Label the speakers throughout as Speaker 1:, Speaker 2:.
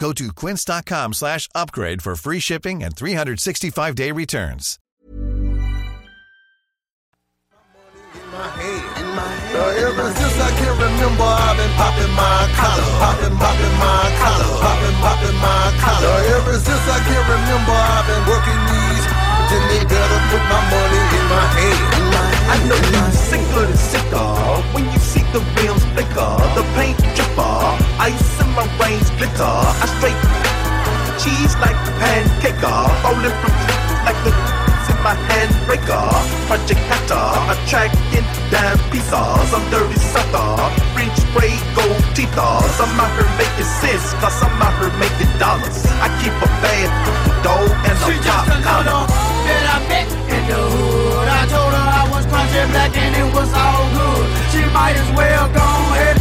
Speaker 1: Go to quince.com slash upgrade for free shipping and 365-day returns.
Speaker 2: Ever since I can remember, I've been popping my collar, popping, popping my collar, popping, popping my collar. Ever since I can remember, I've been working these. Then they better put my money in my hand. Hand.
Speaker 3: I know you sicker than sicker when you see the rims flicker, the paint dripper, ice in my veins glitter. I straight cheese like a pancake, rolling from like the in my handbreaker. Project Hatter, attracting damn pieces. I'm dirty sucker, French spray gold teeth. I'm out here making sense, cause I'm out here making dollars. I keep a bad dough and a pop collar.
Speaker 4: Country and it was all good. She might as well go ahead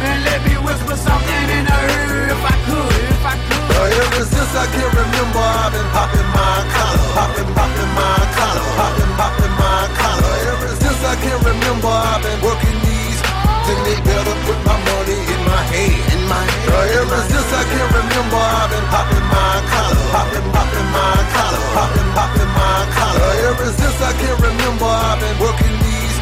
Speaker 4: and let me whisper something in her ear if I could, if I could.
Speaker 2: Uh, ever since I can remember, I've been popping my collar, popping, popping my collar, popping, popping my collar. Ever since I can remember, I've been working these. Then they better put my money in my hand, in my. Uh, ever since I can remember, I've been popping my collar, popping, popping my collar, Uh, ever since I can remember, I've been working these.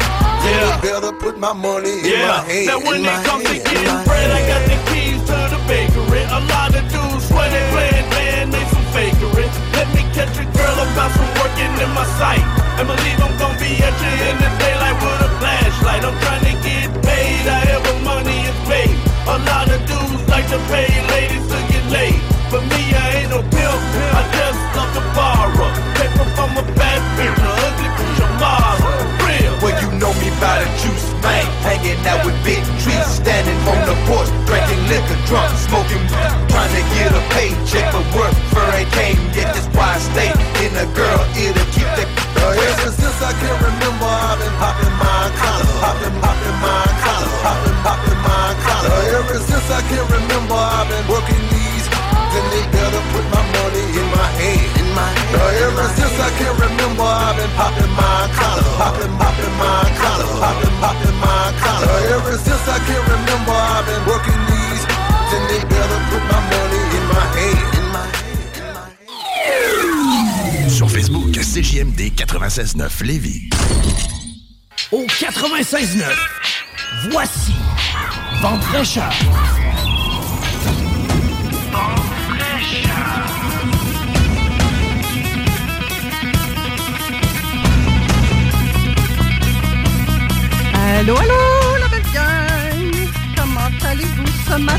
Speaker 3: Yeah.
Speaker 2: they better put my money in
Speaker 3: Yeah,
Speaker 2: my hand.
Speaker 3: now when it comes to getting bread, I got the keys to the bakery. A lot of dudes sweaty, playing man, they some fakery. Let me catch a girl about some working in my sight. And believe I'm gonna be at you in the daylight with a flashlight. I'm trying to get paid, I however money is made. A lot of dudes like to pay ladies to get laid. But me, I ain't no pimp, I just love to borrow. From a bad bitch, a ugly bitch, a model. Real.
Speaker 5: Well, you know me by the juice, man. Hanging out with big trees, standing on the porch, drinking liquor, drunk, smoking, trying to get a paycheck, but work for ain't came yet. That's why I stay in a girl ear to keep that.
Speaker 2: Uh, ever since I can remember, I've been popping my collar, popping, popping my collar, popping, popping my collar. Uh, ever since I can remember, I've been working these. Then they better put my money in my hand, ever since I can remember, I've been popping my collar, popping, popping my collar, popping, popping my collar. Ever since I can remember, I've been working these. Then they better put my money in my hand, in my hand, in my hand.
Speaker 6: Sur Facebook, CJMD 96.9 Lévis.
Speaker 7: Au 96.9, voici Vente fraîcheur.
Speaker 8: Allô, allô, la belle gang! Comment allez-vous ce matin?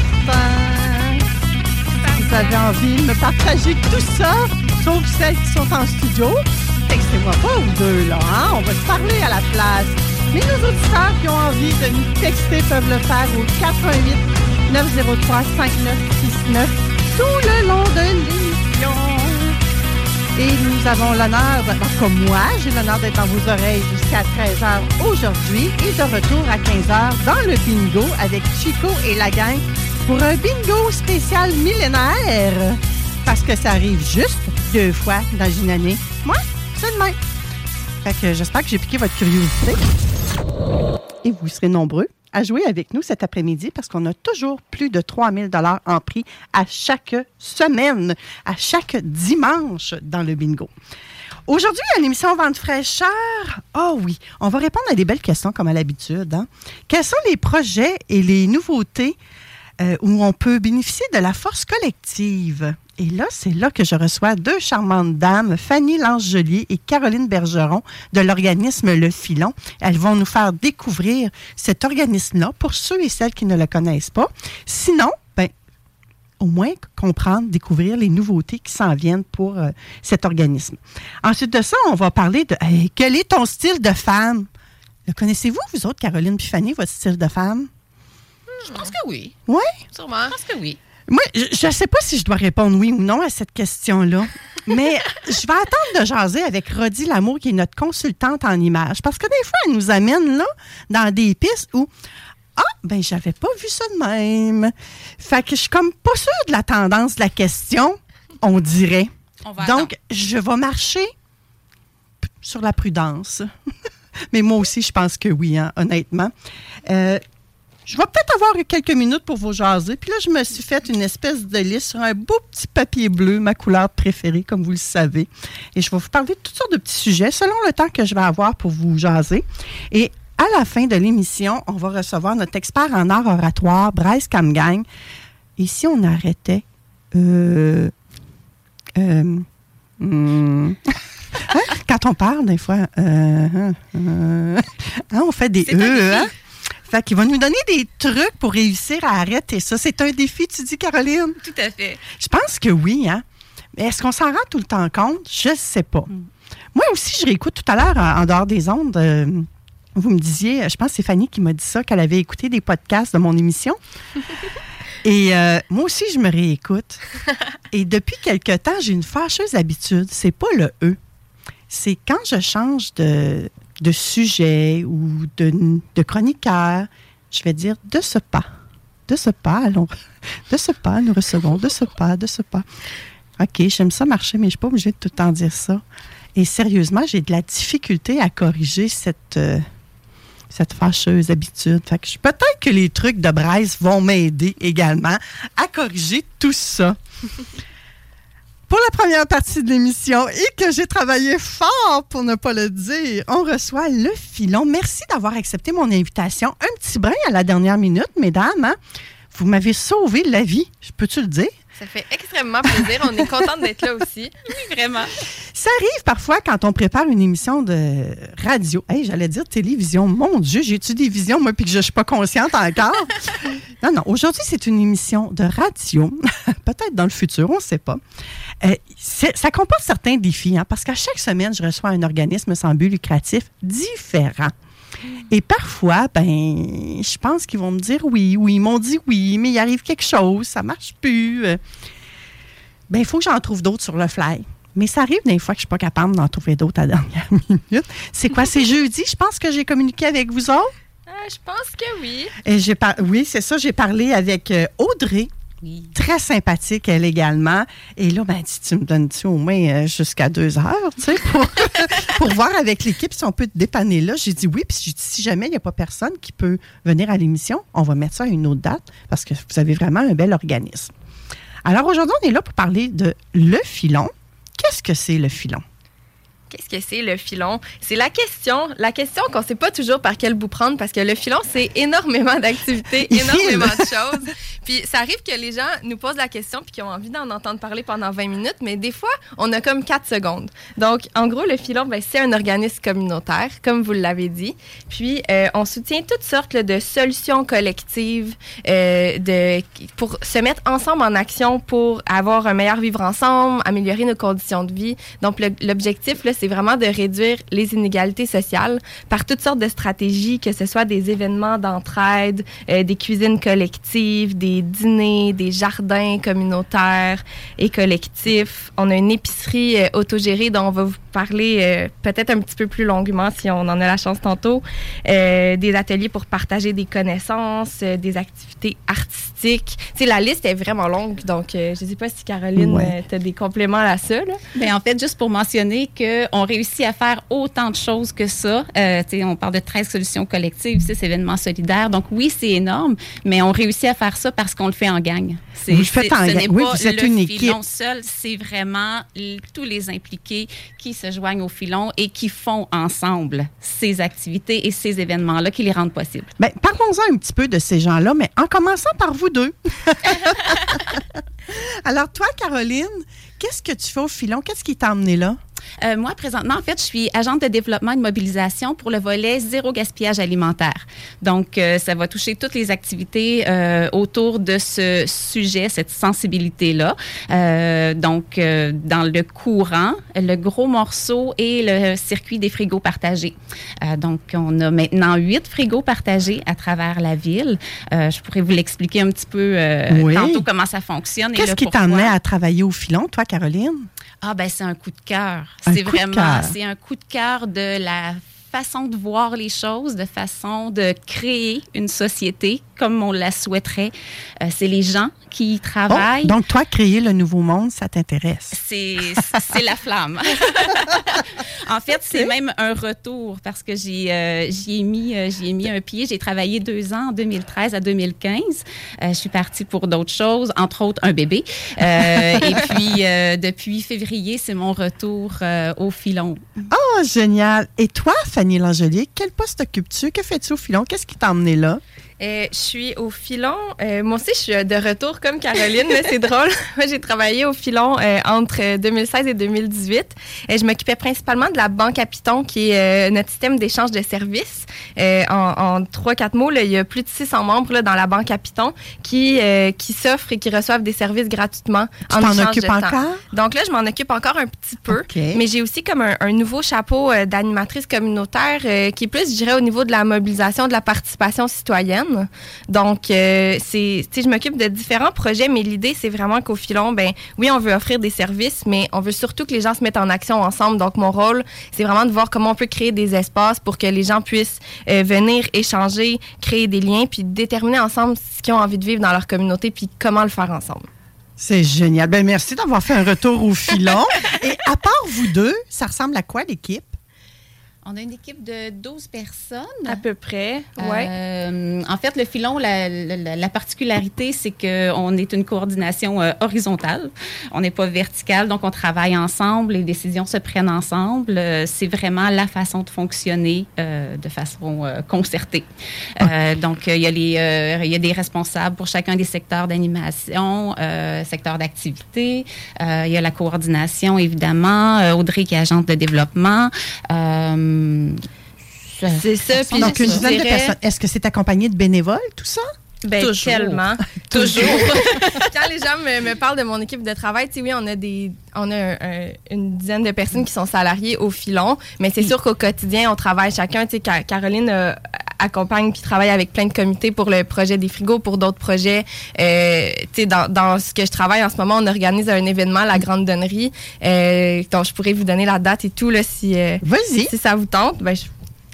Speaker 8: Vous avez envie de me partager tout ça, sauf celles qui sont en studio? Textez-moi pas, vous deux, là, hein? On va se parler à la place. Mais nos auditeurs qui ont envie de nous texter peuvent le faire au 88 903 5969 tout le long de l'émission. Et nous avons l'honneur, comme moi, j'ai l'honneur d'être dans vos oreilles jusqu'à 13h aujourd'hui et de retour à 15h dans le bingo avec Chico et la gang pour un bingo spécial millénaire. Parce que ça arrive juste deux fois dans une année. Moi, c'est de même. Fait que j'espère que j'ai piqué votre curiosité. Et vous serez nombreux à jouer avec nous cet après-midi parce qu'on a toujours plus de 3000 dollars en prix à chaque semaine, à chaque dimanche dans le bingo. Aujourd'hui, à l'émission Vente fraîcheur, ah oui, on va répondre à des belles questions comme à l'habitude. hein. Quels sont les projets et les nouveautés euh, où on peut bénéficier de la force collective? Et là, c'est là que je reçois deux charmantes dames, Fanny Langelier et Caroline Bergeron de l'organisme Le Filon. Elles vont nous faire découvrir cet organisme-là pour ceux et celles qui ne le connaissent pas. Sinon, ben, au moins comprendre, découvrir les nouveautés qui s'en viennent pour euh, cet organisme. Ensuite de ça, on va parler de hey, quel est ton style de femme? Le connaissez-vous, vous autres, Caroline puis Fanny, votre style de femme?
Speaker 9: Je pense que oui.
Speaker 8: Oui?
Speaker 9: Sûrement. Je pense que oui.
Speaker 8: Moi, je ne sais pas si je dois répondre oui ou non à cette question-là, mais je vais attendre de jaser avec Rodi Lamour, qui est notre consultante en images, parce que des fois, elle nous amène là dans des pistes où ah, ben, j'avais pas vu ça de même. Fait que je suis comme pas sûre de la tendance de la question, on dirait.
Speaker 9: On va
Speaker 8: Donc, je vais marcher sur la prudence. Mais moi aussi, je pense que oui, hein, honnêtement. Euh, je vais peut-être avoir quelques minutes pour vous jaser. Puis là, je me suis fait une espèce de liste sur un beau petit papier bleu, ma couleur préférée, comme vous le savez. Et je vais vous parler de toutes sortes de petits sujets selon le temps que je vais avoir pour vous jaser. Et à la fin de l'émission, on va recevoir notre expert en art oratoire, Bryce Camgang. Et si on arrêtait... Euh, euh, hmm, hein, quand on parle, des fois, euh, euh, hein, on fait des E, hein? Fait qu'il va nous donner des trucs pour réussir à arrêter ça. C'est un défi, tu dis, Caroline?
Speaker 9: Tout à fait.
Speaker 8: Je pense que oui, hein? Mais est-ce qu'on s'en rend tout le temps compte? Je ne sais pas. Moi aussi, je réécoute tout à l'heure, en en dehors des ondes, vous me disiez, je pense que c'est Fanny qui m'a dit ça, qu'elle avait écouté des podcasts de mon émission. Et euh, moi aussi, je me réécoute. Et depuis quelque temps, j'ai une fâcheuse habitude. C'est pas le E. C'est quand je change de, de sujet ou de, de chroniqueur, je vais dire de ce pas. De ce pas, allons. De ce pas, nous recevons. De ce pas, de ce pas. OK, j'aime ça marcher, mais je ne suis pas obligée de tout le temps dire ça. Et sérieusement, j'ai de la difficulté à corriger cette, euh, cette fâcheuse habitude. Fait peut-être que les trucs de Bryce vont m'aider également à corriger tout ça. Pour la première partie de l'émission et que j'ai travaillé fort pour ne pas le dire, on reçoit le filon. Merci d'avoir accepté mon invitation. Un petit brin à la dernière minute, mesdames. hein? Vous m'avez sauvé la vie, peux-tu le dire?
Speaker 9: Ça fait extrêmement plaisir. On est contente d'être là aussi.
Speaker 10: Oui, vraiment.
Speaker 8: Ça arrive parfois quand on prépare une émission de radio. Hey, j'allais dire télévision. Mon Dieu, j'ai-tu des visions, moi, puis que je ne suis pas consciente encore? non, non. Aujourd'hui, c'est une émission de radio. Peut-être dans le futur, on ne sait pas. Euh, ça comporte certains défis, hein, parce qu'à chaque semaine, je reçois un organisme sans but lucratif différent. Et parfois, ben, je pense qu'ils vont me dire oui, ou ils m'ont dit oui, mais il arrive quelque chose, ça marche plus. Euh, Ben, il faut que j'en trouve d'autres sur le fly. Mais ça arrive des fois que je suis pas capable d'en trouver d'autres à la dernière minute. C'est quoi? C'est jeudi, je pense que j'ai communiqué avec vous autres?
Speaker 9: Ah, je pense que oui.
Speaker 8: Et par- Oui, c'est ça, j'ai parlé avec euh, Très sympathique, elle également. Et là, ben, tu me donnes-tu au moins euh, jusqu'à deux heures, pour, pour voir avec l'équipe si on peut te dépanner là. J'ai dit oui, puis j'ai dit, si jamais il n'y a pas personne qui peut venir à l'émission, on va mettre ça à une autre date parce que vous avez vraiment un bel organisme. Alors aujourd'hui, on est là pour parler de le filon. Qu'est-ce que c'est le filon?
Speaker 9: Qu'est-ce que c'est le filon? C'est la question, la question qu'on ne sait pas toujours par quel bout prendre parce que le filon, c'est énormément d'activités, énormément de choses. Puis ça arrive que les gens nous posent la question puis qu'ils ont envie d'en entendre parler pendant 20 minutes, mais des fois, on a comme 4 secondes. Donc, en gros, le filon, ben, c'est un organisme communautaire, comme vous l'avez dit. Puis, euh, on soutient toutes sortes là, de solutions collectives euh, de, pour se mettre ensemble en action pour avoir un meilleur vivre ensemble, améliorer nos conditions de vie. Donc, l'objectif, là, c'est vraiment de réduire les inégalités sociales par toutes sortes de stratégies, que ce soit des événements d'entraide, euh, des cuisines collectives, des dîners, des jardins communautaires et collectifs. On a une épicerie euh, autogérée dont on va vous parler euh, peut-être un petit peu plus longuement si on en a la chance tantôt. Euh, des ateliers pour partager des connaissances, euh, des activités artistiques. Tu sais, la liste est vraiment longue, donc euh, je ne sais pas si Caroline,
Speaker 10: Ouais.
Speaker 9: tu as des compléments à ça. Là.
Speaker 10: Ben, en fait, juste pour mentionner qu'on réussit à faire autant de choses que ça. Euh, tu sais, on parle de 13 solutions collectives, 6 événements solidaires. Donc, oui, c'est énorme, mais on réussit à faire ça parce qu'on le fait en gang. C'est-
Speaker 8: Vous le faites en gang. Oui, vous êtes
Speaker 10: le
Speaker 8: une équipe.
Speaker 10: seul, c'est vraiment tous les impliqués qui se joignent au filon et qui font ensemble ces activités et ces événements-là qui les rendent possibles.
Speaker 8: Bien, parlons-en un petit peu de ces gens-là, mais en commençant par vous deux. Alors, toi, Caroline, qu'est-ce que tu fais au filon? Qu'est-ce qui t'a emmené là?
Speaker 10: Euh, moi, présentement, en fait, je suis agente de développement et de mobilisation pour le volet zéro gaspillage alimentaire. Donc, euh, ça va toucher toutes les activités euh, autour de ce sujet, cette sensibilité-là. Euh, donc, dans le courant, le gros morceau et le circuit des frigos partagés. Donc, on a maintenant huit frigos partagés à travers la ville. Je pourrais vous l'expliquer un petit peu
Speaker 8: Oui.
Speaker 10: tantôt comment ça fonctionne.
Speaker 8: Qu'est-ce qui t'emmenait à travailler au filon, toi, Caroline?
Speaker 10: Ah ben c'est un coup de cœur. C'est vraiment c'est un coup de cœur de la façon de voir les choses, de façon de créer une société comme on la souhaiterait. Euh, c'est les gens qui y
Speaker 8: Oh, donc, toi, créer le nouveau monde, ça t'intéresse?
Speaker 10: c'est la flamme. en fait, c'est même un retour parce que j'ai euh, j'y ai mis euh, j'y ai mis un pied. J'ai travaillé deux ans en 2013 à 2015. Euh, je suis partie pour d'autres choses, entre autres un bébé. Euh, et puis euh, depuis février, c'est mon retour euh, au filon.
Speaker 8: Oh, génial. Et toi, Fanny Langelier, quel poste occupes-tu? Que fais-tu au filon? Qu'est-ce qui t'a emmené là?
Speaker 9: Euh, je suis au filon. Euh, moi aussi, je suis de retour comme Caroline. mais c'est drôle. Moi, j'ai travaillé au filon euh, entre 2016 et 2018. Et je m'occupais principalement de la banque à Python, qui est notre système d'échange de services. En, trois, quatre mots, là, il y a plus de 600 membres là, dans la banque à Python qui, qui s'offrent et qui reçoivent des services gratuitement.
Speaker 8: Tu
Speaker 9: en
Speaker 8: t'en
Speaker 9: échange
Speaker 8: occupes
Speaker 9: de temps.
Speaker 8: encore?
Speaker 9: Donc là, je m'en occupe encore un petit peu. Mais j'ai aussi comme un, un nouveau chapeau d'animatrice communautaire qui est plus, je dirais, au niveau de la mobilisation, de la participation citoyenne. Donc, euh, c'est, je m'occupe de différents projets, mais l'idée, c'est vraiment qu'au filon, ben, oui, on veut offrir des services, mais on veut surtout que les gens se mettent en action ensemble. Donc, mon rôle, c'est vraiment de voir comment on peut créer des espaces pour que les gens puissent euh, venir échanger, créer des liens, puis déterminer ensemble ce qu'ils ont envie de vivre dans leur communauté, puis comment le faire ensemble.
Speaker 8: C'est génial. Ben, merci d'avoir fait un retour au filon. Et à part vous deux, ça ressemble à quoi l'équipe?
Speaker 10: On a une équipe de 12 personnes.
Speaker 9: À peu près, ouais.
Speaker 10: Euh, en fait, le filon, la, la- la particularité, c'est qu'on est une coordination euh, horizontale. On n'est pas verticale, donc on travaille ensemble, les décisions se prennent ensemble. Euh, c'est vraiment la façon de fonctionner euh, de façon concertée. Euh, donc, il y, a les, euh, il y a des responsables pour chacun des secteurs d'animation, euh, secteur d'activité. Euh, il y a la coordination, évidemment. Audrey qui est agente de développement. Euh,
Speaker 9: C'est ça, puis
Speaker 8: Donc, une
Speaker 9: je
Speaker 8: dizaine de
Speaker 9: dirais-
Speaker 8: personnes. Est-ce que c'est accompagné de bénévoles, tout ça?
Speaker 9: Ben,
Speaker 10: Toujours.
Speaker 9: tellement.
Speaker 8: Toujours.
Speaker 9: Quand les gens me, me parlent de mon équipe de travail, tu sais, oui, on a, des, on a un- un- une dizaine de personnes qui sont salariées au filon, mais c'est sûr qu'au quotidien, on travaille chacun. Tu sais, Ca- Caroline euh, accompagne puis travaille avec plein de comités pour le projet des frigos, pour d'autres projets. Euh, tu sais, dans, dans ce que je travaille en ce moment, on organise un événement, la Grande Donnerie, euh, dont je pourrais vous donner la date et tout, là, si, euh, si ça vous tente. Ben, je-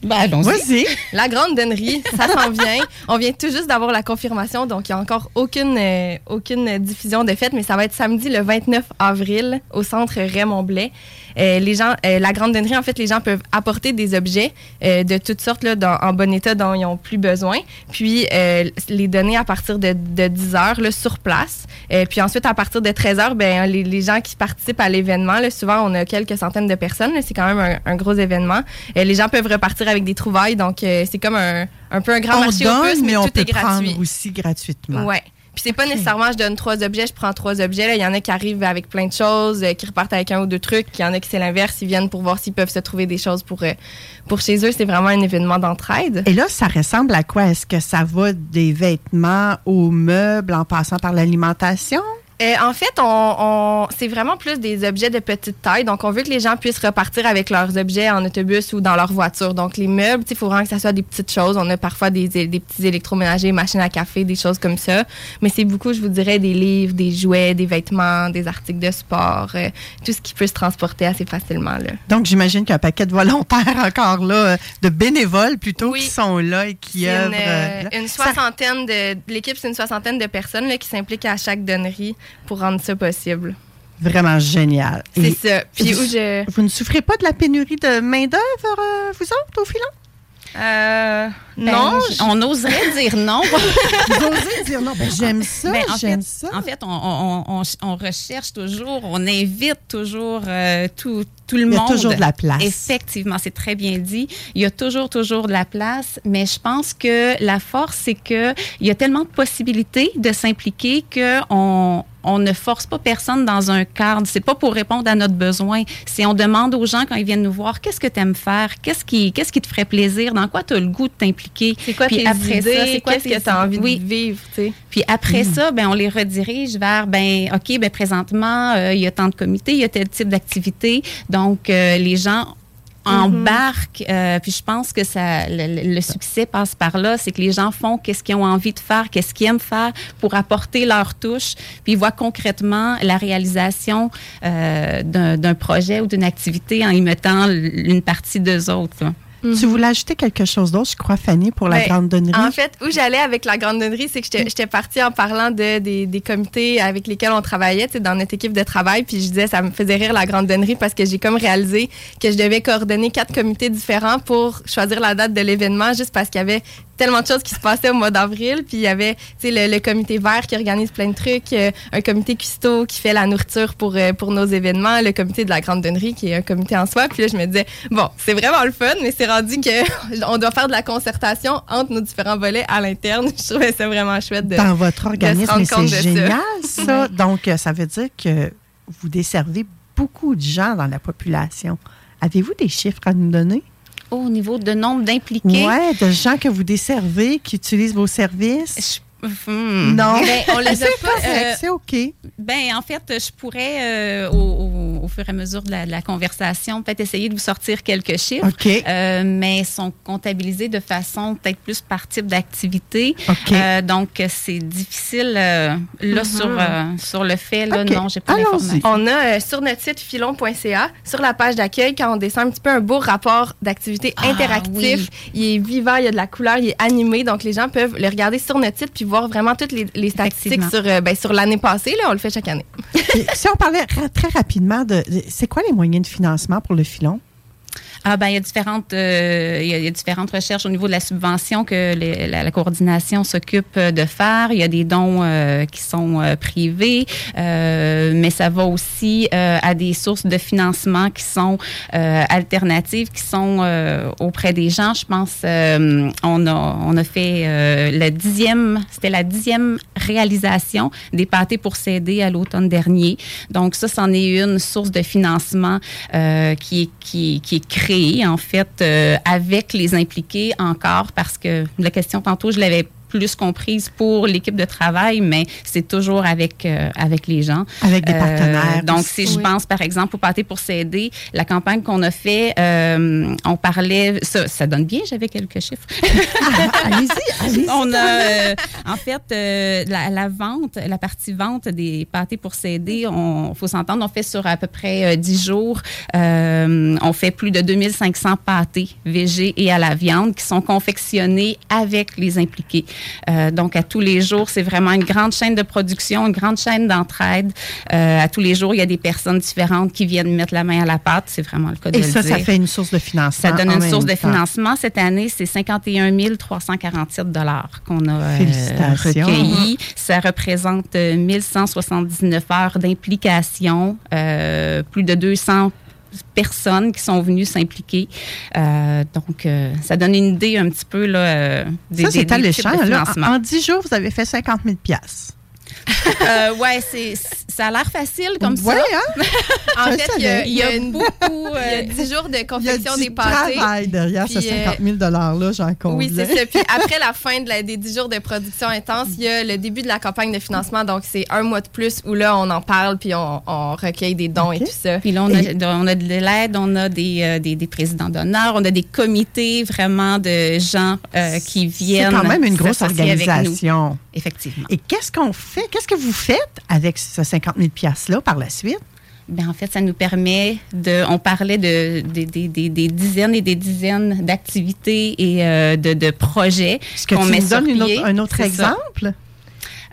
Speaker 10: ben, allons-y.
Speaker 8: Vas-y.
Speaker 9: la grande donnerie, ça s'en vient. On vient tout juste d'avoir la confirmation, donc il n'y a encore aucune, euh, aucune diffusion de fête, mais ça va être samedi le 29 avril au centre Raymond Blais. Euh, les gens, euh, la grande donnerie, en fait, les gens peuvent apporter des objets euh, de toutes sortes là, dans- en bon état dont ils n'ont plus besoin, puis euh, les donner à partir de, de 10 heures là, sur place. Euh, puis ensuite, à partir de 13 heures, ben, les, les gens qui participent à l'événement, là, souvent on a quelques centaines de personnes, là, c'est quand même un, un gros événement. Euh, les gens peuvent repartir avec des trouvailles, donc euh, c'est comme un, un peu un grand
Speaker 8: on
Speaker 9: marché aux puces, mais,
Speaker 8: mais on peut
Speaker 9: est gratuit.
Speaker 8: prendre aussi gratuitement.
Speaker 9: Ouais. Puis c'est pas nécessairement je donne trois objets, je prends trois objets. là. Il y en a qui arrivent avec plein de choses, euh, qui repartent avec un ou deux trucs. Il y en a qui c'est l'inverse, ils viennent pour voir s'ils peuvent se trouver des choses pour, euh, pour chez eux. C'est vraiment un événement d'entraide.
Speaker 8: Et là, ça ressemble à quoi? Est-ce que ça va des vêtements aux meubles en passant par l'alimentation?
Speaker 9: Euh, en fait, on, on- c'est vraiment plus des objets de petite taille. Donc, on veut que les gens puissent repartir avec leurs objets en autobus ou dans leur voiture. Donc, les meubles, il faut vraiment que ça soit des petites choses. On a parfois des, des petits électroménagers, machines à café, des choses comme ça. Mais c'est beaucoup, je vous dirais, des livres, des jouets, des vêtements, des articles de sport, euh, tout ce qui peut se transporter assez facilement. Là.
Speaker 8: Donc, j'imagine qu'il y a un paquet de volontaires encore là, de bénévoles plutôt,
Speaker 9: Oui.
Speaker 8: qui sont là et qui œuvrent.
Speaker 9: une,
Speaker 8: euh,
Speaker 9: une
Speaker 8: Ça-
Speaker 9: soixantaine de l'équipe, c'est une soixantaine de personnes là, qui s'impliquent à chaque donnerie pour rendre ça possible.
Speaker 8: Vraiment génial.
Speaker 9: C'est
Speaker 8: Et
Speaker 9: ça. Puis
Speaker 8: vous,
Speaker 9: où je
Speaker 8: vous ne souffrez pas de la pénurie de main-d'œuvre, euh, vous autres, au filon?
Speaker 9: euh,
Speaker 10: Ben,
Speaker 9: non,
Speaker 10: on oserait dire non.
Speaker 8: Vous osez dire non, ben, j'aime ça,
Speaker 10: Ben, en
Speaker 8: j'aime
Speaker 10: fait,
Speaker 8: ça.
Speaker 10: En fait, on, on- on- on recherche toujours, on invite toujours euh, tous tout le
Speaker 8: Il y a
Speaker 10: monde.
Speaker 8: toujours de la place.
Speaker 10: Effectivement, c'est très bien dit. Il y a toujours, toujours de la place, mais je pense que la force, c'est que il y a tellement de possibilités de s'impliquer que on on ne force pas personne dans un cadre. C'est pas pour répondre à notre besoin. C'est on demande aux gens quand ils viennent nous voir, qu'est-ce que tu aimes faire, qu'est-ce qui, qu'est-ce qui te ferait plaisir, dans quoi tu as le goût de t'impliquer?
Speaker 9: C'est quoi
Speaker 10: Puis
Speaker 9: tes
Speaker 10: après
Speaker 9: idées?
Speaker 10: ça, c'est quoi
Speaker 9: Qu'est-ce
Speaker 10: tes-
Speaker 9: que tu as envie
Speaker 10: Oui.
Speaker 9: de vivre, tu sais?
Speaker 10: Puis après ça, ben on les redirige vers ben OK, ben présentement euh, il y a tant de comités, il y a tel type d'activité, donc euh, les gens embarquent. euh, puis je pense que ça, le, succès passe par là, c'est que les gens font qu'est-ce qu'ils ont envie de faire, qu'est-ce qu'ils aiment faire pour apporter leur touche, puis ils voient concrètement la réalisation euh, d'un projet ou d'une activité en y mettant une partie d'eux autres. là.
Speaker 8: Tu voulais ajouter quelque chose d'autre, je crois, Fanny, pour la
Speaker 9: Ben,
Speaker 8: grande donnerie?
Speaker 9: En fait, où j'allais avec la grande donnerie, c'est que j'étais- partie en parlant de, des, des comités avec lesquels on travaillait, tu sais, dans notre équipe de travail. Puis je disais, ça me faisait rire la grande donnerie parce que j'ai comme réalisé que je devais coordonner quatre comités différents pour choisir la date de l'événement, juste parce qu'il y avait tellement de choses qui se passaient au mois d'avril. Puis il y avait, le, le comité vert qui organise plein de trucs, euh, un comité cuistot qui fait la nourriture pour, euh, pour nos événements, le comité de la grande donnerie qui est un comité en soi. Puis là, je me disais, bon, c'est vraiment le fun, mais c'est rendu que on doit faire de la concertation entre nos différents volets à l'interne. Je trouvais ça vraiment chouette de
Speaker 8: Dans votre organisme, c'est
Speaker 9: ça.
Speaker 8: génial, ça. Donc, euh, ça veut dire que vous desservez beaucoup de gens dans la population. Avez-vous des chiffres à nous donner?
Speaker 10: Au niveau de nombre d'impliqués,
Speaker 8: Oui, de gens que vous desservez, qui utilisent vos services?
Speaker 10: Hmm.
Speaker 8: Non.
Speaker 10: Ben, on les a
Speaker 8: C'est
Speaker 10: pas. euh,
Speaker 8: c'est OK.
Speaker 10: Ben, en fait, je pourrais, euh, au, au- au fur et à mesure de la, de la conversation, peut-être essayer de vous sortir quelques chiffres.
Speaker 8: OK.
Speaker 10: Euh, mais sont comptabilisés de façon peut-être plus par type d'activité.
Speaker 8: OK.
Speaker 10: Euh, donc, c'est difficile euh, là
Speaker 9: Mhm.
Speaker 10: sur, euh, sur le fait. Là,
Speaker 8: OK.
Speaker 10: non, j'ai pas
Speaker 8: Allons-y.
Speaker 10: l'information.
Speaker 9: On a euh, sur notre site filon.ca, sur la page d'accueil, quand on descend un petit peu un beau rapport d'activité
Speaker 10: Ah,
Speaker 9: interactif. Il est vivant, il y a de la couleur, il est animé. Donc, les gens peuvent le regarder sur notre site puis voir vraiment toutes les, les statistiques sur, euh, ben, sur l'année passée. Là, on le fait chaque année.
Speaker 8: Si on parlait ra- très rapidement de. de- c'est quoi les moyens de financement pour le filon?
Speaker 10: Ah ben il y a différentes euh, il, y a, différentes recherches au niveau de la subvention que la, coordination s'occupe euh, de faire. Il y a des dons euh, qui sont privés, mais ça va aussi à des sources de financement qui sont alternatives, qui sont auprès des gens. Je pense on a on a fait la dixième c'était la dixième réalisation des pâtés pour s'aider à l'automne dernier. Donc ça c'en est une source de financement qui qui, qui est créée en fait euh, avec les impliqués encore parce que la question tantôt je l'avais plus comprise pour l'équipe de travail, mais c'est toujours avec euh, avec les gens.
Speaker 8: Avec des
Speaker 10: Euh,
Speaker 8: partenaires.
Speaker 10: donc, si je pense, par exemple, au pâté pour s'aider, la campagne qu'on a fait, euh, on parlait, ça, ça donne bien, j'avais quelques chiffres.
Speaker 8: Ah, allez-y, allez-y.
Speaker 10: on a, euh, en fait, euh, la, la vente, la partie vente des pâtés pour s'aider, on faut s'entendre, on fait sur à peu près euh, 10 jours, euh, on fait plus de 2500 pâtés végés et à la viande qui sont confectionnés avec les impliqués. Euh, donc, à tous les jours, c'est vraiment une grande chaîne de production, une grande chaîne d'entraide. Euh, à tous les jours, il y a des personnes différentes qui viennent mettre la main à la pâte. C'est vraiment le cas de
Speaker 8: Et
Speaker 10: le
Speaker 8: ça, ça
Speaker 10: dire.
Speaker 8: fait une source de financement.
Speaker 10: Ça donne une source de
Speaker 8: temps.
Speaker 10: financement. Cette année, c'est 51 347 qu'on a euh,
Speaker 8: Félicitations.
Speaker 10: recueilli. Ça représente euh, 1179 heures d'implication, euh, plus de 200 personnes qui sont venues s'impliquer. Euh, donc, euh, ça donne une idée un petit peu là, euh, des,
Speaker 8: Ça,
Speaker 10: des-
Speaker 8: c'est
Speaker 10: des types de
Speaker 8: là.
Speaker 10: financement.
Speaker 8: En 10 jours, vous avez fait 50 000
Speaker 10: Euh, ouais, c'est, ça a l'air facile comme
Speaker 8: Ouais,
Speaker 10: ça.
Speaker 8: hein?
Speaker 9: En
Speaker 8: Je
Speaker 9: fait, il y a, il y
Speaker 10: beaucoup.
Speaker 9: il y a
Speaker 10: euh,
Speaker 9: 10 jours de
Speaker 8: Il y a
Speaker 9: confection
Speaker 8: du
Speaker 9: des pâtés.
Speaker 8: travail derrière
Speaker 9: Puis,
Speaker 8: ce 50 000 $-là, j'en conviens.
Speaker 9: Oui, c'est ça. Puis après la fin de la- des 10 jours de production intense, il y a le début de la campagne de financement. Donc, c'est un mois de plus où là, on en parle puis on, on recueille des dons et tout ça.
Speaker 10: Puis là, on a, on a de l'aide, on a des, euh, des, des présidents d'honneur, on a des comités vraiment de gens euh, qui
Speaker 8: C'est
Speaker 10: viennent.
Speaker 8: quand même une grosse organisation.
Speaker 10: Effectivement.
Speaker 8: Et qu'est-ce qu'on fait? Qu'est-ce que vous faites avec ce 50 000 $-là par la suite?
Speaker 10: Ben, en fait, ça nous permet de. On parlait de, de- de- de- des dizaines et des dizaines d'activités et euh, de, de projets.
Speaker 8: Est-ce que tu
Speaker 10: met
Speaker 8: nous donnes une autre- un autre exemple?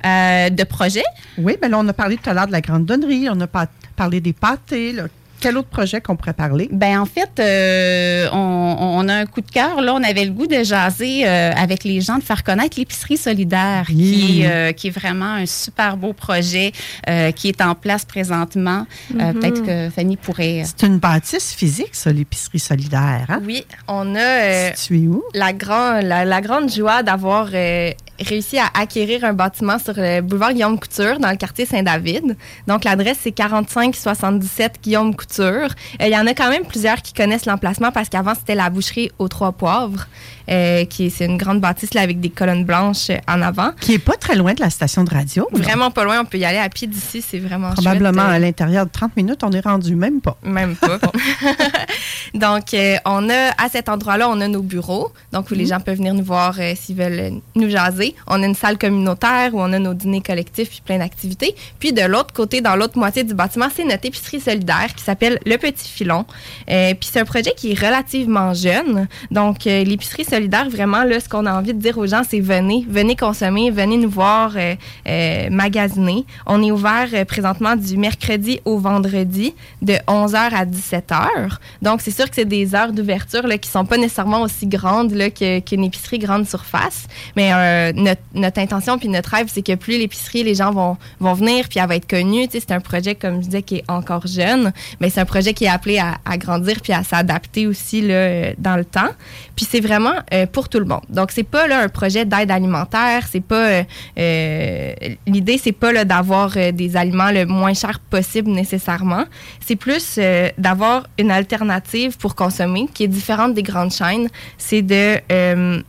Speaker 10: Euh, de projets?
Speaker 8: Oui, bien là, on a parlé tout à l'heure de la grande donnerie, on a pas- parlé des pâtés. là. Quel autre projet qu'on pourrait parler?
Speaker 10: Ben en fait, euh, on, on a un coup de cœur. Là, on avait le goût de jaser euh, avec les gens, de faire connaître l'épicerie solidaire, qui, euh, qui est vraiment un super beau projet euh, qui est en place présentement. Euh,
Speaker 8: Mhm.
Speaker 10: Peut-être que Fanny pourrait.
Speaker 8: C'est une bâtisse physique, ça, l'épicerie solidaire. Hein?
Speaker 9: Oui, on a euh,
Speaker 8: Situé où?
Speaker 9: la, grand, la, la grande joie d'avoir euh, réussi à acquérir un bâtiment sur le boulevard Guillaume Couture dans le quartier Saint-David. Donc, l'adresse, c'est 4577 Guillaume Couture. Euh, Il y en a quand même plusieurs qui connaissent l'emplacement parce qu'avant, c'était la boucherie aux Trois Poivres, euh, qui est- c'est une grande bâtisse là, avec des colonnes blanches euh, en avant.
Speaker 8: Qui est pas très loin de la station de radio.
Speaker 9: Vraiment pas loin, on peut y aller à pied d'ici, c'est vraiment
Speaker 8: Probablement
Speaker 9: chouette.
Speaker 8: à l'intérieur de 30 minutes, on est rendu même pas.
Speaker 9: Même pas. donc, euh, on a à cet endroit-là, on a nos bureaux, donc où les gens peuvent venir nous voir euh, s'ils veulent euh, nous jaser. On a une salle communautaire où on a nos dîners collectifs puis plein d'activités. Puis de l'autre côté, dans l'autre moitié du bâtiment, c'est notre épicerie solidaire qui s'appelle Le Petit Filon. Euh, puis c'est un projet qui est relativement jeune. Donc, euh, l'épicerie solidaire, vraiment, là, ce qu'on a envie de dire aux gens, c'est venez, venez consommer, venez nous voir euh, euh, magasiner. On est ouvert euh, présentement du mercredi au vendredi de 11h à 17h. Donc, c'est sûr que c'est des heures d'ouverture là, qui sont pas nécessairement aussi grandes là, que- qu'une épicerie grande surface. Mais notre, intention puis notre rêve, c'est que plus l'épicerie, les gens vont, vont venir puis elle va être connue. C'est un projet, comme je disais, qui est encore jeune, mais c'est un projet qui est appelé à, à grandir puis à s'adapter aussi là, dans le temps. Puis c'est vraiment euh, pour tout le monde. Donc, c'est pas là, un projet d'aide alimentaire. C'est pas... euh, euh, L'idée, c'est pas là, d'avoir euh, des aliments le moins cher possible nécessairement. C'est plus d'avoir une alternative pour consommer qui est différente des grandes chaînes. C'est de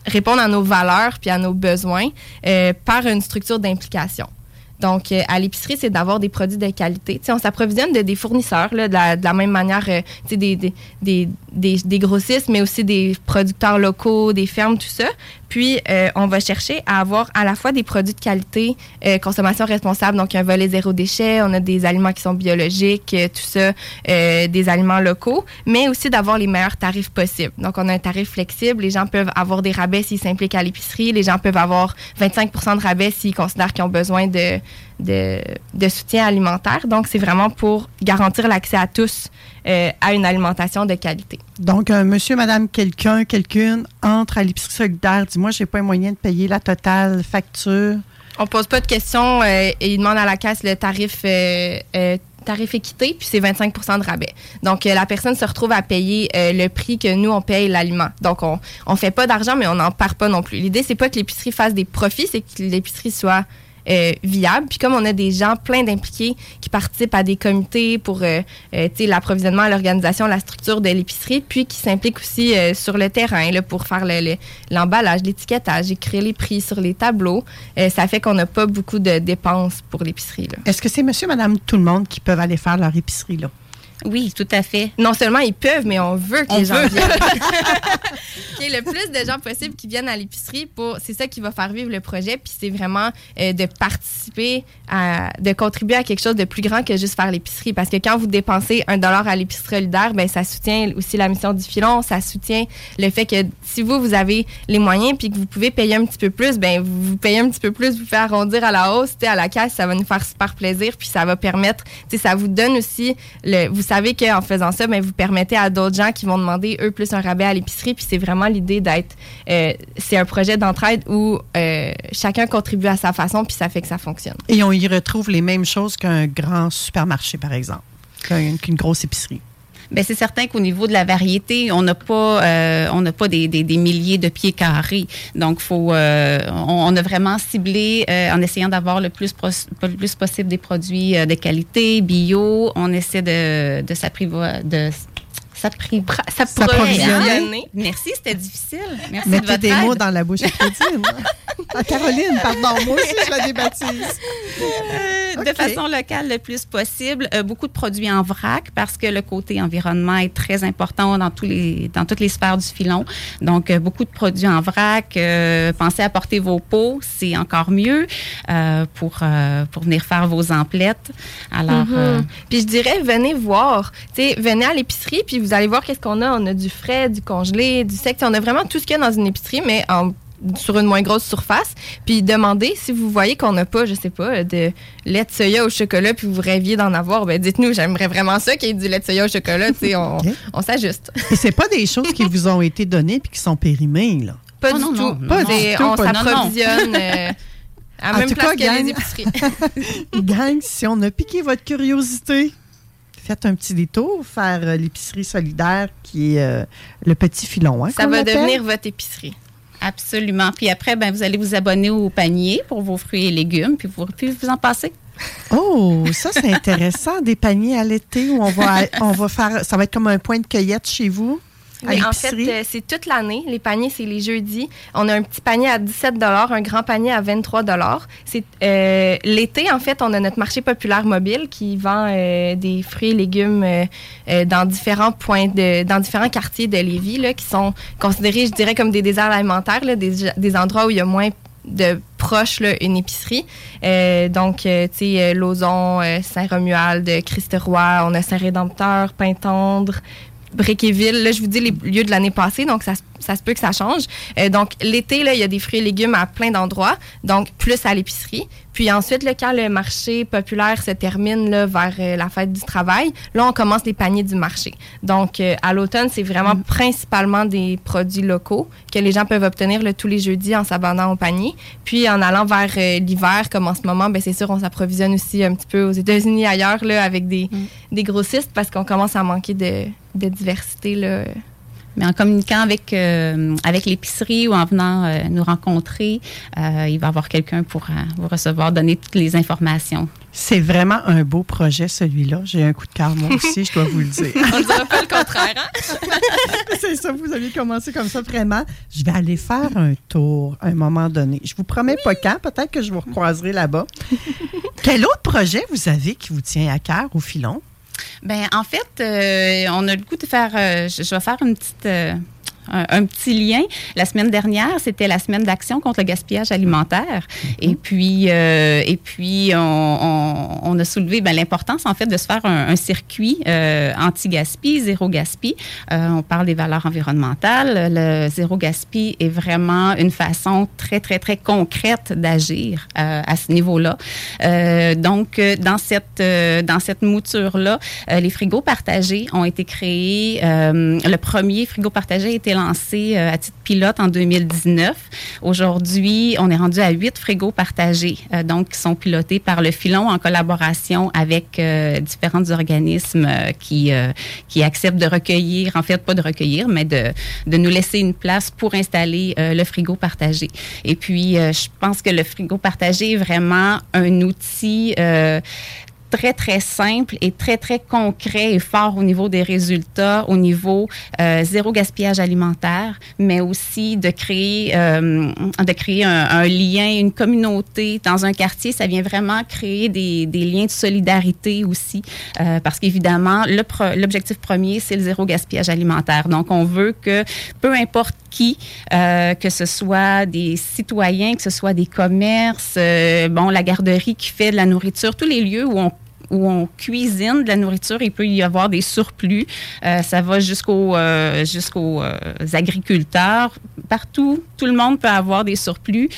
Speaker 9: répondre à nos valeurs puis à nos besoins par une structure d'implication. Donc, euh, à l'épicerie, c'est d'avoir des produits de qualité. Tu sais, on s'approvisionne de des fournisseurs, là, de, la, de la même manière, euh, des, des, des, des grossistes, mais aussi des producteurs locaux, des fermes, tout ça. Puis, euh, on va chercher à avoir à la fois des produits de qualité, euh, consommation responsable, donc un volet zéro déchet, on a des aliments qui sont biologiques, euh, tout ça, euh, des aliments locaux, mais aussi d'avoir les meilleurs tarifs possibles. Donc, on a un tarif flexible, les gens peuvent avoir des rabais s'ils s'impliquent à l'épicerie, les gens peuvent avoir 25% de rabais s'ils considèrent qu'ils ont besoin de, de, de soutien alimentaire. Donc, c'est vraiment pour garantir l'accès à tous euh, à une alimentation de qualité.
Speaker 8: Donc, un monsieur, madame, quelqu'un, quelqu'une entre à l'épicerie solidaire, dis-moi, j'ai pas un moyen de payer la totale facture.
Speaker 9: On pose pas de questions euh, et il demande à la caisse le tarif euh, euh, tarif équité, puis c'est 25 de rabais. Donc, euh, la personne se retrouve à payer euh, le prix que nous, on paye l'aliment. Donc, on on fait pas d'argent, mais on n'en perd pas non plus. L'idée, c'est pas que l'épicerie fasse des profits, c'est que l'épicerie soit euh, viable. Puis comme on a des gens plein d'impliqués qui participent à des comités pour euh, euh, l'approvisionnement, l'organisation, la structure de l'épicerie, puis qui s'impliquent aussi sur le terrain pour faire le- le- l'emballage, l'étiquetage, écrire les prix sur les tableaux, ça fait qu'on n'a pas beaucoup de dépenses pour l'épicerie.
Speaker 8: Est-ce que c'est monsieur, madame, tout le monde qui peuvent aller faire leur épicerie, là?
Speaker 10: Oui, tout à fait.
Speaker 9: Non seulement ils peuvent, mais on veut que
Speaker 10: On
Speaker 9: les gens
Speaker 10: veut.
Speaker 9: viennent. Qu'il y ait le plus de gens possible qui viennent à l'épicerie pour c'est ça qui va faire vivre le projet puis c'est vraiment euh, de participer à de contribuer à quelque chose de plus grand que juste faire l'épicerie parce que quand vous dépensez un dollar à l'épicerie solidaire ben ça soutient aussi la mission du filon ça soutient le fait que si vous vous avez les moyens puis que vous pouvez payer un petit peu plus ben vous, vous payez un petit peu plus vous faites arrondir à la hausse tu sais, à la caisse ça va nous faire super plaisir puis ça va permettre tu sais ça vous donne aussi le vous savez qu'en faisant ça ben vous permettez à d'autres gens qui vont demander eux plus un rabais à l'épicerie puis c'est vraiment l'idée d'être euh, c'est un projet d'entraide où euh, chacun contribue à sa façon puis ça fait que ça fonctionne
Speaker 8: Et on y retrouve les mêmes choses qu'un grand supermarché, par exemple, qu'un- qu'une grosse épicerie.
Speaker 10: Ben c'est certain qu'au niveau de la variété, on n'a pas, euh, on n'a pas des, des- des milliers de pieds carrés. Donc, faut, euh, on, on a vraiment ciblé euh, en essayant d'avoir le plus, le plus possible des produits euh, de qualité, bio. On essaie de, de s'apprivo- de s'appri-
Speaker 8: S'approvisionner.
Speaker 10: Merci, c'était difficile. Merci de
Speaker 8: Mettez
Speaker 10: votre
Speaker 8: des
Speaker 10: aide.
Speaker 8: mots dans la bouche à Claudine. Ah, Caroline, pardon, moi aussi je la débaptise.
Speaker 10: Euh, de façon locale le plus possible. Euh, beaucoup de produits en vrac parce que le côté environnement est très important dans, tous les, dans toutes les sphères du filon. Donc, euh, beaucoup de produits en vrac. Euh, pensez à porter vos pots, c'est encore mieux euh, pour, euh, pour venir faire vos emplettes. Alors,
Speaker 9: Mhm.
Speaker 10: euh,
Speaker 9: Puis je dirais, venez voir. Tu sais, venez à l'épicerie, puis vous allez voir qu'est-ce qu'on a. On a du frais, du congelé, du sec. On a vraiment tout ce qu'il y a dans une épicerie, mais en sur une moins grosse surface. Puis demandez si vous voyez qu'on n'a pas, je sais pas, de lait de soya au chocolat, puis vous rêviez d'en avoir, ben dites-nous, j'aimerais vraiment ça qu'il y ait du lait de soya au chocolat. Tu sais, on, on s'ajuste.
Speaker 8: Et c'est pas des choses qui vous ont été données puis qui sont périmées, là?
Speaker 9: Pas
Speaker 10: Oh,
Speaker 9: du
Speaker 10: non,
Speaker 9: tout.
Speaker 10: non,
Speaker 9: Pas
Speaker 10: non.
Speaker 9: on
Speaker 8: du tout,
Speaker 9: s'approvisionne euh, à
Speaker 8: En
Speaker 9: même
Speaker 8: tout
Speaker 9: place
Speaker 8: cas,
Speaker 9: que les
Speaker 8: gang?
Speaker 9: épiceries.
Speaker 8: Gang, si on a piqué votre curiosité, faites un petit détour, faire euh, l'épicerie solidaire qui est euh, le petit filon. Hein,
Speaker 9: Ça va devenir votre épicerie.
Speaker 10: Absolument. Puis après, ben, vous allez vous abonner au panier pour vos fruits et légumes, puis vous, puis vous en passer.
Speaker 8: Oh, ça c'est intéressant, des paniers à l'été où on va, on va faire, ça va être comme un point de cueillette chez vous? À
Speaker 9: Oui, en fait, euh, c'est toute l'année. Les paniers, c'est les jeudis. On a un petit panier à 17 un grand panier à 23 C'est euh, l'été, en fait, on a notre marché populaire mobile qui vend euh, des fruits et légumes euh, dans différents points de, dans différents quartiers de Lévis, là, qui sont considérés, je dirais, comme des déserts alimentaires, là, des, des endroits où il y a moins de proches là, une épicerie. Euh, donc, euh, tu sais, euh, Lauson, Saint-Romuald, Christ-Roi, on a Saint-Rédempteur, Pintendre, Bréquéville. Là, je vous dis les lieux de l'année passée, donc ça, ça se peut que ça change. Euh, donc, l'été, là, il y a des fruits et légumes à plein d'endroits, donc plus à l'épicerie. Puis ensuite, là, quand le marché populaire se termine là, vers euh, la fête du travail, là, on commence les paniers du marché. Donc, euh, à l'automne, c'est vraiment principalement des produits locaux que les gens peuvent obtenir là, tous les jeudis en s'abonnant au panier. Puis, en allant vers euh, l'hiver, comme en ce moment, ben, c'est sûr, on s'approvisionne aussi un petit peu aux États-Unis ailleurs là, avec des, des grossistes parce qu'on commence à manquer de, de diversité. Là.
Speaker 10: Mais en communiquant avec, euh, avec l'épicerie ou en venant euh, nous rencontrer, euh, il va y avoir quelqu'un pour euh, vous recevoir, donner toutes les informations.
Speaker 8: C'est vraiment un beau projet, celui-là. J'ai un coup de cœur, moi aussi, je dois vous le dire.
Speaker 9: On ne dira pas le contraire. Hein?
Speaker 8: C'est ça, vous aviez commencé comme ça, vraiment. Je vais aller faire un tour à un moment donné. Je vous promets pas quand, peut-être que je vous recroiserai là-bas. Quel autre projet vous avez qui vous tient à cœur au filon?
Speaker 10: Ben, en fait, euh, on a le goût de faire. euh, je, je vais faire une petite. Un, un petit lien. La semaine dernière, c'était la semaine d'action contre le gaspillage alimentaire. Et puis, euh, et puis, on, on- on a soulevé ben, l'importance en fait de se faire un, un circuit euh, anti-gaspi, zéro gaspi. Euh, on parle des valeurs environnementales. Le zéro gaspi est vraiment une façon très très très concrète d'agir à ce niveau-là. Donc, dans cette dans cette mouture-là, les frigos partagés ont été créés. le premier frigo partagé a été euh, à titre pilote en 2019. Aujourd'hui, on est rendu à huit frigos partagés, euh, donc qui sont pilotés par le filon en collaboration avec euh, différents organismes qui qui acceptent de recueillir, en fait pas de recueillir, mais de de nous laisser une place pour installer le frigo partagé. Et puis, je pense que le frigo partagé est vraiment un outil très, très simple et très, très concret et fort au niveau des résultats, au niveau euh, zéro gaspillage alimentaire, mais aussi de créer, euh, de créer un, lien, une communauté dans un quartier. Ça vient vraiment créer des, des liens de solidarité aussi, euh, parce qu'évidemment, l'objectif premier, c'est le zéro gaspillage alimentaire. Donc, on veut que peu importe qui, euh, que ce soit des citoyens, que ce soit des commerces, euh, bon, la garderie qui fait de la nourriture, tous les lieux où on où on cuisine de la nourriture, il peut y avoir des surplus. Euh, ça va jusqu'aux euh, jusqu'aux euh, agriculteurs. Partout, tout le monde peut avoir des surplus.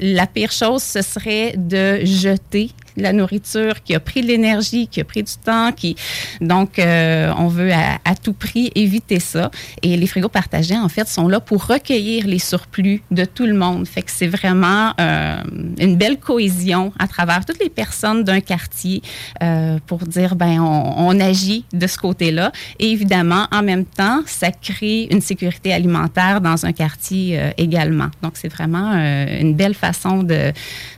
Speaker 10: La pire chose, ce serait de jeter la nourriture qui a pris de l'énergie, qui a pris du temps, qui donc euh, on veut à, tout prix éviter ça. Et les frigos partagés en fait sont là pour recueillir les surplus de tout le monde. Fait que c'est vraiment euh, une belle cohésion à travers toutes les personnes d'un quartier euh, pour dire ben on, agit de ce côté-là. Et évidemment en même temps ça crée une sécurité alimentaire dans un quartier également. Donc c'est vraiment une belle façon de,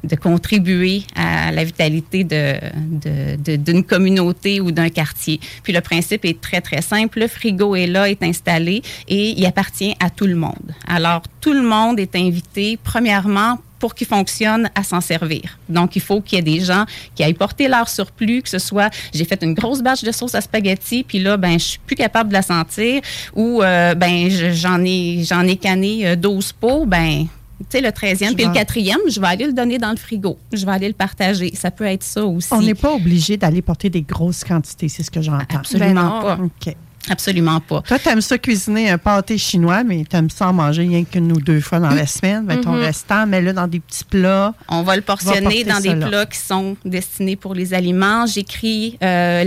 Speaker 10: de contribuer à la vitalité de, de- d'une communauté ou d'un quartier. Puis le principe est très, très simple. Le frigo est là, est installé et il appartient à tout le monde. Alors, tout le monde est invité, premièrement, pour qu'il fonctionne à s'en servir. Donc, il faut qu'il y ait des gens qui aillent porter leur surplus, que ce soit j'ai fait une grosse batch de sauce à spaghetti, puis là, ben, je suis plus capable de la sentir, ou euh, ben, je- j'en ai, j'en ai canné euh, 12 pots, ben, tu sais, le 13e
Speaker 8: Je
Speaker 10: puis le
Speaker 8: vais-
Speaker 10: 4e, je vais aller le donner dans le frigo. Je vais aller le partager. Ça peut être ça aussi.
Speaker 8: On n'est pas obligé d'aller porter des grosses quantités, c'est ce que j'entends.
Speaker 10: Absolument
Speaker 9: Ben non.
Speaker 10: pas.
Speaker 8: OK.
Speaker 10: Absolument pas.
Speaker 8: Toi, t'aimes ça cuisiner un pâté chinois, mais t'aimes ça en manger rien qu'une ou deux fois dans la semaine. Ben, ton
Speaker 10: Mhm.
Speaker 8: restant, mets-le dans des petits plats.
Speaker 10: On va le portionner dans des plats qui sont destinés pour les aliments. J'écris euh,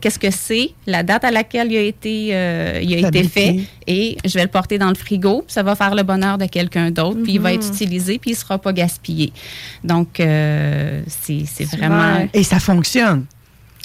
Speaker 10: qu'est-ce que c'est, la date à laquelle il a été, euh, il a été fait, et je vais le porter dans le frigo. Ça va faire le bonheur de quelqu'un d'autre, puis il va
Speaker 8: Mhm.
Speaker 10: être utilisé, puis il ne sera pas gaspillé. Donc, euh, c'est c'est vraiment...
Speaker 8: Et ça fonctionne.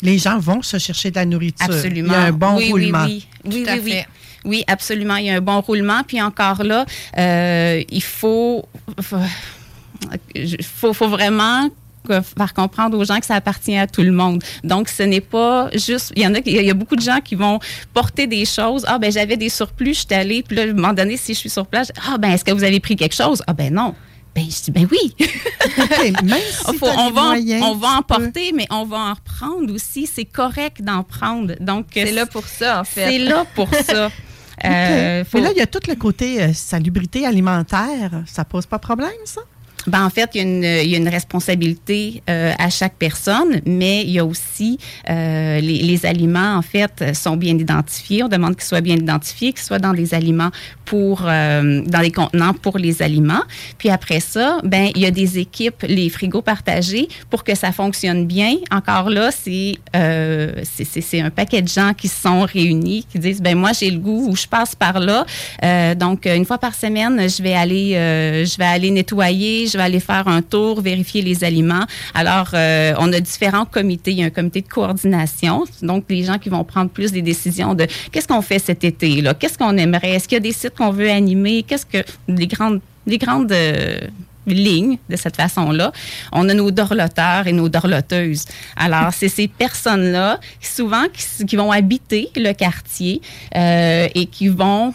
Speaker 8: Les gens vont se chercher de la nourriture.
Speaker 10: Absolument.
Speaker 8: Il y a un bon
Speaker 10: oui,
Speaker 8: roulement.
Speaker 10: Oui, oui,
Speaker 9: Tout à
Speaker 10: oui, oui.
Speaker 9: fait.
Speaker 10: Oui, absolument. Il y a un bon roulement. Puis encore là, euh, il faut, faut, faut, vraiment faire comprendre aux gens que ça appartient à tout le monde. Donc, ce n'est pas juste. Il y en a, il y a beaucoup de gens qui vont porter des choses. Ah, ben, j'avais des surplus, je suis allée. Puis là, à un moment donné, si je suis sur place, ah, ben, est-ce que vous avez pris quelque chose? Ah, ben, non. Ben, je dis, ben oui.
Speaker 8: même si
Speaker 10: Faut-
Speaker 8: t'as
Speaker 10: on va, en-
Speaker 8: moyens,
Speaker 10: on va en
Speaker 8: tu peux.
Speaker 10: porter, mais on va en reprendre aussi. C'est correct d'en prendre. Donc,
Speaker 9: C'est là pour ça, en fait.
Speaker 10: C'est là pour ça. Euh, faut-
Speaker 8: Mais là, il y a tout le côté euh, salubrité alimentaire. Ça pose pas problème, ça?
Speaker 10: Ben, en fait, il y a une, il y a une responsabilité euh, à chaque personne, mais il y a aussi euh, les, les aliments, en fait, sont bien identifiés. On demande qu'ils soient bien identifiés, qu'ils soient dans les aliments pour, euh, dans les contenants pour les aliments. Puis après ça, ben, il y a des équipes, les frigos partagés, pour que ça fonctionne bien. Encore là, c'est euh, c'est- un paquet de gens qui se sont réunis, qui disent, ben moi, j'ai le goût ou je passe par là. Euh, donc, une fois par semaine, je vais aller, euh, je vais aller nettoyer, je vais aller faire un tour, vérifier les aliments. Alors, euh, on a différents comités. Il y a un comité de coordination, donc les gens qui vont prendre plus des décisions de qu'est-ce qu'on fait cet été, là, qu'est-ce qu'on aimerait, est-ce qu'il y a des sites qu'on veut animer, qu'est-ce que les grandes, les grandes euh, lignes de cette façon-là? On a nos dorloteurs et nos dorloteuses. Alors, c'est ces personnes-là, souvent, qui, vont habiter le quartier euh, et qui vont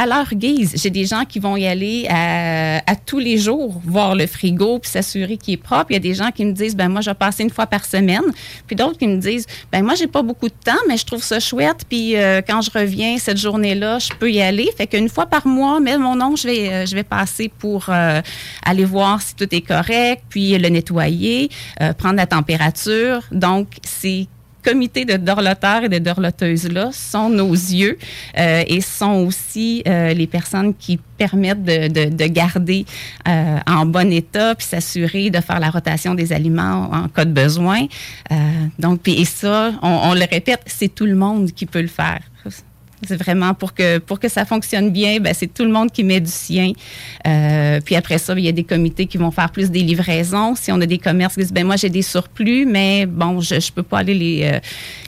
Speaker 10: à leur guise. J'ai des gens qui vont y aller à, à tous les jours voir le frigo puis s'assurer qu'il est propre. Il y a des gens qui me disent ben moi je vais passer une fois par semaine. Puis d'autres qui me disent ben moi j'ai pas beaucoup de temps mais je trouve ça chouette puis euh, quand je reviens cette journée-là, je peux y aller. Fait qu'une fois par mois, mais mon nom je vais euh, je vais passer pour euh, aller voir si tout est correct, puis le nettoyer, euh, prendre la température. Donc c'est comité de dorloteurs et de dorloteuses-là sont nos yeux euh, et sont aussi euh, les personnes qui permettent de, de- de garder euh, en bon état puis s'assurer de faire la rotation des aliments en cas de besoin. Euh, donc, puis- et ça, on, on le répète, c'est tout le monde qui peut le faire. C'est vraiment pour que pour que ça fonctionne bien, ben, c'est tout le monde qui met du sien. Euh, puis après ça, il y a des comités qui vont faire plus des livraisons. Si on a des commerces qui disent ben moi j'ai des surplus, mais bon je je peux pas aller les euh,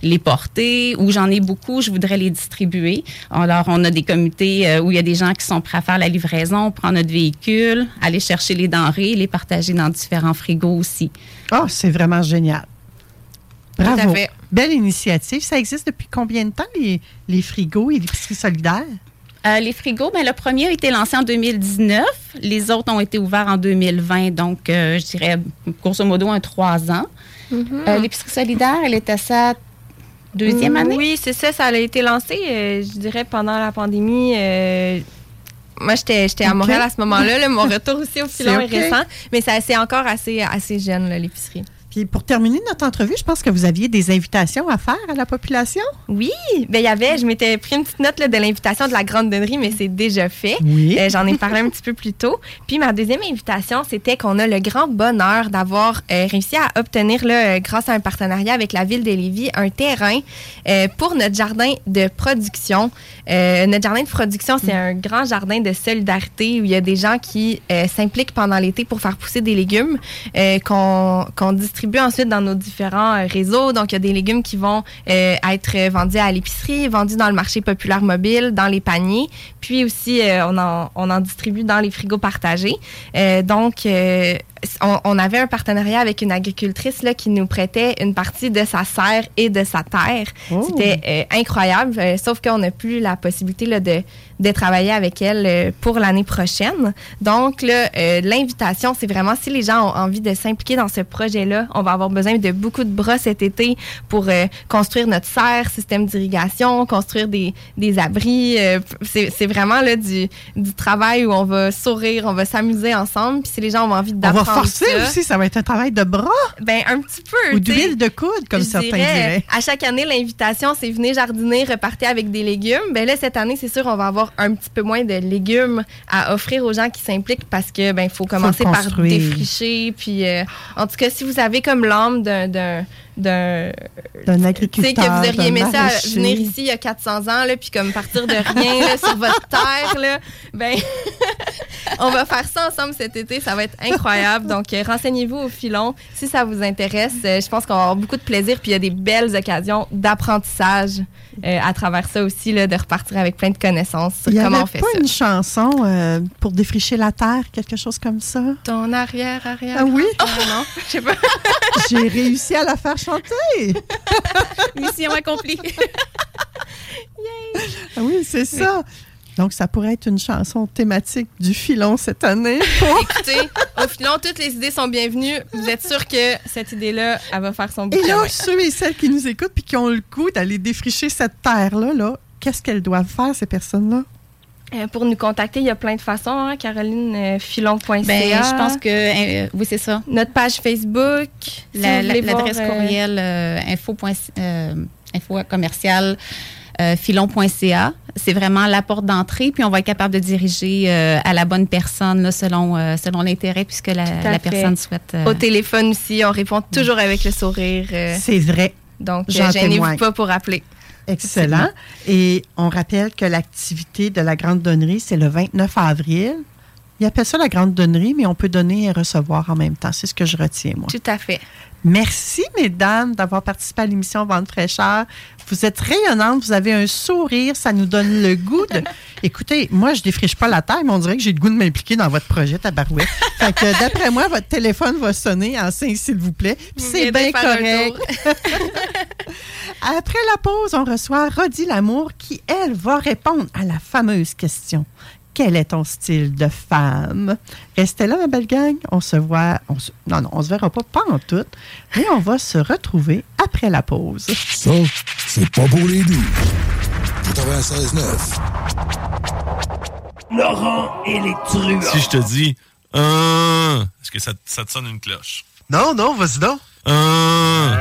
Speaker 10: les porter ou j'en ai beaucoup, je voudrais les distribuer. Alors on a des comités euh, où il y a des gens qui sont prêts à faire la livraison, prendre notre véhicule, aller chercher les denrées, les partager dans différents frigos aussi.
Speaker 8: Oh, c'est vraiment génial. Bravo.
Speaker 10: Tout à fait.
Speaker 8: Belle initiative. Ça existe depuis combien de temps, les, les frigos et l'épicerie solidaire?
Speaker 10: Euh, les frigos, ben, le premier a été lancé en 2019. Les autres ont été ouverts en 2020, donc euh, je dirais grosso modo un trois ans. Euh, L'épicerie solidaire, elle est à sa deuxième année.
Speaker 9: Oui, c'est ça. Ça a été lancé, euh, je dirais, pendant la pandémie. euh, moi, j'étais j'étais à. Montréal à ce moment-là. là. Mon retour aussi au filon est récent. Mais ça- c'est encore assez, assez jeune, là, l'épicerie.
Speaker 8: Puis pour terminer notre entrevue, je pense que vous aviez des invitations à faire à la population.
Speaker 9: Oui, ben il y avait, je m'étais pris une petite note là, de l'invitation de la grande donnerie, mais c'est déjà fait.
Speaker 8: Oui.
Speaker 9: Euh, J'en ai parlé un petit peu plus tôt. Puis ma deuxième invitation, c'était qu'on a le grand bonheur d'avoir euh, réussi à obtenir, là, euh, grâce à un partenariat avec la ville de Lévis, un terrain pour notre jardin de production. Notre jardin de production, c'est un grand jardin de solidarité où il y a des gens qui s'impliquent pendant l'été pour faire pousser des légumes qu'on qu'on distribue ensuite dans nos différents euh, réseaux. Donc, il y a des légumes qui vont euh, être vendus à l'épicerie, vendus dans le marché populaire mobile, dans les paniers. Puis aussi, euh, on, en, on en distribue dans les frigos partagés. Donc, on, on avait un partenariat avec une agricultrice là, qui nous prêtait une partie de sa serre et de sa terre.
Speaker 8: Oh.
Speaker 9: C'était euh, incroyable, euh, sauf qu'on n'a plus la possibilité là, de, de travailler avec elle euh, pour l'année prochaine. Donc, l'invitation, c'est vraiment si les gens ont envie de s'impliquer dans ce projet-là, On va avoir besoin de beaucoup de bras cet été pour construire notre serre, système d'irrigation, construire des, des abris. C'est vraiment là, du, du travail où on va sourire, on va s'amuser ensemble. Puis si les gens ont envie d'apprendre
Speaker 8: forcer
Speaker 9: ça,
Speaker 8: aussi, ça va être un travail de bras.
Speaker 9: ben un petit peu.
Speaker 8: Ou d'huile de coude, comme certains
Speaker 9: dirais,
Speaker 8: diraient.
Speaker 9: À chaque année, l'invitation, c'est venez jardiner, repartez avec des légumes. Ben là, cette année, c'est sûr, on va avoir un petit peu moins de légumes à offrir aux gens qui s'impliquent parce que ben faut commencer par défricher. Puis, euh, en tout cas, si vous avez comme l'âme d'un d'un
Speaker 8: agriculteur.
Speaker 9: que vous auriez aimé ça venir ici il y a 400 ans, là, puis comme partir de rien là, sur votre terre, là, ben, on va faire ça ensemble cet été. Ça va être incroyable. Donc, euh, renseignez-vous au filon si ça vous intéresse. Euh, je pense qu'on va avoir beaucoup de plaisir, puis il y a des belles occasions d'apprentissage euh, à travers ça aussi, là, de repartir avec plein de connaissances sur
Speaker 8: Il y
Speaker 9: comment
Speaker 8: avait
Speaker 9: on fait
Speaker 8: pas
Speaker 9: ça.
Speaker 8: une chanson euh, pour défricher la terre, quelque chose comme ça?
Speaker 9: Ton arrière, arrière.
Speaker 8: Ah oui?
Speaker 9: non, je sais pas.
Speaker 8: J'ai réussi à la faire chanter.
Speaker 10: Mission accomplie.
Speaker 8: Ah oui, c'est ça. Donc, ça pourrait être une chanson thématique du filon cette année.
Speaker 9: Écoutez, au filon, toutes les idées sont bienvenues. Vous êtes sûr que cette idée-là, elle va faire son bout
Speaker 8: Et là, ceux et celles qui nous écoutent puis qui ont le goût d'aller défricher cette terre-là, là, qu'est-ce qu'elles doivent faire, ces personnes-là?
Speaker 9: Euh, pour nous contacter, il y a plein de façons. Hein, Caroline euh, Filon.ca.
Speaker 10: Ben, je pense que euh, oui, c'est ça.
Speaker 9: Notre page Facebook.
Speaker 10: La- la- L'adresse
Speaker 9: euh,
Speaker 10: courriel euh, info, point- euh, info commercial euh, filon.ca. C'est vraiment la porte d'entrée, puis on va être capable de diriger euh, à la bonne personne là, selon, euh, selon l'intérêt, puisque la, personne souhaite. euh,
Speaker 9: Au téléphone aussi, on répond toujours avec le sourire. euh,
Speaker 8: C'est vrai.
Speaker 9: donc, euh, gênez-vous
Speaker 8: témoigne.
Speaker 9: pas pour appeler.
Speaker 8: Excellent. Et on rappelle que l'activité de la Grande Donnerie, c'est le 29 avril. Ils appellent ça la Grande Donnerie, mais on peut donner et recevoir en même temps. C'est ce que je retiens, moi.
Speaker 9: Tout à fait.
Speaker 8: Merci, mesdames, d'avoir participé à l'émission Vente fraîcheur. Vous êtes rayonnantes, vous avez un sourire, ça nous donne le goût de... Écoutez, moi, je défriche pas la terre, mais on dirait que j'ai le goût de m'impliquer dans votre projet, tabarouette. fait que, d'après moi, votre téléphone va sonner en signe, s'il vous plaît. C'est bien correct. Après la pause, on reçoit Rodi Lamour qui, elle, va répondre à la fameuse question. Quel est ton style de femme? Restez là, ma belle gang. On se voit. On se- non, non, on se verra pas, pas en tout. Mais on va se retrouver après la pause.
Speaker 11: Ça, c'est pas pour les doux. 96.9.
Speaker 7: Laurent et les truands.
Speaker 12: Si je te dis un, est-ce que ça, ça te sonne une cloche?
Speaker 13: Non, non, vas-y donc.
Speaker 12: Un,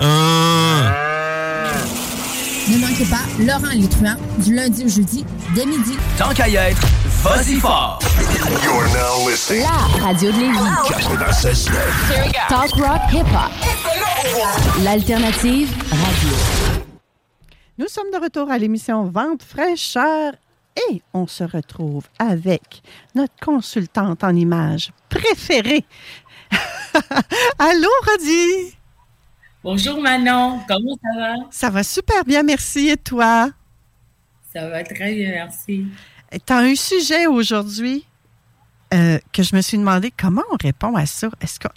Speaker 12: un.
Speaker 14: Ne manquez pas Laurent truands du lundi au jeudi dès midi.
Speaker 7: Tant qu'à y être, vas-y fort.
Speaker 11: You're now listening.
Speaker 14: La radio de Lévis.
Speaker 11: 96.9.
Speaker 14: Talk rock hip hop. L'alternative radio.
Speaker 8: Nous sommes de retour à l'émission Vente fraîcheur et on se retrouve avec notre consultante en images préférée. Allô, Rodi?
Speaker 15: Bonjour Manon, comment ça va?
Speaker 8: Ça va super bien, merci. Et toi?
Speaker 15: Ça va très bien, merci.
Speaker 8: Tu as un sujet aujourd'hui euh, que je me suis demandé comment on répond à ça. Est-ce que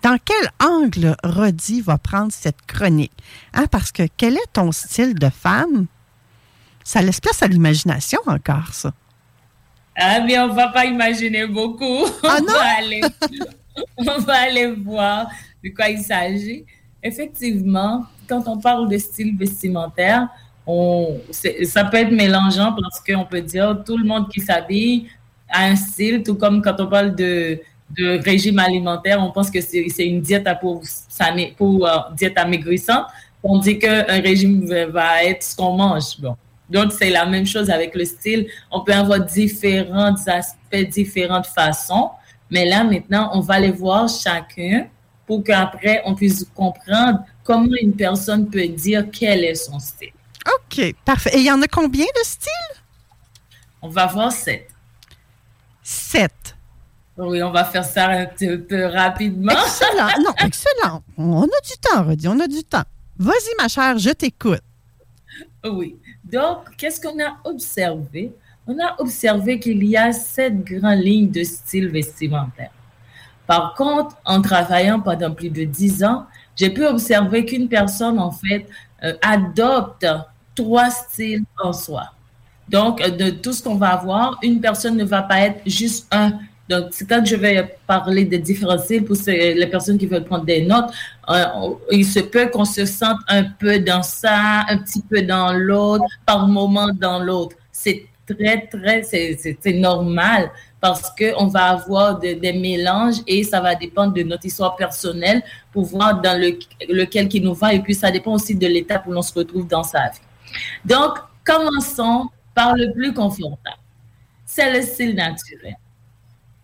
Speaker 8: dans quel angle Rodi va prendre cette chronique? Hein, parce que quel est ton style de femme? Ça laisse place à l'imagination encore, ça.
Speaker 15: Ah, mais on va pas imaginer beaucoup.
Speaker 8: Ah
Speaker 15: on,
Speaker 8: non?
Speaker 15: va aller, on va aller voir de quoi il s'agit. Effectivement, quand on parle de style vestimentaire, on, ça peut être mélangeant parce qu'on peut dire tout le monde qui s'habille a un style, tout comme quand on parle de, de régime alimentaire, on pense que c'est une diète à pour, pour euh, diète amaigrissante, tandis qu'un régime va être ce qu'on mange. Bon. Donc, c'est la même chose avec le style. On peut avoir différents aspects, différentes façons. Mais là, maintenant, on va les voir chacun pour qu'après, on puisse comprendre comment une personne peut dire quel est son style.
Speaker 8: OK, parfait. Et il y en a combien de styles?
Speaker 15: On va voir sept.
Speaker 8: Sept.
Speaker 15: Oui, on va faire ça un petit peu rapidement.
Speaker 8: Excellent. Non, excellent. On a du temps, Rodi, on a du temps. Vas-y, ma chère, je t'écoute.
Speaker 15: Oui. Donc, qu'est-ce qu'on a observé? On a observé qu'il y a sept grandes lignes de style vestimentaire. Par contre, en travaillant pendant plus de dix ans, j'ai pu observer qu'une personne, en fait, euh, adopte trois styles en soi. Donc, euh, de tout ce qu'on va avoir, une personne ne va pas être juste un Donc, quand je vais parler de différents styles pour les personnes qui veulent prendre des notes, euh, il se peut qu'on se sente un peu dans ça, un petit peu dans l'autre, par moment dans l'autre. C'est très, très, c'est normal parce qu'on va avoir des mélanges et ça va dépendre de notre histoire personnelle pour voir dans le, lequel qui nous va et puis ça dépend aussi de l'étape où l'on se retrouve dans sa vie. Donc, commençons par le plus confortable. C'est le style naturel.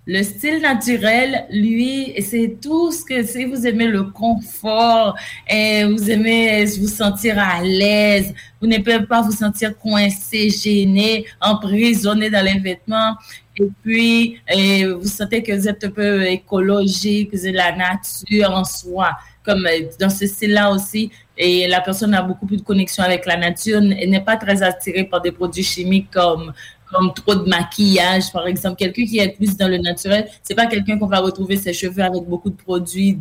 Speaker 15: Le style naturel, lui, c'est tout ce que si vous aimez le confort et vous aimez vous sentir à l'aise, vous ne pouvez pas vous sentir coincé, gêné, emprisonné dans les vêtements. Et puis, vous sentez que vous êtes un peu écologique, êtes la nature en soi. Comme euh, dans ce style-là aussi, et la personne a beaucoup plus de connexion avec la nature et n'est pas très attirée par des produits chimiques comme comme trop de maquillage, par exemple. Quelqu'un qui est plus dans le naturel, c'est pas quelqu'un qu'on va retrouver ses cheveux avec beaucoup de produits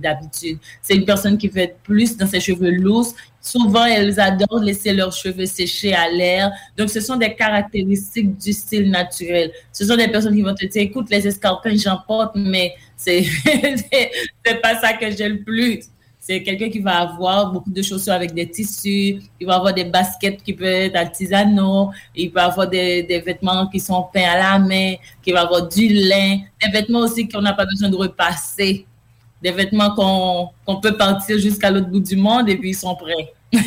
Speaker 15: d'habitude. C'est une personne qui fait plus dans ses cheveux lourds. Souvent, elles adorent laisser leurs cheveux sécher à l'air. Donc, ce sont des caractéristiques du style naturel. Ce sont des personnes qui vont te dire, écoute, les escarpins, j'en porte, mais c'est, pas ça que j'ai le plus. C'est quelqu'un qui va avoir beaucoup de chaussures avec des tissus, il va avoir des baskets qui peuvent être artisanaux, il peut avoir des, des, vêtements qui sont peints à la main, qui va avoir du lin, des vêtements aussi qu'on n'a pas besoin de repasser, des vêtements qu'on peut partir jusqu'à l'autre bout du monde et puis ils sont prêts.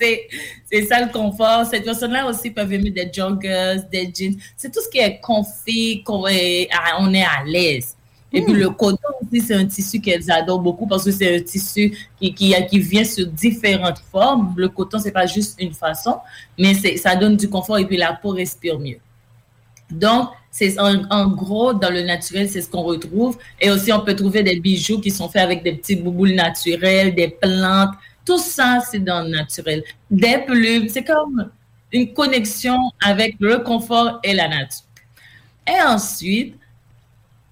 Speaker 15: c'est ça le confort. Cette personne-là aussi peut aimer des joggers, des jeans. C'est tout ce qui est confit, qu'on est, on est à l'aise. Et puis le coton aussi, c'est un tissu qu'elles adorent beaucoup parce que c'est un tissu qui, qui, qui vient sur différentes formes. Le coton, c'est pas juste une façon, mais ça donne du confort et puis la peau respire mieux. Donc, c'est en, gros, dans le naturel, c'est ce qu'on retrouve. Et aussi, on peut trouver des bijoux qui sont faits avec des petits bouboules naturels, des plantes. Tout ça, c'est dans le naturel. Des plumes, c'est comme une connexion avec le confort et la nature. Et ensuite,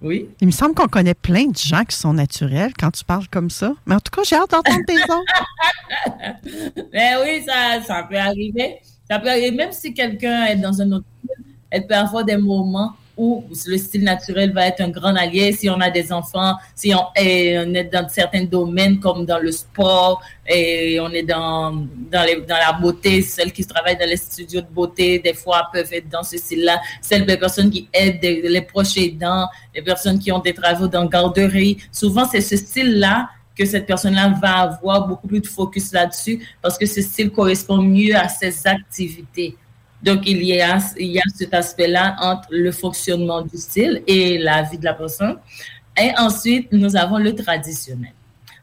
Speaker 15: oui?
Speaker 8: Il me semble qu'on connaît plein de gens qui sont naturels quand tu parles comme ça. Mais en tout cas, j'ai hâte d'entendre tes
Speaker 15: autres. Mais oui, ça, ça peut arriver. Ça peut arriver, même si quelqu'un est dans un autre elle peut avoir des moments où le style naturel va être un grand allié si on a des enfants, si on est, dans certains domaines comme dans le sport et on est dans, dans, la beauté, celles qui travaillent dans les studios de beauté, des fois peuvent être dans ce style-là, celles des personnes qui aident les proches aidants, les personnes qui ont des travaux dans garderie. Souvent, c'est ce style-là que cette personne-là va avoir beaucoup plus de focus là-dessus parce que ce style correspond mieux à ses activités. Donc, il y a, il y a cet aspect-là entre le fonctionnement du style et la vie de la personne. Et ensuite, nous avons le traditionnel.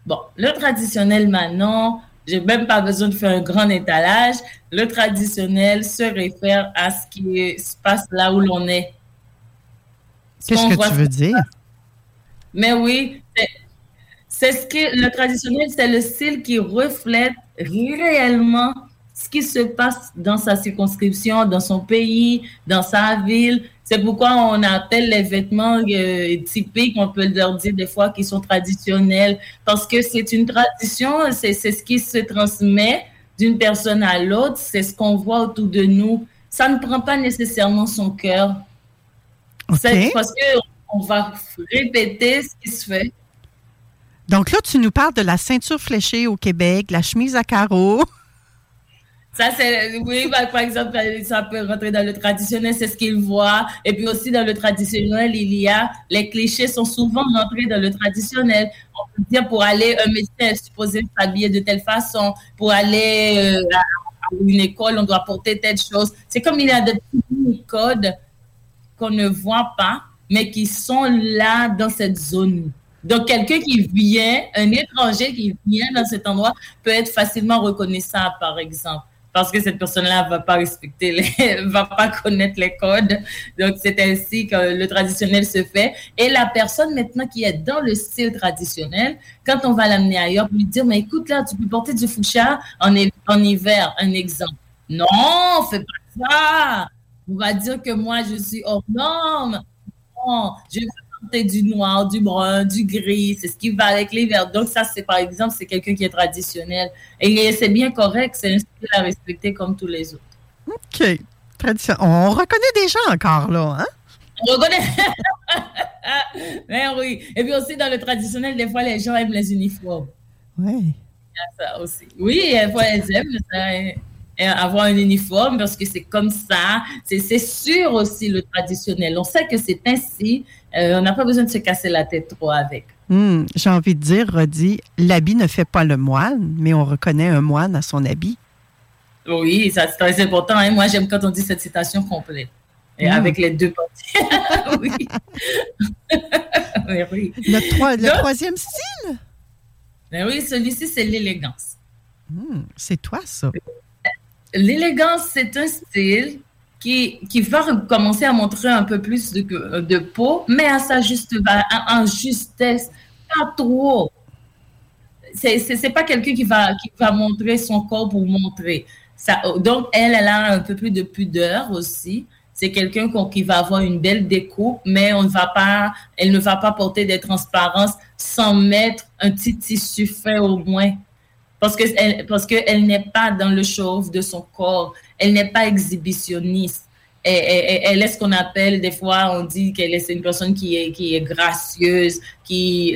Speaker 15: Bon, le traditionnel maintenant, j'ai même pas besoin de faire un grand étalage. Le traditionnel se réfère à ce qui se passe là où l'on est.
Speaker 8: Qu'est-ce que tu veux dire?
Speaker 15: Mais oui, c'est ce que le traditionnel, c'est le style qui reflète réellement ce qui se passe dans sa circonscription, dans son pays, dans sa ville. C'est pourquoi on appelle les vêtements euh, typiques, on peut leur dire des fois qu'ils sont traditionnels, parce que c'est une tradition, c'est ce qui se transmet d'une personne à l'autre, c'est ce qu'on voit autour de nous. Ça ne prend pas nécessairement son cœur. C'est parce qu'on va répéter ce qui se fait.
Speaker 8: Donc là, tu nous parles de la ceinture fléchée au Québec, la chemise à carreaux.
Speaker 15: Ça, c'est, oui, par exemple, ça peut rentrer dans le traditionnel, c'est ce qu'ils voient. Et puis aussi, dans le traditionnel, il y a, les clichés sont souvent rentrés dans le traditionnel. On peut dire, pour aller, un médecin est supposé s'habiller de telle façon. Pour aller euh, à une école, on doit porter telle chose. C'est comme il y a des petits codes qu'on ne voit pas, mais qui sont là dans cette zone. Donc, quelqu'un qui vient, un étranger qui vient dans cet endroit, peut être facilement reconnaissable, par exemple parce que cette personne-là va pas respecter, les, va pas connaître les codes. Donc, c'est ainsi que le traditionnel se fait. Et la personne maintenant qui est dans le style traditionnel, quand on va l'amener ailleurs, lui dire, mais écoute là, tu peux porter du fuchsia en, en hiver, un exemple. Non, fais pas ça. On va dire que moi, je suis hors norme. Non, je du noir, du brun, du gris, c'est ce qui va avec les verts. Donc ça, c'est par exemple, c'est quelqu'un qui est traditionnel. Et c'est bien correct, c'est un style à respecter comme tous les autres.
Speaker 8: OK. On reconnaît des gens encore là, hein?
Speaker 15: On reconnaît. Mais oui. Et puis aussi, dans le traditionnel, des fois, les gens aiment les uniformes.
Speaker 8: Oui.
Speaker 15: Ça aussi. Oui, des fois, elles aiment ça, hein, avoir un uniforme parce que c'est comme ça. C'est sûr aussi le traditionnel. On sait que c'est ainsi. Euh, on n'a pas besoin de se casser la tête trop avec.
Speaker 8: Hmm, J'ai envie de dire, Rodi, l'habit ne fait pas le moine, mais on reconnaît un moine à son habit.
Speaker 15: Oui, ça c'est très important. hein. Moi, j'aime quand on dit cette citation complète. Et
Speaker 8: Mm.
Speaker 15: avec les deux parties. oui.
Speaker 8: Le, troi- le
Speaker 15: Donc-
Speaker 8: troisième style?
Speaker 15: Ben oui, celui-ci, c'est l'élégance.
Speaker 8: Hmm, c'est toi, ça.
Speaker 15: L'élégance, c'est un style qui, qui va commencer à montrer un peu plus de, peau, mais à sa juste en justesse, pas trop. C'est c'est pas quelqu'un qui va, qui va montrer son corps pour montrer. Donc, elle, elle a un peu plus de pudeur aussi. C'est quelqu'un qui va avoir une belle découpe, mais on va pas, elle ne va pas porter des transparences sans mettre un petit tissu fait au moins parce que elle, parce que n'est pas dans le show de son corps, elle n'est pas exhibitionniste. Elle, elle- est ce qu'on appelle des fois on dit qu'elle est une personne qui est qui est gracieuse, qui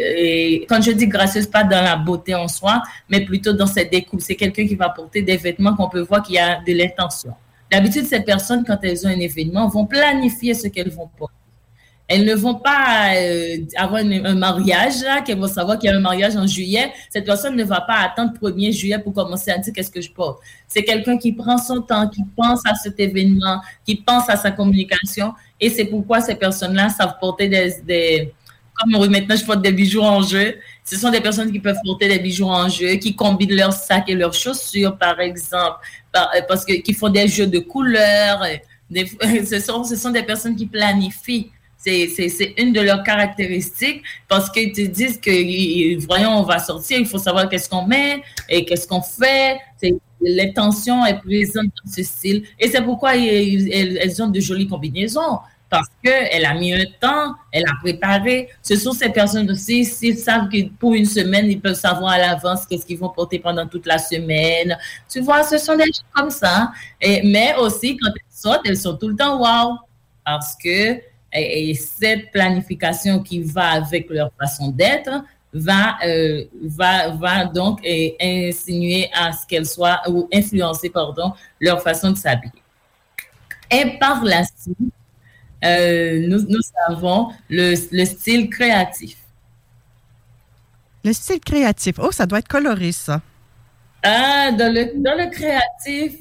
Speaker 15: quand je dis gracieuse pas dans la beauté en soi, mais plutôt dans ses découpes. C'est quelqu'un qui va porter des vêtements qu'on peut voir qu'il y a de l'intention. D'habitude ces personnes quand elles ont un événement vont planifier ce qu'elles vont porter. Elles ne vont pas euh, avoir un mariage, là, qu'elles vont savoir qu'il y a un mariage en juillet. Cette personne ne va pas attendre 1er juillet pour commencer à dire qu'est-ce que je porte. C'est quelqu'un qui prend son temps, qui pense à cet événement, qui pense à sa communication. Et c'est pourquoi ces personnes-là savent porter des, des- comme maintenant je porte des bijoux en jeu. Ce sont des personnes qui peuvent porter des bijoux en jeu, qui combinent leurs sacs et leurs chaussures, par exemple, euh, parce que font des jeux de couleurs. ce, sont, ce sont des personnes qui planifient. C'est- une de leurs caractéristiques parce qu'ils te disent que, voyons, on va sortir, il faut savoir qu'est-ce qu'on met et qu'est-ce qu'on fait. L'intention est présente dans ce style. Et c'est pourquoi elles, ont de jolies combinaisons. Parce qu'elle a mis un temps, elle a préparé. Ce sont ces personnes aussi, s'ils savent que pour une semaine, ils peuvent savoir à l'avance qu'est-ce qu'ils vont porter pendant toute la semaine. Tu vois, ce sont des choses comme ça. Et, mais aussi, quand elles sortent, elles sont tout le temps wow. Parce que et, et cette planification qui va avec leur façon d'être va, euh, va, va donc eh, insinuer à ce qu'elles soient, ou influencer, pardon, leur façon de s'habiller. Et par la suite, euh, nous, nous avons le, le style créatif.
Speaker 8: Le style créatif. Oh, ça doit être coloré, ça.
Speaker 15: Ah, dans le, dans le créatif,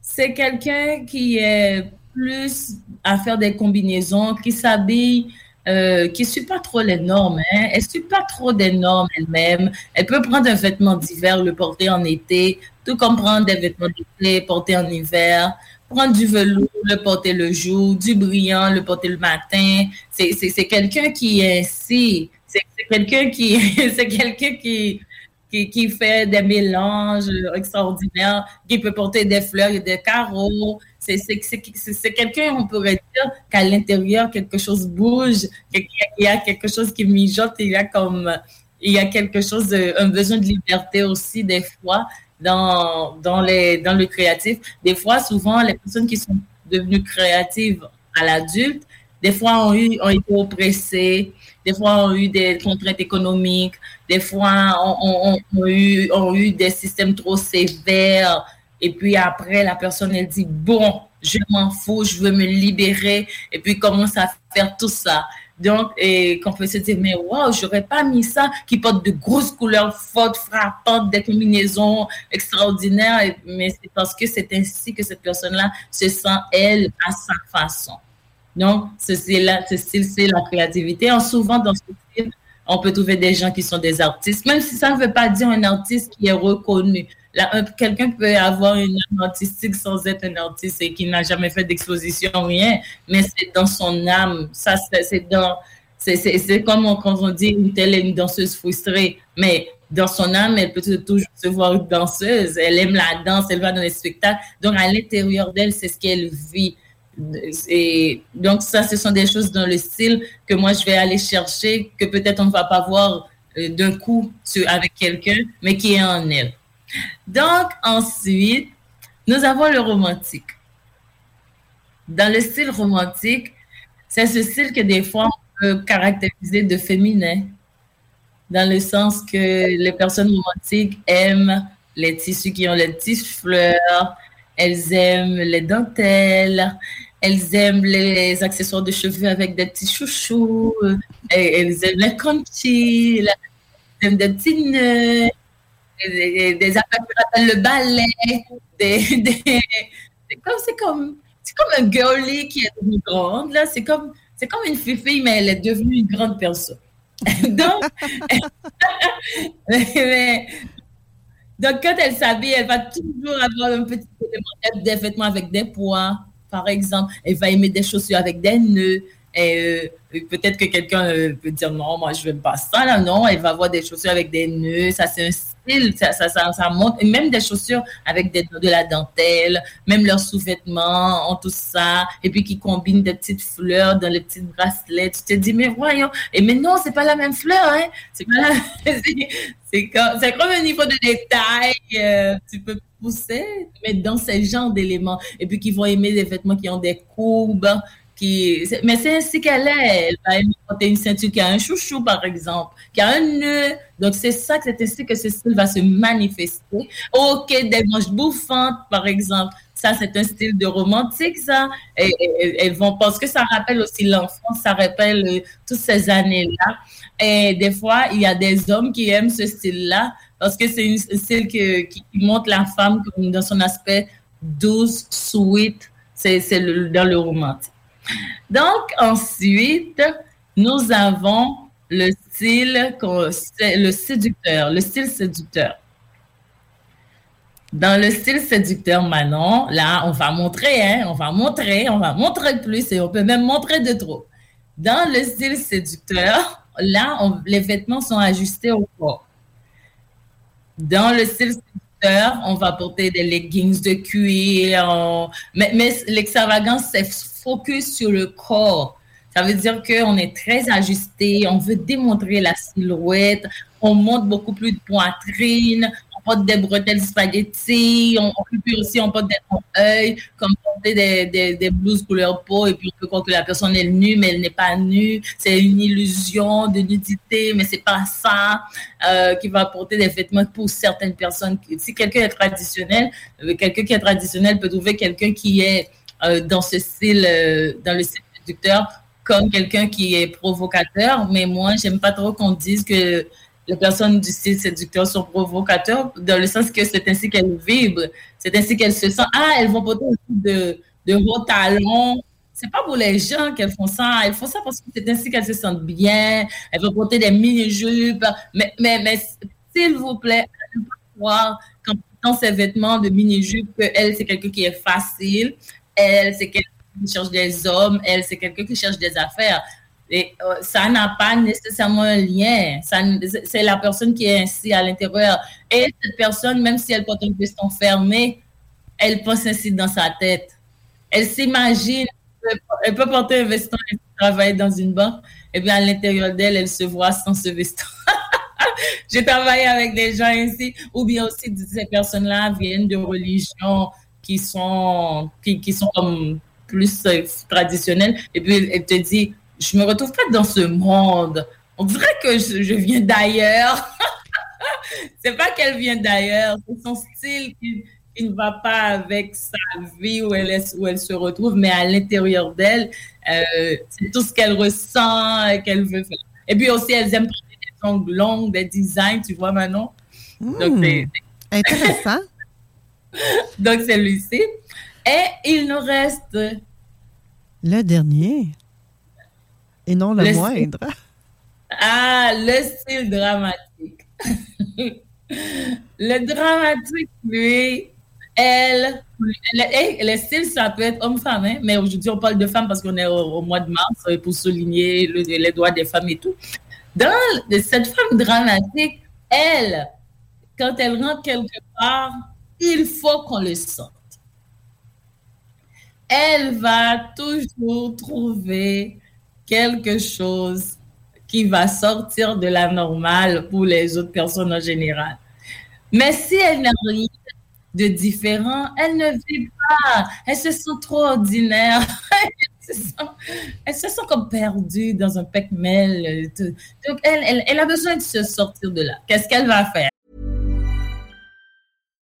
Speaker 15: c'est quelqu'un qui est plus à faire des combinaisons, qui s'habille, euh, qui ne suit pas trop les normes. Hein. Elle ne suit pas trop des normes elle-même. Elle peut prendre un vêtement d'hiver, le porter en été, tout comme prendre des vêtements d'été, porter en hiver. Prendre du velours, le porter le jour, du brillant, le porter le matin. C'est quelqu'un qui est ainsi. C'est quelqu'un qui, c'est quelqu'un qui, qui, fait des mélanges extraordinaires, qui peut porter des fleurs et des carreaux. C'est quelqu'un, on pourrait dire, qu'à l'intérieur, quelque chose bouge, qu'il y a- quelque chose qui mijote, il y a comme, il y a quelque chose, un besoin de liberté aussi, des fois, dans, dans, dans le créatif. Des fois, souvent, les personnes qui sont devenues créatives à l'adulte, des fois ont, eu, ont été oppressées, des fois ont eu des contraintes économiques, des fois ont- ont eu, eu des systèmes trop sévères. Et puis après, la personne, elle dit, bon, je m'en fous, je veux me libérer. Et puis commence à faire tout ça. Donc, et qu'on peut se dire, mais waouh, j'aurais pas mis ça, qui porte de grosses couleurs fortes, frappantes, des combinaisons extraordinaires. Mais c'est parce que c'est ainsi que cette personne-là se sent, elle, à sa façon. Donc, ce style-là, ce style, c'est la créativité. En souvent, dans ce style, on peut trouver des gens qui sont des artistes, même si ça ne veut pas dire un artiste qui est reconnu. Quelqu'un peut avoir une âme artistique sans être un artiste et qui n'a jamais fait d'exposition, rien, mais c'est dans son âme. Ça, c'est dans. C'est comme on- quand on dit une telle est une danseuse frustrée, mais dans son âme, elle peut toujours se voir une danseuse. Elle aime la danse, elle va dans les spectacles. Donc, à l'intérieur d'elle, c'est ce qu'elle vit. Et donc, ça, ce sont des choses dans le style que moi, je vais aller chercher, que peut-être on ne va pas voir euh, d'un coup avec quelqu'un, mais qui est en elle. Donc, ensuite, nous avons le romantique. Dans le style romantique, c'est ce style que des fois on peut caractériser de féminin, dans le sens que les personnes romantiques aiment les tissus qui ont les petites fleurs, elles aiment les dentelles, elles aiment les accessoires de cheveux avec des petits chouchous, elles aiment les conchis, elles aiment des petits nœuds, des, des le ballet, c'est comme, un girly qui est devenue grande, là, c'est comme, c'est comme une fille, mais elle est devenue une grande personne. Donc, mais- donc, quand elle s'habille, elle va toujours avoir un petit élément des vêtements avec des poids, par exemple. Elle va aimer des chaussures avec des nœuds. Et euh, peut-être que quelqu'un euh, peut dire non, moi je n'aime pas ça. Là. Non, elle va avoir des chaussures avec des nœuds. Ça, c'est un Ça, monte. Et même des chaussures avec de la dentelle. Même leurs sous-vêtements ont tout ça. Et puis qui combinent des petites fleurs dans les petits bracelets. Tu te dis, mais voyons. Et mais non, c'est pas la même fleur. Hein. C'est comme, comme un niveau de détail. euh, tu peux pousser, mais dans ce genre d'éléments. Et puis qui vont aimer des vêtements qui ont des courbes. Mais c'est ainsi qu'elle est. Elle va aimer porter une ceinture qui a un chouchou, par exemple, qui a un nœud. Donc, c'est ça que c'est ainsi que ce style va se manifester. Ok, des manches bouffantes, par exemple. Ça, c'est un style de romantique, ça. Et, vont, parce que ça rappelle aussi l'enfance, ça rappelle euh, toutes ces années-là. Et des fois, il y a des hommes qui aiment ce style-là parce que c'est un style qui montre la femme dans son aspect douce, sweet. C'est dans le romantique. Donc, ensuite, nous avons le style, le séducteur, le style séducteur. Dans le style séducteur, Manon, là, on va montrer, hein, on va montrer, on va montrer plus et on peut même montrer de trop. Dans le style séducteur, là, les vêtements sont ajustés au corps. Dans le style séducteur, on va porter des leggings de cuir, mais, mais l'extravagance, c'est focus sur le corps. Ça veut dire qu'on est très ajusté, on veut démontrer la silhouette, on monte beaucoup plus de poitrine, on porte des bretelles spaghetti, on, puis aussi on porte des œil, comme porter des, des, des blouses couleur peau, et puis on peut croire que la personne est nue, mais elle n'est pas nue. C'est une illusion de nudité, mais c'est pas ça. Euh, qui va porter des vêtements pour certaines personnes. Si quelqu'un est traditionnel, euh, quelqu'un qui est traditionnel peut trouver quelqu'un qui est euh, dans ce style, euh, dans le style séducteur, comme quelqu'un qui est provocateur. Mais moi, j'aime pas trop qu'on dise que les personnes du style séducteur sont provocateurs, dans le sens que c'est ainsi qu'elles vibrent, c'est ainsi qu'elles se sentent. Ah, elles vont porter de, de hauts talons. C'est pas pour les gens qu'elles font ça. Elles font ça parce que c'est ainsi qu'elles se sentent bien. Elles vont porter des mini-jupes. Mais, mais, mais s'il vous plaît, pas croire qu'en portant ces vêtements de mini-jupe, qu'elle, c'est quelqu'un qui est facile. Elle, c'est quelqu'un qui cherche des hommes. Elle, c'est quelqu'un qui cherche des affaires. Et euh, ça n'a pas nécessairement un lien. C'est la personne qui est ainsi à l'intérieur. Et cette personne, même si elle porte un veston fermé, elle pense ainsi dans sa tête. Elle s'imagine, elle peut- porter un veston et travailler dans une banque, et bien à l'intérieur d'elle, elle se voit sans ce veston. J'ai travaillé avec des gens ainsi, ou bien aussi ces personnes-là viennent de religions qui sont, qui, qui sont comme plus euh, traditionnelles, et puis elle te dit, je me retrouve pas dans ce monde. On dirait que je, je viens d'ailleurs. c'est pas qu'elle vient d'ailleurs, c'est son style qui, qui ne va pas avec sa vie où elle, est, où elle se retrouve, mais à l'intérieur d'elle, euh, c'est tout ce qu'elle ressent et qu'elle veut faire. Et puis aussi, elles aiment porter des ongles longs, des designs, tu vois, Manon? Donc, c'est-
Speaker 8: Intéressant.
Speaker 15: donc, c'est Lucie. Et il nous reste
Speaker 8: Le dernier. Et non le,
Speaker 15: Le-
Speaker 8: moindre.
Speaker 15: Ah, le style dramatique. le dramatique, lui, elle, le, le style, ça peut être homme-femme, hein, mais aujourd'hui, on parle de femmes parce qu'on est au, au mois de mars euh, pour souligner le- les droits des femmes et tout. Dans cette femme dramatique, elle, quand elle rentre quelque part, il faut qu'on le sente. Elle va toujours trouver quelque chose qui va sortir de la normale pour les autres personnes en général. Mais si elle n'a rien de différent, elle ne vit pas. Elle se sent trop ordinaire. elle se sent, comme perdue dans un tout. Donc, elle, elle a besoin de se sortir de là. Qu'est-ce qu'elle va faire?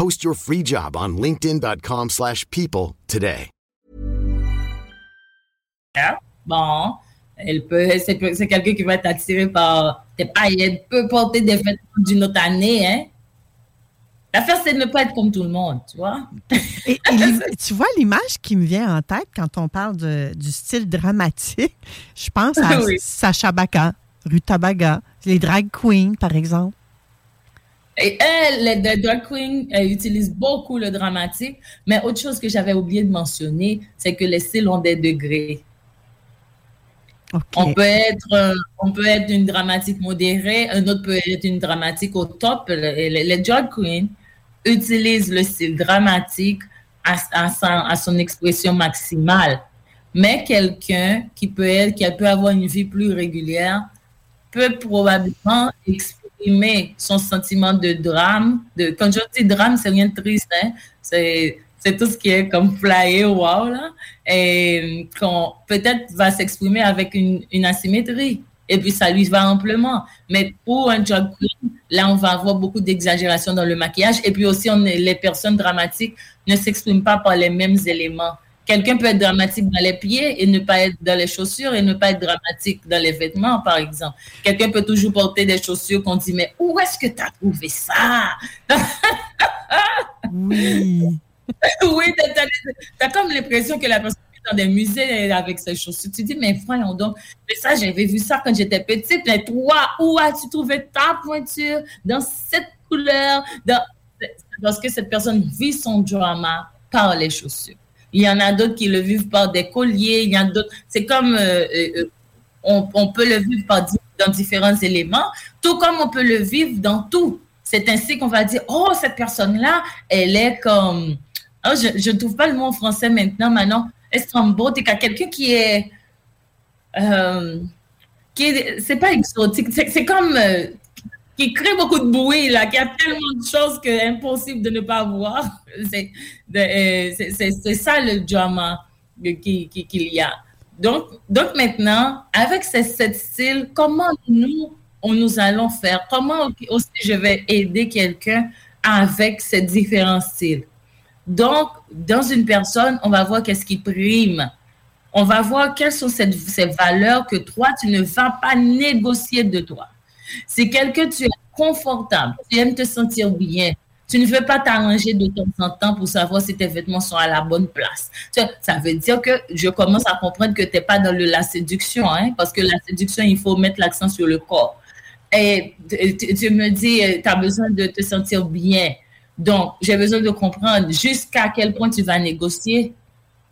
Speaker 16: Post your free job on linkedin.com/people slash people today.
Speaker 15: Bon, elle peut, c'est, quelqu'un qui va être attiré par tes paillettes, peut porter des vêtements d'une autre année, hein. L'affaire, c'est de ne pas être comme tout le monde, tu vois.
Speaker 8: Et, et l'im- tu vois l'image qui me vient en tête quand on parle de- du style dramatique. Je pense à
Speaker 15: Oui.
Speaker 8: Sacha Baga, Rutabaga, les drag queens, par exemple.
Speaker 15: Et elle, drag queens, elles utilisent beaucoup le dramatique. Mais autre chose que j'avais oublié de mentionner, c'est que les styles ont des degrés. On peut être, euh, on peut être une dramatique modérée, un autre peut être une dramatique au top. Les, les- drag queens utilisent le style dramatique à, à sa- à son expression maximale. Mais quelqu'un qui peut être, qui peut avoir une vie plus régulière, peut probablement exprimer son sentiment de drame. De, quand je dis drame, c'est rien de triste, hein? c'est, tout ce qui est comme flyer, wow, là, et qu'on peut-être va s'exprimer avec une, asymétrie. Et puis ça lui va amplement. Mais pour un drag queen, là, on va avoir beaucoup d'exagération dans le maquillage. Et puis aussi, les personnes dramatiques ne s'expriment pas par les mêmes éléments. Quelqu'un peut être dramatique dans les pieds et ne pas être dans les chaussures et ne pas être dramatique dans les vêtements, par exemple. Quelqu'un peut toujours porter des chaussures qu'on dit, mais où est-ce que tu as trouvé ça?
Speaker 8: Oui.
Speaker 15: oui, t'as- t'as comme l'impression que la personne est dans des musées avec ses chaussures. Tu dis, mais voyons donc, mais ça, j'avais vu ça quand j'étais petite. Mais toi, où as-tu trouvé ta pointure dans cette couleur? Dans... Parce que cette personne vit son drama par les chaussures. Il y en a d'autres qui le vivent par des colliers. Il y en a d'autres. C'est comme euh, euh, euh, on, peut le vivre par, dans différents éléments, tout comme on peut le vivre dans tout. C'est ainsi qu'on va dire, oh, cette personne-là, elle est comme, oh, je ne trouve pas le mot français maintenant, maintenant, estrambotique, à quelqu'un qui est, euh, qui est, c'est pas exotique, c'est comme, qui crée beaucoup de bruit, là, qui a tellement de choses que impossible de ne pas voir. Euh, c'est- ça le drama que- qui- qu'il y a. Donc, donc maintenant, avec ce, ce style, comment nous, on nous allons faire? Comment aussi je vais aider quelqu'un avec ces différents styles? Donc, dans une personne, on va voir qu'est-ce qui prime. On va voir quelles sont ces, ces valeurs que toi, tu ne vas pas négocier de toi. Si quelqu'un, tu es confortable, tu aimes te sentir bien, tu ne veux pas t'arranger de temps en temps pour savoir si tes vêtements sont à la bonne place. Ça veut dire que je commence à comprendre que tu n'es pas dans la séduction, hein, parce que la séduction, il faut mettre l'accent sur le corps. Et tu, tu- tu me dis, tu as besoin de te sentir bien. Donc, j'ai besoin de comprendre jusqu'à quel point tu vas négocier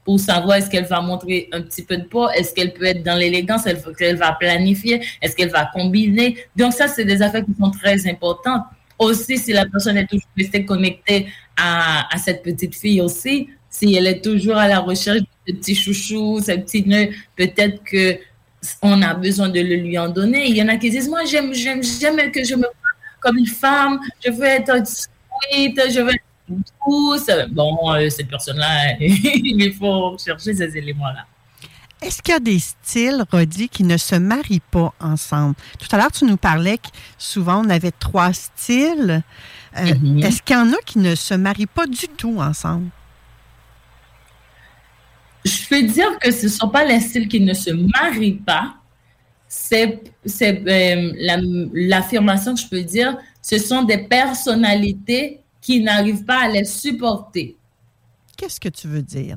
Speaker 15: pour savoir est-ce qu'elle va montrer un petit peu de peau, est-ce qu'elle peut être dans l'élégance, est-ce qu'elle va planifier, est-ce qu'elle va combiner. Donc ça, c'est des affaires qui sont très importantes. Aussi, si la personne est toujours restée connectée à, à cette petite fille aussi, si elle est toujours à la recherche de ce petit chouchou, ce petit nœud, peut-être que on a besoin de le lui en donner. Il y en a qui disent, moi, j'aime, j'aime, j'aime que je me vois comme une femme, je veux être sweet, je veux être douce. Bon, euh, cette personne-là, il faut chercher ces éléments-là.
Speaker 8: Est-ce qu'il y a des styles, Rodi, qui ne se marient pas ensemble? Tout à l'heure, tu nous parlais que souvent, on avait trois styles. Euh,
Speaker 15: Mm-hmm.
Speaker 8: Est-ce qu'il y en a qui ne se marient pas du tout ensemble?
Speaker 15: Je peux dire que ce ne sont pas les styles qui ne se marient pas, c'est c'est, euh, la- l'affirmation que je peux dire, ce sont des personnalités qui n'arrivent pas à les supporter.
Speaker 8: Qu'est-ce que tu veux dire?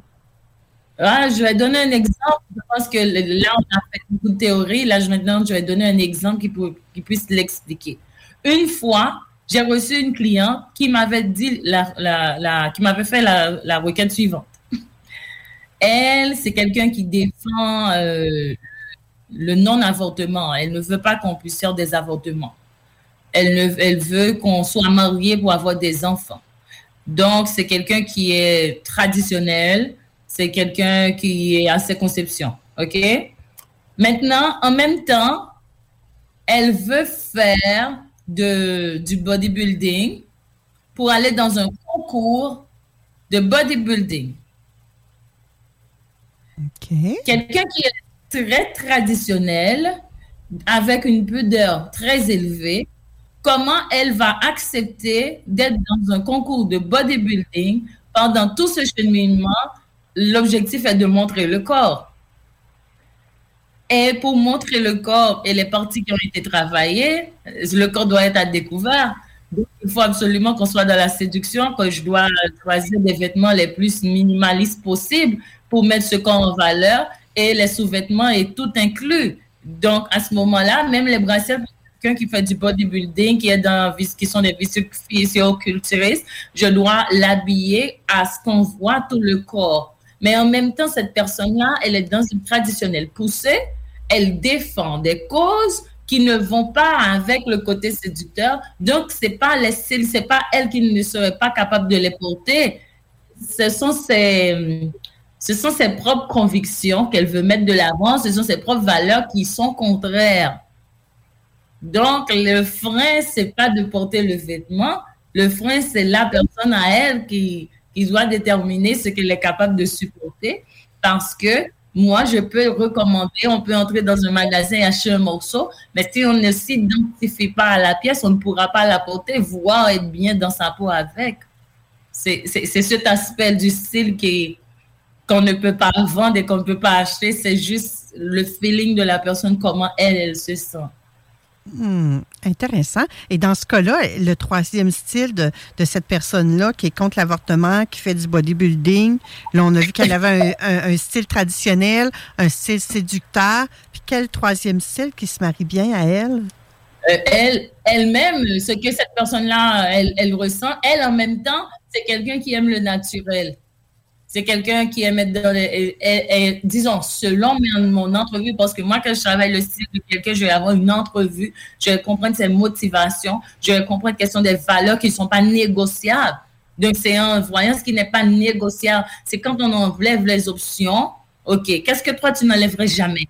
Speaker 15: Ah, je vais donner un exemple. Je pense que là, on a fait beaucoup de théories. Là, je, maintenant, je vais donner un exemple qui, qui puisse l'expliquer. Une fois, j'ai reçu une cliente qui m'avait dit, la, la, la- qui m'avait fait la, la requête suivante. Elle, c'est quelqu'un qui défend euh, le non-avortement. Elle ne veut pas qu'on puisse faire des avortements. Elle, ne, elle veut qu'on soit marié pour avoir des enfants. Donc, c'est quelqu'un qui est traditionnel, c'est quelqu'un qui est à ses conceptions. OK? Maintenant, en même temps, elle veut faire de, du bodybuilding pour aller dans un concours de bodybuilding. Quelqu'un qui est très traditionnel, avec une pudeur très élevée, comment elle va accepter d'être dans un concours de bodybuilding pendant tout ce cheminement? L'objectif est de montrer le corps. Et pour montrer le corps et les parties qui ont été travaillées, le corps doit être à découvert. Donc, il faut absolument qu'on soit dans la séduction, que je dois choisir des vêtements les plus minimalistes possibles pour mettre ce corps en valeur et les sous-vêtements est tout inclus. Donc, à ce moment-là, même les bracelets, quelqu'un qui fait du bodybuilding, qui, est dans, qui sont des physioculturistes, je dois l'habiller à ce qu'on voit tout le corps. Mais en même temps, cette personne-là, elle est dans une traditionnelle poussée, elle défend des causes qui ne vont pas avec le côté séducteur. Donc, c'est pas les c'est pas elle qui ne serait pas capable de les porter. Ce sont ses, ce sont ses propres convictions qu'elle veut mettre de l'avant, ce sont ses propres valeurs qui sont contraires. Donc, le frein, c'est pas de porter le vêtement. Le frein, c'est la personne à elle qui, doit déterminer ce qu'elle est capable de supporter. Parce que moi, je peux recommander, on peut entrer dans un magasin et acheter un morceau, mais si on ne s'identifie pas à la pièce, on ne pourra pas la porter, voire être bien dans sa peau avec. C'est cet aspect du style qui qu'on ne peut pas vendre et qu'on ne peut pas acheter. C'est juste le feeling de la personne, comment elle, elle se sent.
Speaker 8: Hmm, intéressant. Et dans ce cas-là, le troisième style de, cette personne-là qui est contre l'avortement, qui fait du bodybuilding, là, on a vu qu'elle avait un, style traditionnel, un style séducteur. Puis quel troisième style qui se marie bien à elle?
Speaker 15: Euh, elle, elle-même, ce que cette personne-là, elle ressent, elle, en même temps, c'est quelqu'un qui aime le naturel. C'est quelqu'un qui aime être et, disons, selon mon, entrevue, parce que moi, quand je travaille le style de quelqu'un, je vais avoir une entrevue, je vais comprendre ses motivations, je vais comprendre quelles sont des valeurs qui ne sont pas négociables. Donc, c'est en voyant ce qui n'est pas négociable. C'est quand on enlève les options, OK, qu'est-ce que toi, tu n'enlèverais jamais?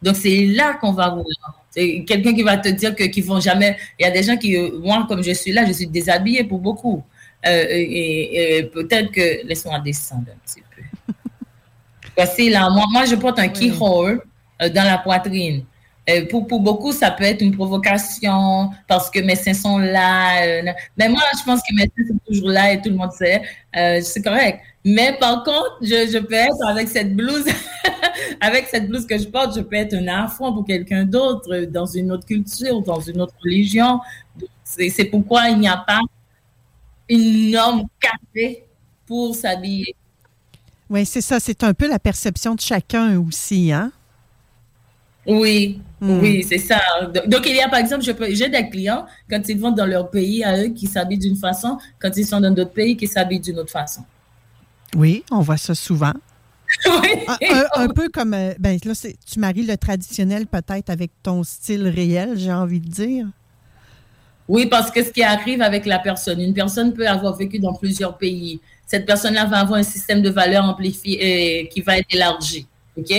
Speaker 15: Donc, c'est là qu'on va voir. C'est quelqu'un qui va te dire que qu'ils vont jamais. Il y a des gens qui, euh, moi, comme je suis là, je suis déshabillée pour beaucoup. Euh, et et peut-être que. Laisse-moi descendre un petit peu. Voici là, moi, moi, je porte un keyhole euh, dans la poitrine. Euh, pour, pour beaucoup, ça peut être une provocation parce que mes seins sont là. mais moi, je pense que mes seins sont toujours là et tout le monde sait. C'est correct. Mais par contre, je, je peux être avec cette blouse, avec cette blouse que je porte, je peux être un affront pour quelqu'un d'autre dans une autre culture, dans une autre religion. C'est pourquoi il n'y a pas une norme carrée pour s'habiller.
Speaker 8: Oui, c'est ça. C'est un peu la perception de chacun aussi, hein?
Speaker 15: Oui,
Speaker 8: Hmm.
Speaker 15: oui, c'est ça. Donc, il y a, par exemple, je peux- j'ai des clients, quand ils vont dans leur pays à eux, qui s'habillent d'une façon, quand ils sont dans d'autres pays, qui s'habillent d'une autre façon.
Speaker 8: Oui, on voit ça souvent. Un, un- un peu comme, euh, ben là, c'est- tu maries le traditionnel peut-être avec ton style réel, j'ai envie de dire.
Speaker 15: Oui, parce que ce qui arrive avec la personne, une personne peut avoir vécu dans plusieurs pays. Cette personne-là va avoir un système de valeurs amplifié euh, qui va être élargi. OK?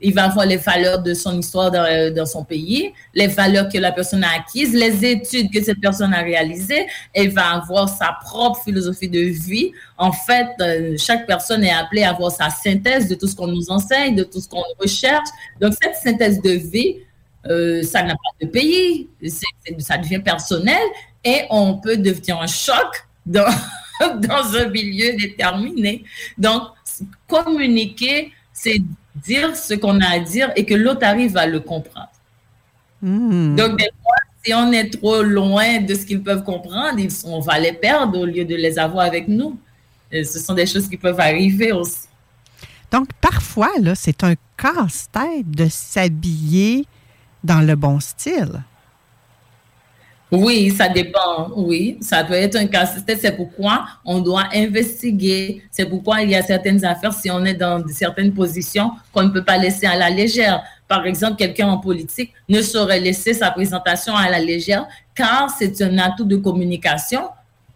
Speaker 15: Il va avoir les valeurs de son histoire dans, euh, son pays, les valeurs que la personne a acquises, les études que cette personne a réalisées. Elle va avoir sa propre philosophie de vie. En fait, euh, chaque personne est appelée à avoir sa synthèse de tout ce qu'on nous enseigne, de tout ce qu'on recherche. Donc, cette synthèse de vie, euh, ça n'a pas de pays, ça devient personnel et on peut devenir un choc dans, dans un milieu déterminé. Donc, communiquer, c'est dire ce qu'on a à dire et que l'autre arrive à le comprendre.
Speaker 8: Hmm.
Speaker 15: Donc, des fois, si on est trop loin de ce qu'ils peuvent comprendre, ils, on va les perdre au lieu de les avoir avec nous. Et ce sont des choses qui peuvent arriver aussi.
Speaker 8: Donc, parfois, là, c'est un casse-tête de s'habiller dans le bon style.
Speaker 15: Oui, ça dépend. Oui, ça peut être un casse-tête. C'est pourquoi on doit investiguer. C'est pourquoi il y a certaines affaires, si on est dans certaines positions, qu'on ne peut pas laisser à la légère. Par exemple, quelqu'un en politique ne saurait laisser sa présentation à la légère car c'est un atout de communication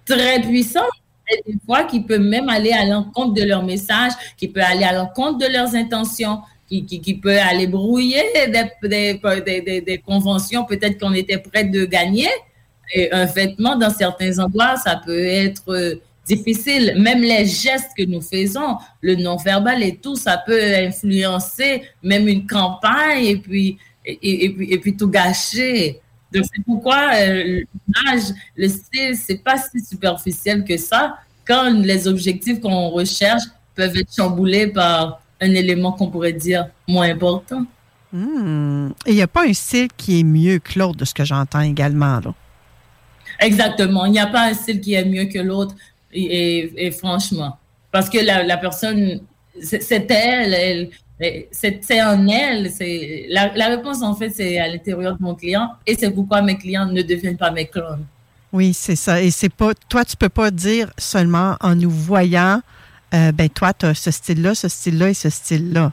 Speaker 15: très puissant. Et des fois, qui peut même aller à l'encontre de leur message, qui peut aller à l'encontre de leurs intentions, qui, peut aller brouiller des, conventions peut-être qu'on était prêt de gagner. Et un vêtement, dans certains endroits, ça peut être euh, difficile. Même les gestes que nous faisons, le non-verbal et tout, ça peut influencer même une campagne et puis, et, puis, et puis tout gâcher. Donc, c'est pourquoi euh, l'âge, le style, c'est pas si superficiel que ça quand les objectifs qu'on recherche peuvent être chamboulés par un élément qu'on pourrait dire moins important.
Speaker 8: Hmm. Et il n'y a pas un style qui est mieux que l'autre, de ce que j'entends également. Là?
Speaker 15: Exactement. Il n'y a pas un style qui est mieux que l'autre, et, et, franchement. Parce que la, la personne, c'est elle, elle c'est en elle. La, la réponse, en fait, c'est à l'intérieur de mon client, et c'est pourquoi mes clients ne deviennent pas mes clones.
Speaker 8: Oui, c'est ça. Et c'est pas, toi, tu peux pas dire seulement en nous voyant, euh, ben toi, tu as ce style-là, ce style-là et ce style-là.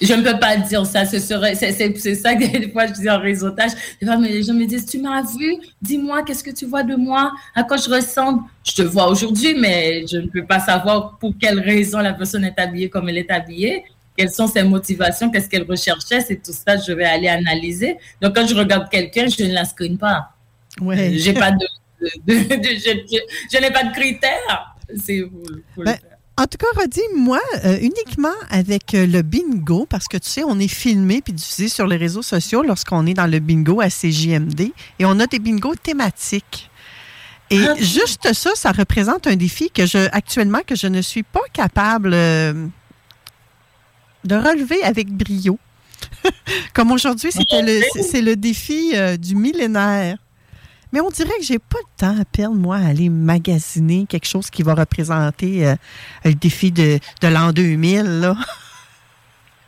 Speaker 15: Je ne peux pas dire ça. C'est, ça que des fois je dis en réseautage. Des fois, les gens me disent, tu m'as vu? Dis-moi, qu'est-ce que tu vois de moi? À quoi je ressemble? Je te vois aujourd'hui, mais je ne peux pas savoir pour quelle raison la personne est habillée comme elle est habillée. Quelles sont ses motivations? Qu'est-ce qu'elle recherchait? C'est tout ça, je vais aller analyser. Donc, quand je regarde quelqu'un, je ne la screen pas.
Speaker 8: Ouais.
Speaker 15: J'ai pas de, de, de, de je, je, je, n'ai pas de critères. C'est
Speaker 8: ben, en tout cas, Rodi, moi, euh, uniquement avec euh, le bingo, parce que tu sais, on est filmé puis diffusé sur les réseaux sociaux lorsqu'on est dans le bingo à CJMD et on a des bingos thématiques. Et ah, juste ça, ça représente un défi que je, actuellement, que je ne suis pas capable euh, de relever avec brio. Comme aujourd'hui, c'était le, c'est le défi du millénaire. Mais on dirait que j'ai pas le temps à perdre, moi, à aller magasiner quelque chose qui va représenter euh, le défi de, de l'an 2000, là.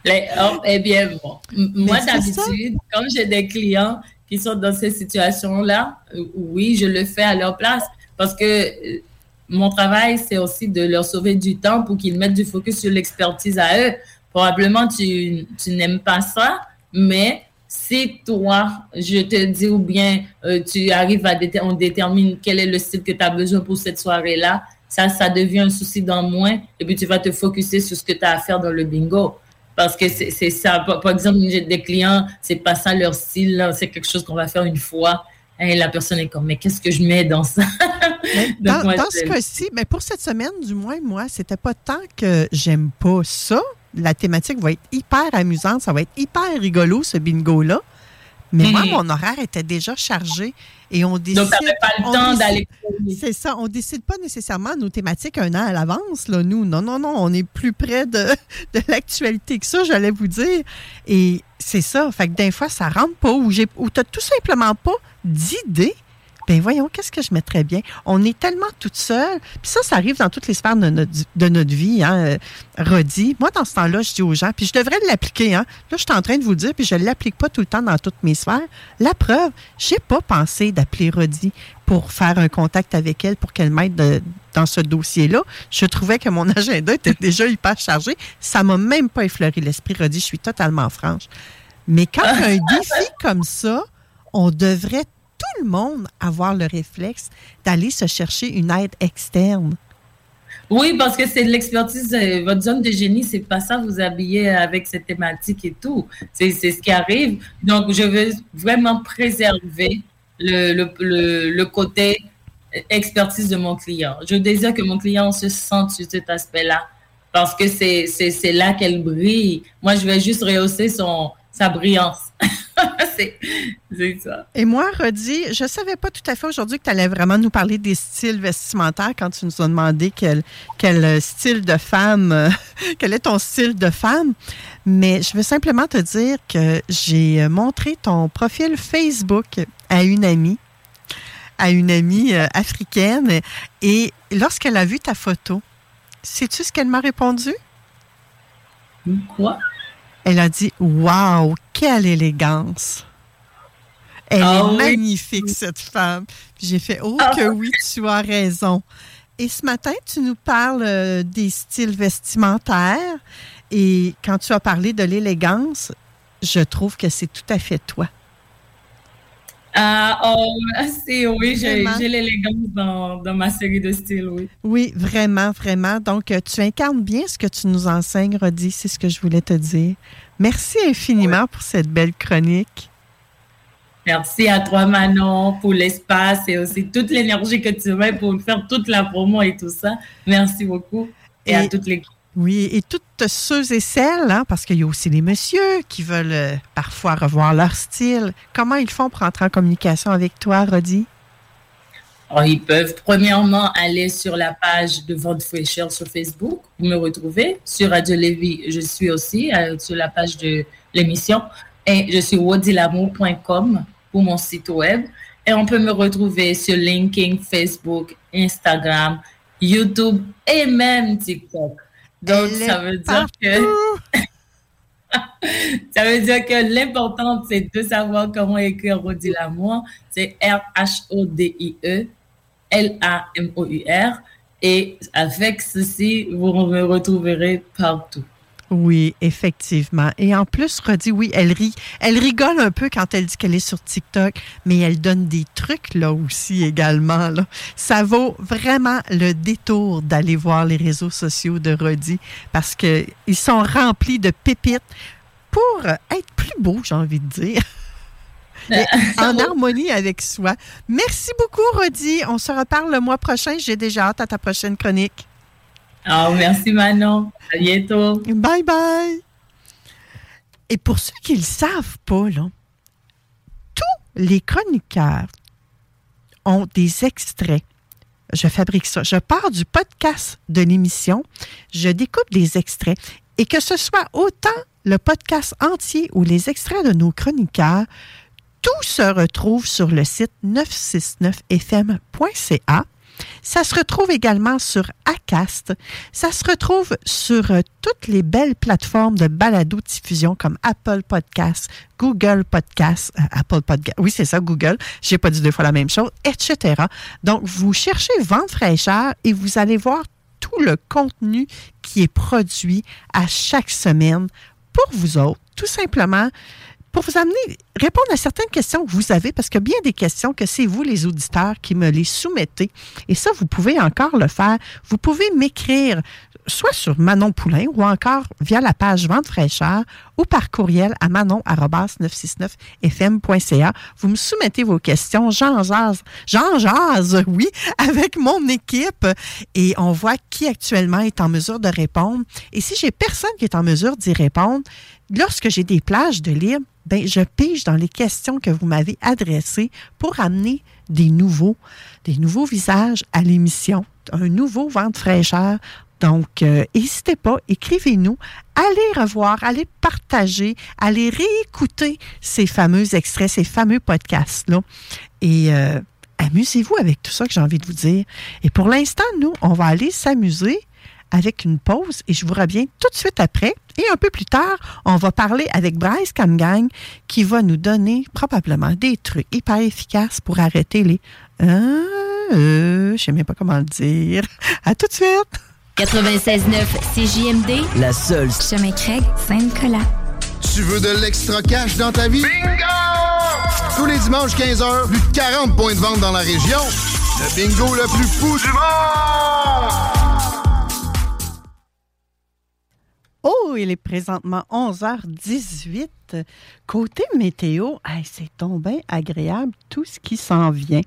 Speaker 15: Les, oh, eh bien, bon. Moi, d'habitude, comme j'ai des clients qui sont dans ces situations-là, euh, oui, je le fais à leur place parce que euh, mon travail, c'est aussi de leur sauver du temps pour qu'ils mettent du focus sur l'expertise à eux. Probablement, tu, tu n'aimes pas ça, mais si toi, je te dis ou bien euh, tu arrives à déter on détermine quel est le style que tu as besoin pour cette soirée-là, ça, ça devient un souci dans moins et puis tu vas te focuser sur ce que tu as à faire dans le bingo. Parce que c'est ça. Par, par exemple, j'ai des clients, c'est pas ça leur style, c'est quelque chose qu'on va faire une fois. Et la personne est comme, mais qu'est-ce que je mets dans ça?
Speaker 8: dans, moi, dans ce cas-ci, mais pour cette semaine, du moins, moi, c'était pas tant que j'aime pas ça, la thématique va être hyper amusante, ça va être hyper rigolo, ce bingo-là. Mais mmh. moi, mon horaire était déjà chargé et on décide.
Speaker 15: Donc, pas le temps d'aller.
Speaker 8: C'est ça. On décide pas nécessairement nos thématiques un an à l'avance, là, nous. Non, non, non. On est plus près de, de l'actualité que ça, j'allais vous dire. Et c'est ça. Fait que des fois, ça rentre pas ou, ou t'as tout simplement pas d'idée ben voyons, qu'est-ce que je mettrais bien? On est tellement toute seule. Puis ça, ça arrive dans toutes les sphères de notre, de notre vie, hein, euh, Rodi. Moi, dans ce temps-là, je dis aux gens, puis je devrais l'appliquer, hein. Là, je suis en train de vous le dire, puis je ne l'applique pas tout le temps dans toutes mes sphères. La preuve, j'ai pas pensé d'appeler Rodi pour faire un contact avec elle, pour qu'elle m'aide dans ce dossier-là. Je trouvais que mon agenda était déjà hyper chargé. Ça m'a même pas effleuré l'esprit, Rodi. Je suis totalement franche. Mais quand il y a un défi comme ça, on devrait tout le monde avoir le réflexe d'aller se chercher une aide externe.
Speaker 15: Oui, parce que c'est l'expertise. Euh, votre zone de génie, c'est pas ça, vous habiller avec cette thématique et tout. C'est ce qui arrive. Donc, je veux vraiment préserver le côté expertise de mon client. Je désire que mon client se sente sur cet aspect-là parce que c'est là qu'elle brille. Moi, je vais juste rehausser son, sa brillance. c'est ça.
Speaker 8: Et moi, Rodi, je savais pas tout à fait aujourd'hui que tu allais vraiment nous parler des styles vestimentaires quand tu nous as demandé quel, quel style de femme, euh, quel est ton style de femme. Mais je veux simplement te dire que j'ai montré ton profil Facebook à une amie à une amie euh, africaine et lorsqu'elle a vu ta photo, sais-tu ce qu'elle m'a répondu?
Speaker 15: Quoi?
Speaker 8: Elle a dit Waouh, quelle élégance! Elle
Speaker 15: Ah
Speaker 8: est
Speaker 15: oui.
Speaker 8: magnifique, cette femme. J'ai fait Oh,
Speaker 15: Ah.
Speaker 8: que oui, tu as raison. Et ce matin, tu nous parles euh, des styles vestimentaires. Et quand tu as parlé de l'élégance, je trouve que c'est tout à fait toi.
Speaker 15: Ah, oh, oui, j'ai l'élégance dans, dans ma série de styles, oui.
Speaker 8: Oui, vraiment, vraiment. Donc, euh, tu incarnes bien ce que tu nous enseignes, Rodi. C'est ce que je voulais te dire. Merci infiniment pour cette belle chronique.
Speaker 15: Merci à toi, Manon, pour l'espace et aussi toute l'énergie que tu mets pour faire toute la promo et tout ça. Merci beaucoup. Et, à toute l'équipe.
Speaker 8: Oui, et toutes ceux et celles, hein, parce qu'il y a aussi les messieurs qui veulent euh, parfois revoir leur style. Comment ils font pour entrer en communication avec toi, Rodi?
Speaker 15: Ils peuvent premièrement aller sur la page de Vente Fraîcheur sur Facebook. Vous me retrouvez sur Radio Lévis. Je suis aussi euh, sur la page de l'émission. Et je suis wodilamour.com pour mon site web. Et on peut me retrouver sur LinkedIn, Facebook, Instagram, YouTube et même TikTok. Donc,
Speaker 8: Elle
Speaker 15: ça veut dire que ça veut dire que l'important, c'est de savoir comment écrire Rodi Lamour. C'est R-H-O-D-I-E, L-A-M-O-U-R. Et avec ceci, vous me retrouverez partout.
Speaker 8: Oui, effectivement. Et en plus, Rodi, oui, elle rit. Elle rigole un peu quand elle dit qu'elle est sur TikTok, mais elle donne des trucs là aussi également. Là. Ça vaut vraiment le détour d'aller voir les réseaux sociaux de Rodi parce qu'ils sont remplis de pépites pour être plus beaux, j'ai envie de dire. Et en harmonie avec soi. Merci beaucoup, Rodi. On se reparle le mois prochain. J'ai déjà hâte à ta prochaine chronique.
Speaker 15: Alors, merci Manon. À bientôt.
Speaker 8: Bye bye. Et pour ceux qui ne le savent pas, tous les chroniqueurs ont des extraits. Je fabrique ça. Je pars du podcast de l'émission, je découpe des extraits. Et que ce soit autant le podcast entier ou les extraits de nos chroniqueurs, tout se retrouve sur le site 969fm.ca. Ça se retrouve également sur Acast. Ça se retrouve sur euh, toutes les belles plateformes de balado-diffusion comme Apple Podcasts, Google Podcasts, euh, Apple Podcasts, oui, c'est ça, Google. J'ai pas dit deux fois la même chose, etc. Donc, vous cherchez Vente fraîcheur et vous allez voir tout le contenu qui est produit à chaque semaine pour vous autres, tout simplement pour vous amener, répondre à certaines questions que vous avez, parce qu'il y a bien des questions que c'est vous, les auditeurs, qui me les soumettez. Et ça, vous pouvez encore le faire. Vous pouvez m'écrire soit sur Manon Poulain ou encore via la page Vente fraîcheur ou par courriel à manon-969fm.ca. Vous me soumettez vos questions. J'en jase, j'en jase, oui, avec mon équipe et on voit qui actuellement est en mesure de répondre. Et si j'ai personne qui est en mesure d'y répondre, lorsque j'ai des plages de libre, ben, je pige dans les questions que vous m'avez adressées pour amener des nouveaux, des nouveaux visages à l'émission, un nouveau vent de fraîcheur. Donc, euh, n'hésitez pas, écrivez-nous, allez revoir, allez partager, allez réécouter ces fameux extraits, ces fameux podcasts-là. Et euh, amusez-vous avec tout ça que j'ai envie de vous dire. Et pour l'instant, nous, on va aller s'amuser avec une pause et je vous reviens tout de suite après. Et un peu plus tard, on va parler avec Bryce Camgang qui va nous donner probablement des trucs hyper efficaces pour arrêter les... Euh, euh, je sais même pas comment le dire. À tout de suite!
Speaker 17: 96.9 CJMD,
Speaker 7: La seule.
Speaker 17: Chemin Craig, Saint-Nicolas.
Speaker 18: Tu veux de l'extra cash dans ta vie? Bingo! Tous les dimanches 15h, plus de 40 points de vente dans la région. Le bingo le plus fou du monde!
Speaker 8: Oh, il est présentement 11h18. Côté météo, c'est tombé agréable tout ce qui s'en vient.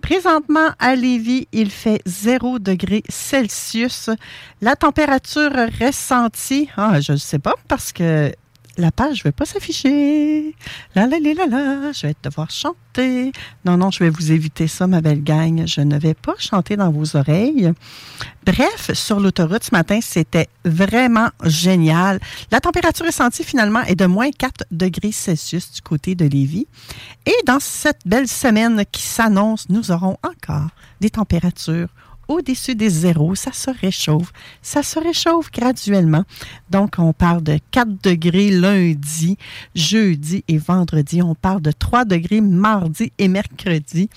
Speaker 8: Présentement, à Lévis, il fait 0 degré Celsius. La température ressentie, ah, je ne sais pas parce que la page ne veut pas s'afficher. La la la, je vais devoir chanter. Non, non, je vais vous éviter ça, ma belle gang. Je ne vais pas chanter dans vos oreilles. Bref, sur l'autoroute ce matin, c'était vraiment génial. La température ressentie finalement est de moins 4 degrés Celsius du côté de Lévis. Et dans cette belle semaine qui s'annonce, nous aurons encore des températures au-dessus des zéros, ça se réchauffe. Ça se réchauffe graduellement. Donc, on parle de 4 degrés lundi, jeudi et vendredi. On parle de 3 degrés mardi et mercredi.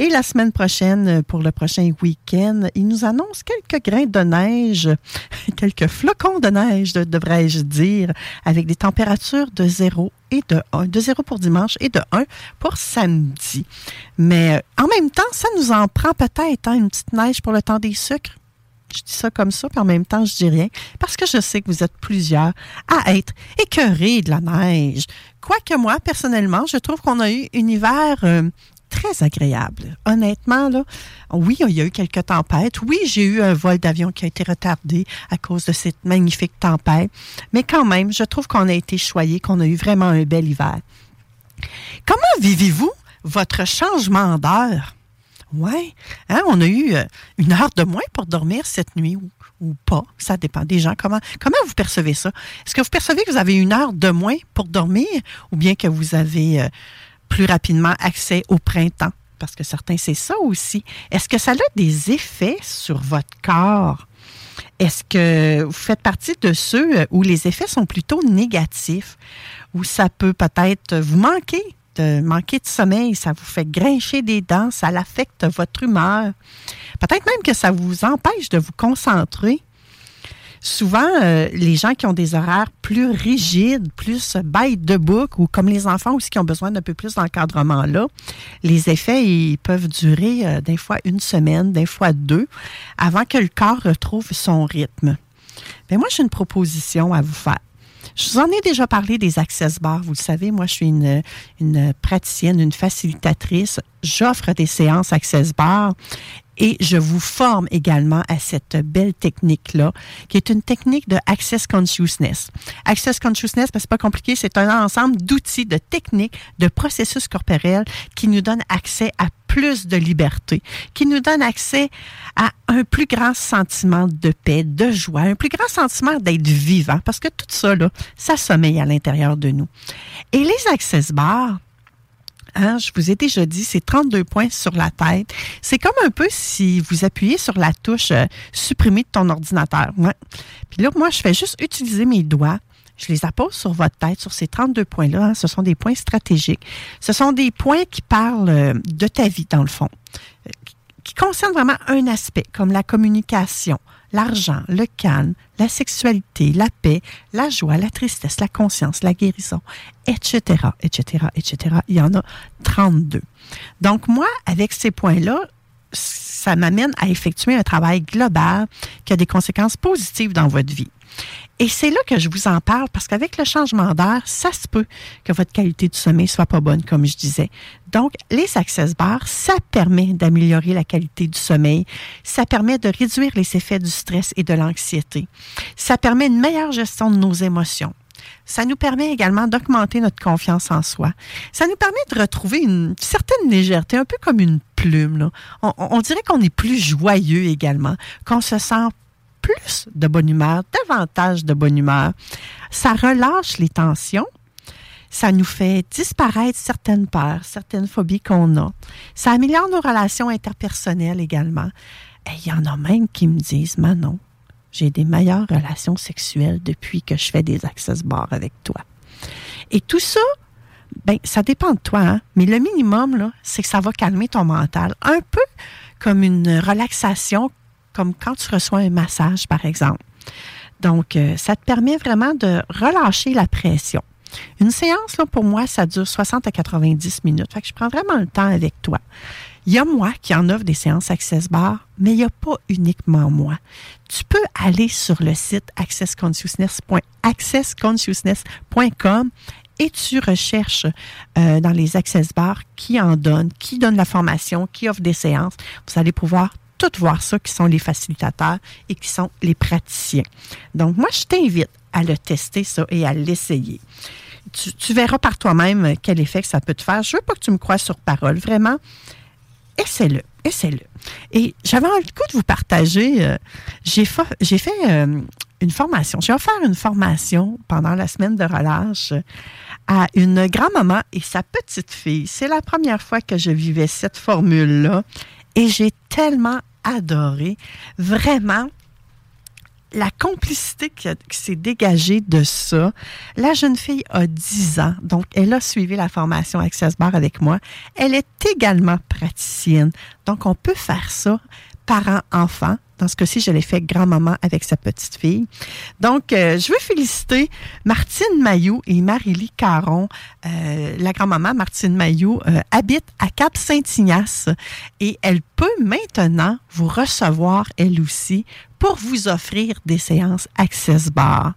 Speaker 8: Et la semaine prochaine, pour le prochain week-end, il nous annonce quelques grains de neige, quelques flocons de neige, devrais-je dire, avec des températures de 0 et de 1, de 0 pour dimanche et de 1 pour samedi. Mais euh, en même temps, ça nous en prend peut-être hein, une petite neige pour le temps des sucres. Je dis ça comme ça, puis en même temps, je dis rien, parce que je sais que vous êtes plusieurs à être écœurés de la neige. Quoique moi, personnellement, je trouve qu'on a eu un hiver euh, très agréable. Honnêtement, là, oui, il y a eu quelques tempêtes. Oui, j'ai eu un vol d'avion qui a été retardé à cause de cette magnifique tempête. Mais quand même, je trouve qu'on a été choyé, qu'on a eu vraiment un bel hiver. Comment vivez-vous votre changement d'heure? Oui, hein, on a eu euh, une heure de moins pour dormir cette nuit ou, ou, pas. Ça dépend des gens. Comment, comment vous percevez ça? Est-ce que vous percevez que vous avez une heure de moins pour dormir ou bien que vous avez... Euh, plus rapidement accès au printemps, parce que certains, c'est ça aussi. Est-ce que ça a des effets sur votre corps? Est-ce que vous faites partie de ceux où les effets sont plutôt négatifs, où ça peut peut-être vous manquer, de manquer de sommeil, ça vous fait grincher des dents, ça l'affecte votre humeur? Peut-être même que ça vous empêche de vous concentrer souvent, euh, les gens qui ont des horaires plus rigides, plus by de book, ou comme les enfants aussi qui ont besoin d'un peu plus d'encadrement là, les effets, ils peuvent durer euh, des fois une semaine, des fois deux, avant que le corps retrouve son rythme. Mais moi, j'ai une proposition à vous faire. Je vous en ai déjà parlé des access bars. Vous le savez, moi, je suis une, une praticienne, une facilitatrice. J'offre des séances access bar et je vous forme également à cette belle technique-là, qui est une technique de Access Consciousness. Access Consciousness, ben, c'est pas compliqué, c'est un ensemble d'outils, de techniques, de processus corporels qui nous donnent accès à plus de liberté, qui nous donne accès à un plus grand sentiment de paix, de joie, un plus grand sentiment d'être vivant, parce que tout ça, là, ça sommeille à l'intérieur de nous. Et les access bars, Je vous ai déjà dit, c'est 32 points sur la tête. C'est comme un peu si vous appuyez sur la touche euh, supprimer de ton ordinateur. Puis là, moi, je fais juste utiliser mes doigts. Je les appose sur votre tête, sur ces 32 points-là. Hein. Ce sont des points stratégiques. Ce sont des points qui parlent euh, de ta vie, dans le fond, euh, qui concernent vraiment un aspect, comme la communication, l'argent, le calme, la sexualité, la paix, la joie, la tristesse, la conscience, la guérison, etc., etc., etc. Il y en a 32. Donc, moi, avec ces points-là, ça m'amène à effectuer un travail global qui a des conséquences positives dans votre vie. Et c'est là que je vous en parle parce qu'avec le changement d'air, ça se peut que votre qualité de sommeil soit pas bonne, comme je disais. Donc, les access bars, ça permet d'améliorer la qualité du sommeil. Ça permet de réduire les effets du stress et de l'anxiété. Ça permet une meilleure gestion de nos émotions. Ça nous permet également d'augmenter notre confiance en soi. Ça nous permet de retrouver une certaine légèreté, un peu comme une plume. On, on dirait qu'on est plus joyeux également, qu'on se sent plus de bonne humeur, davantage de bonne humeur. Ça relâche les tensions. Ça nous fait disparaître certaines peurs, certaines phobies qu'on a. Ça améliore nos relations interpersonnelles également. Et il y en a même qui me disent, Manon, j'ai des meilleures relations sexuelles depuis que je fais des access bars avec toi. Et tout ça, ben, ça dépend de toi, hein? mais le minimum, c'est que ça va calmer ton mental. Un peu comme une relaxation comme quand tu reçois un massage, par exemple. Donc, euh, ça te permet vraiment de relâcher la pression. Une séance, là, pour moi, ça dure 60 à 90 minutes. Fait que je prends vraiment le temps avec toi. Il y a moi qui en offre des séances Access Bar, mais il n'y a pas uniquement moi. Tu peux aller sur le site accessconsciousness.accessconsciousness.com et tu recherches euh, dans les Access Bars qui en donnent, qui donne la formation, qui offre des séances. Vous allez pouvoir tout voir ça, qui sont les facilitateurs et qui sont les praticiens. Donc, moi, je t'invite à le tester, ça, et à l'essayer. Tu, verras par toi-même quel effet ça peut te faire. Je veux pas que tu me croies sur parole. Vraiment, essaie-le. Essaie-le. Et j'avais envie de vous partager. euh, j'ai fa- j'ai fait euh, une formation. J'ai offert une formation pendant la semaine de relâche à une grand-maman et sa petite fille. C'est la première fois que je vivais cette formule-là et j'ai tellement adoré. Vraiment, la complicité qui, s'est dégagée de ça. La jeune fille a 10 ans, donc elle a suivi la formation Access Bar avec moi. Elle est également praticienne, donc on peut faire ça parent-enfant. Dans ce cas-ci, je l'ai fait grand-maman avec sa petite fille. Donc, euh, je veux féliciter Martine Mailloux et Marie-Lie Caron. Euh, la grand-maman, Martine Mailloux, euh, habite à Cap-Saint-Ignace et elle peut maintenant vous recevoir, elle aussi, pour vous offrir des séances Access Bar.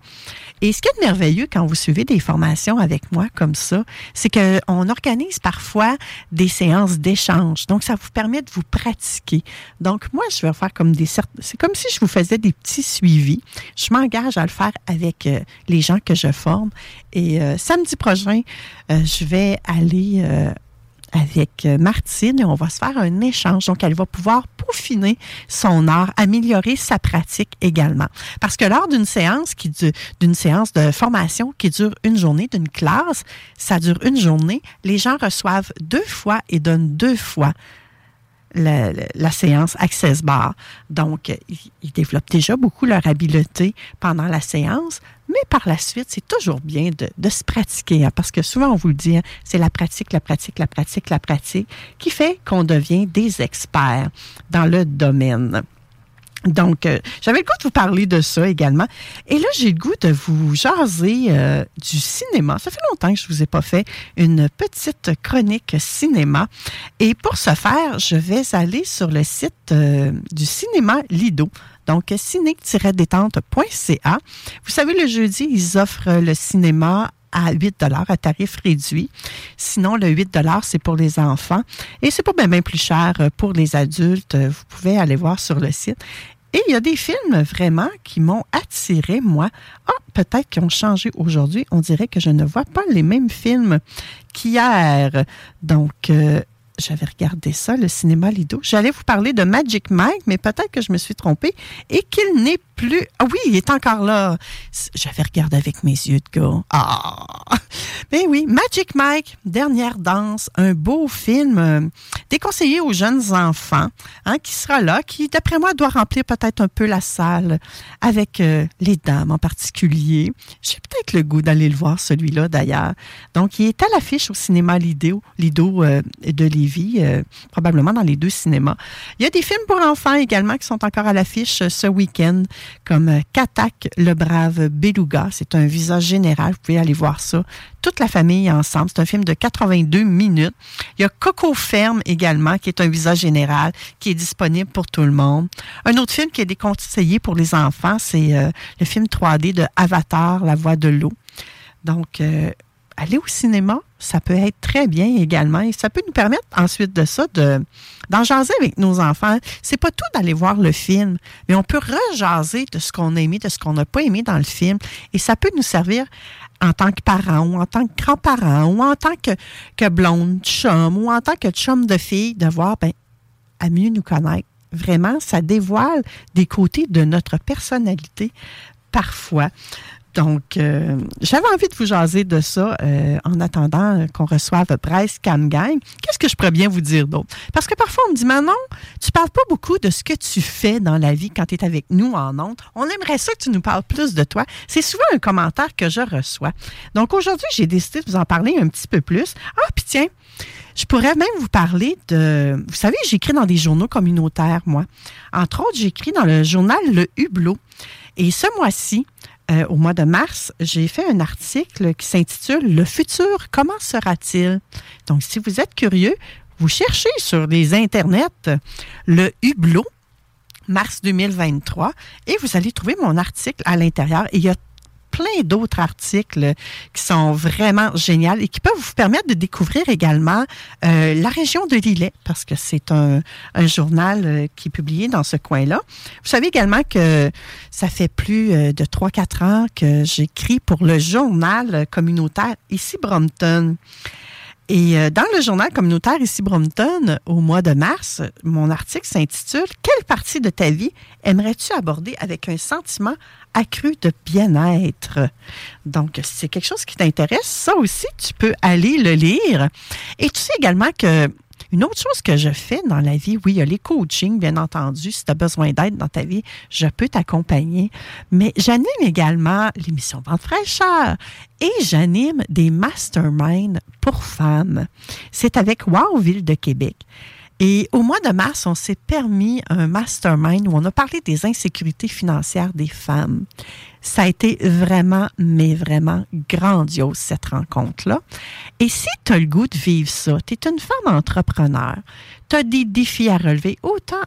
Speaker 8: Et ce qui est merveilleux quand vous suivez des formations avec moi comme ça, c'est qu'on organise parfois des séances d'échange. Donc, ça vous permet de vous pratiquer. Donc, moi, je vais faire comme des... C'est comme si je vous faisais des petits suivis. Je m'engage à le faire avec euh, les gens que je forme. Et euh, samedi prochain, euh, je vais aller... avec euh, Martine et on va se faire un échange. Donc, elle va pouvoir peaufiner son art, améliorer sa pratique également. Parce que lors d'une séance qui du- d'une séance de formation qui dure une journée, d'une classe, ça dure une journée, les gens reçoivent deux fois et donnent deux fois la, séance Access Bar. Donc, ils, développent déjà beaucoup leur habileté pendant la séance, mais par la suite, c'est toujours bien de, de se pratiquer, hein, parce que souvent, on vous le dit, hein, c'est la pratique, la pratique, la pratique, la pratique qui fait qu'on devient des experts dans le domaine. Donc, euh, j'avais le goût de vous parler de ça également. Et là, j'ai le goût de vous jaser euh, du cinéma. Ça fait longtemps que je vous ai pas fait une petite chronique cinéma. Et pour ce faire, je vais aller sur le site euh, du cinéma Lido. Donc, ciné-détente.ca. Vous savez, le jeudi, ils offrent le cinéma à 8 à tarif réduit. Sinon, le 8 c'est pour les enfants. Et c'est pas bien, bien plus cher euh, pour les adultes. Euh, Vous pouvez aller voir sur le site. Et il y a des films vraiment qui m'ont attiré, moi. Ah, peut-être qu'ils ont changé aujourd'hui. On dirait que je ne vois pas les mêmes films qu'hier. Donc, euh, j'avais regardé ça, le cinéma Lido. J'allais vous parler de Magic Mike, mais peut-être que je me suis trompée et qu'il n'est plus. Ah oui, il est encore là. J'avais regardé avec mes yeux de gars. Ah! Mais oui, Magic Mike, Dernière danse, un beau film euh, déconseillé aux jeunes enfants, hein, qui sera là, qui, d'après moi, doit remplir peut-être un peu la salle avec euh, les dames en particulier. J'ai peut-être le goût d'aller le voir, celui-là, d'ailleurs. Donc, il est à l'affiche au cinéma Lido, Lido euh, de Lévis, euh, probablement dans les deux cinémas. Il y a des films pour enfants également qui sont encore à l'affiche euh, ce week-end, comme euh, Katak, le brave Beluga. C'est un visage général. Vous pouvez aller voir ça. Toute la famille ensemble. C'est un film de 82 minutes. Il y a Coco Ferme également, qui est un visage général, qui est disponible pour tout le monde. Un autre film qui est déconseillé pour les enfants, c'est le film 3D de Avatar, La voix de l'eau. Donc, aller au cinéma, ça peut être très bien également et ça peut nous permettre ensuite de ça de d'en jaser avec nos enfants. C'est pas tout d'aller voir le film, mais on peut rejaser de ce qu'on a aimé, de ce qu'on n'a pas aimé dans le film et ça peut nous servir en tant que parent ou en tant que grand-parent ou en tant que, que blonde, chum ou en tant que chum de fille de voir ben, à mieux nous connaître. Vraiment, ça dévoile des côtés de notre personnalité parfois. Donc, euh, j'avais envie de vous jaser de ça euh, en attendant qu'on reçoive Bryce Camgang. Qu'est-ce que je pourrais bien vous dire d'autre? Parce que parfois, on me dit, Manon, tu parles pas beaucoup de ce que tu fais dans la vie quand tu es avec nous en ondes. On aimerait ça que tu nous parles plus de toi. C'est souvent un commentaire que je reçois. Donc, aujourd'hui, j'ai décidé de vous en parler un petit peu plus. Ah, puis tiens, je pourrais même vous parler de... Vous savez, j'écris dans des journaux communautaires, moi. Entre autres, j'écris dans le journal Le Hublot. Et ce mois-ci, euh, au mois de mars, j'ai fait un article qui s'intitule Le futur, comment sera-t-il? Donc, si vous êtes curieux, vous cherchez sur les internets le Hublot, mars 2023, et vous allez trouver mon article à l'intérieur. Il y a plein d'autres articles qui sont vraiment géniaux et qui peuvent vous permettre de découvrir également euh, la région de Lillet, parce que c'est un, un journal euh, qui est publié dans ce coin-là. Vous savez également que ça fait plus euh, de 3-4 ans que j'écris pour le journal communautaire ici Brompton. Et euh, dans le journal communautaire ici Brompton, au mois de mars, mon article s'intitule Quelle partie de ta vie aimerais-tu aborder avec un sentiment accru de bien-être? Donc, si c'est quelque chose qui t'intéresse, ça aussi, tu peux aller le lire. Et tu sais également que une autre chose que je fais dans la vie, oui, il y a les coachings, bien entendu. Si tu as besoin d'aide dans ta vie, je peux t'accompagner. Mais j'anime également l'émission Vente fraîcheur et j'anime des masterminds pour femmes. C'est avec Wow de Québec. Et au mois de mars, on s'est permis un mastermind où on a parlé des insécurités financières des femmes. Ça a été vraiment, mais vraiment grandiose, cette rencontre-là. Et si tu as le goût de vivre ça, tu es une femme entrepreneur, tu as des défis à relever, autant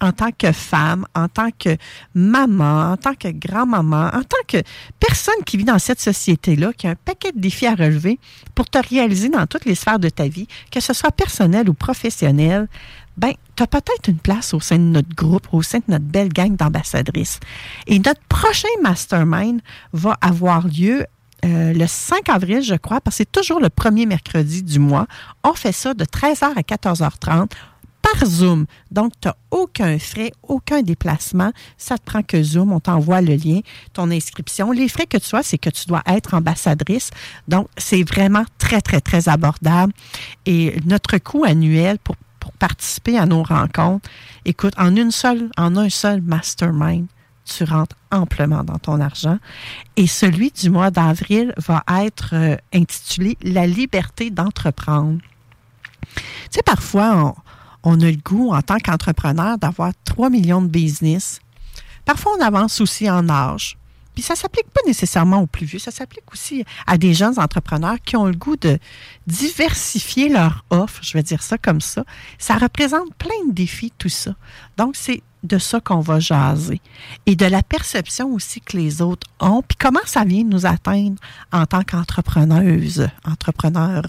Speaker 8: en tant que femme, en tant que maman, en tant que grand-maman, en tant que personne qui vit dans cette société-là, qui a un paquet de défis à relever pour te réaliser dans toutes les sphères de ta vie, que ce soit personnel ou professionnel, ben, tu as peut-être une place au sein de notre groupe, au sein de notre belle gang d'ambassadrices. Et notre prochain mastermind va avoir lieu euh, le 5 avril, je crois, parce que c'est toujours le premier mercredi du mois. On fait ça de 13h à 14h30 par Zoom. Donc, tu n'as aucun frais, aucun déplacement. Ça te prend que Zoom. On t'envoie le lien, ton inscription. Les frais que tu as, c'est que tu dois être ambassadrice. Donc, c'est vraiment très, très, très abordable. Et notre coût annuel pour, pour participer à nos rencontres, écoute, en une seule, en un seul mastermind, tu rentres amplement dans ton argent. Et celui du mois d'avril va être euh, intitulé La liberté d'entreprendre. Tu sais, parfois, on, on a le goût, en tant qu'entrepreneur, d'avoir 3 millions de business. Parfois, on avance aussi en âge. Puis ça s'applique pas nécessairement aux plus vieux, ça s'applique aussi à des jeunes entrepreneurs qui ont le goût de diversifier leur offre, je vais dire ça comme ça. Ça représente plein de défis, tout ça. Donc, c'est de ça qu'on va jaser et de la perception aussi que les autres ont, puis comment ça vient nous atteindre en tant qu'entrepreneuse, entrepreneur.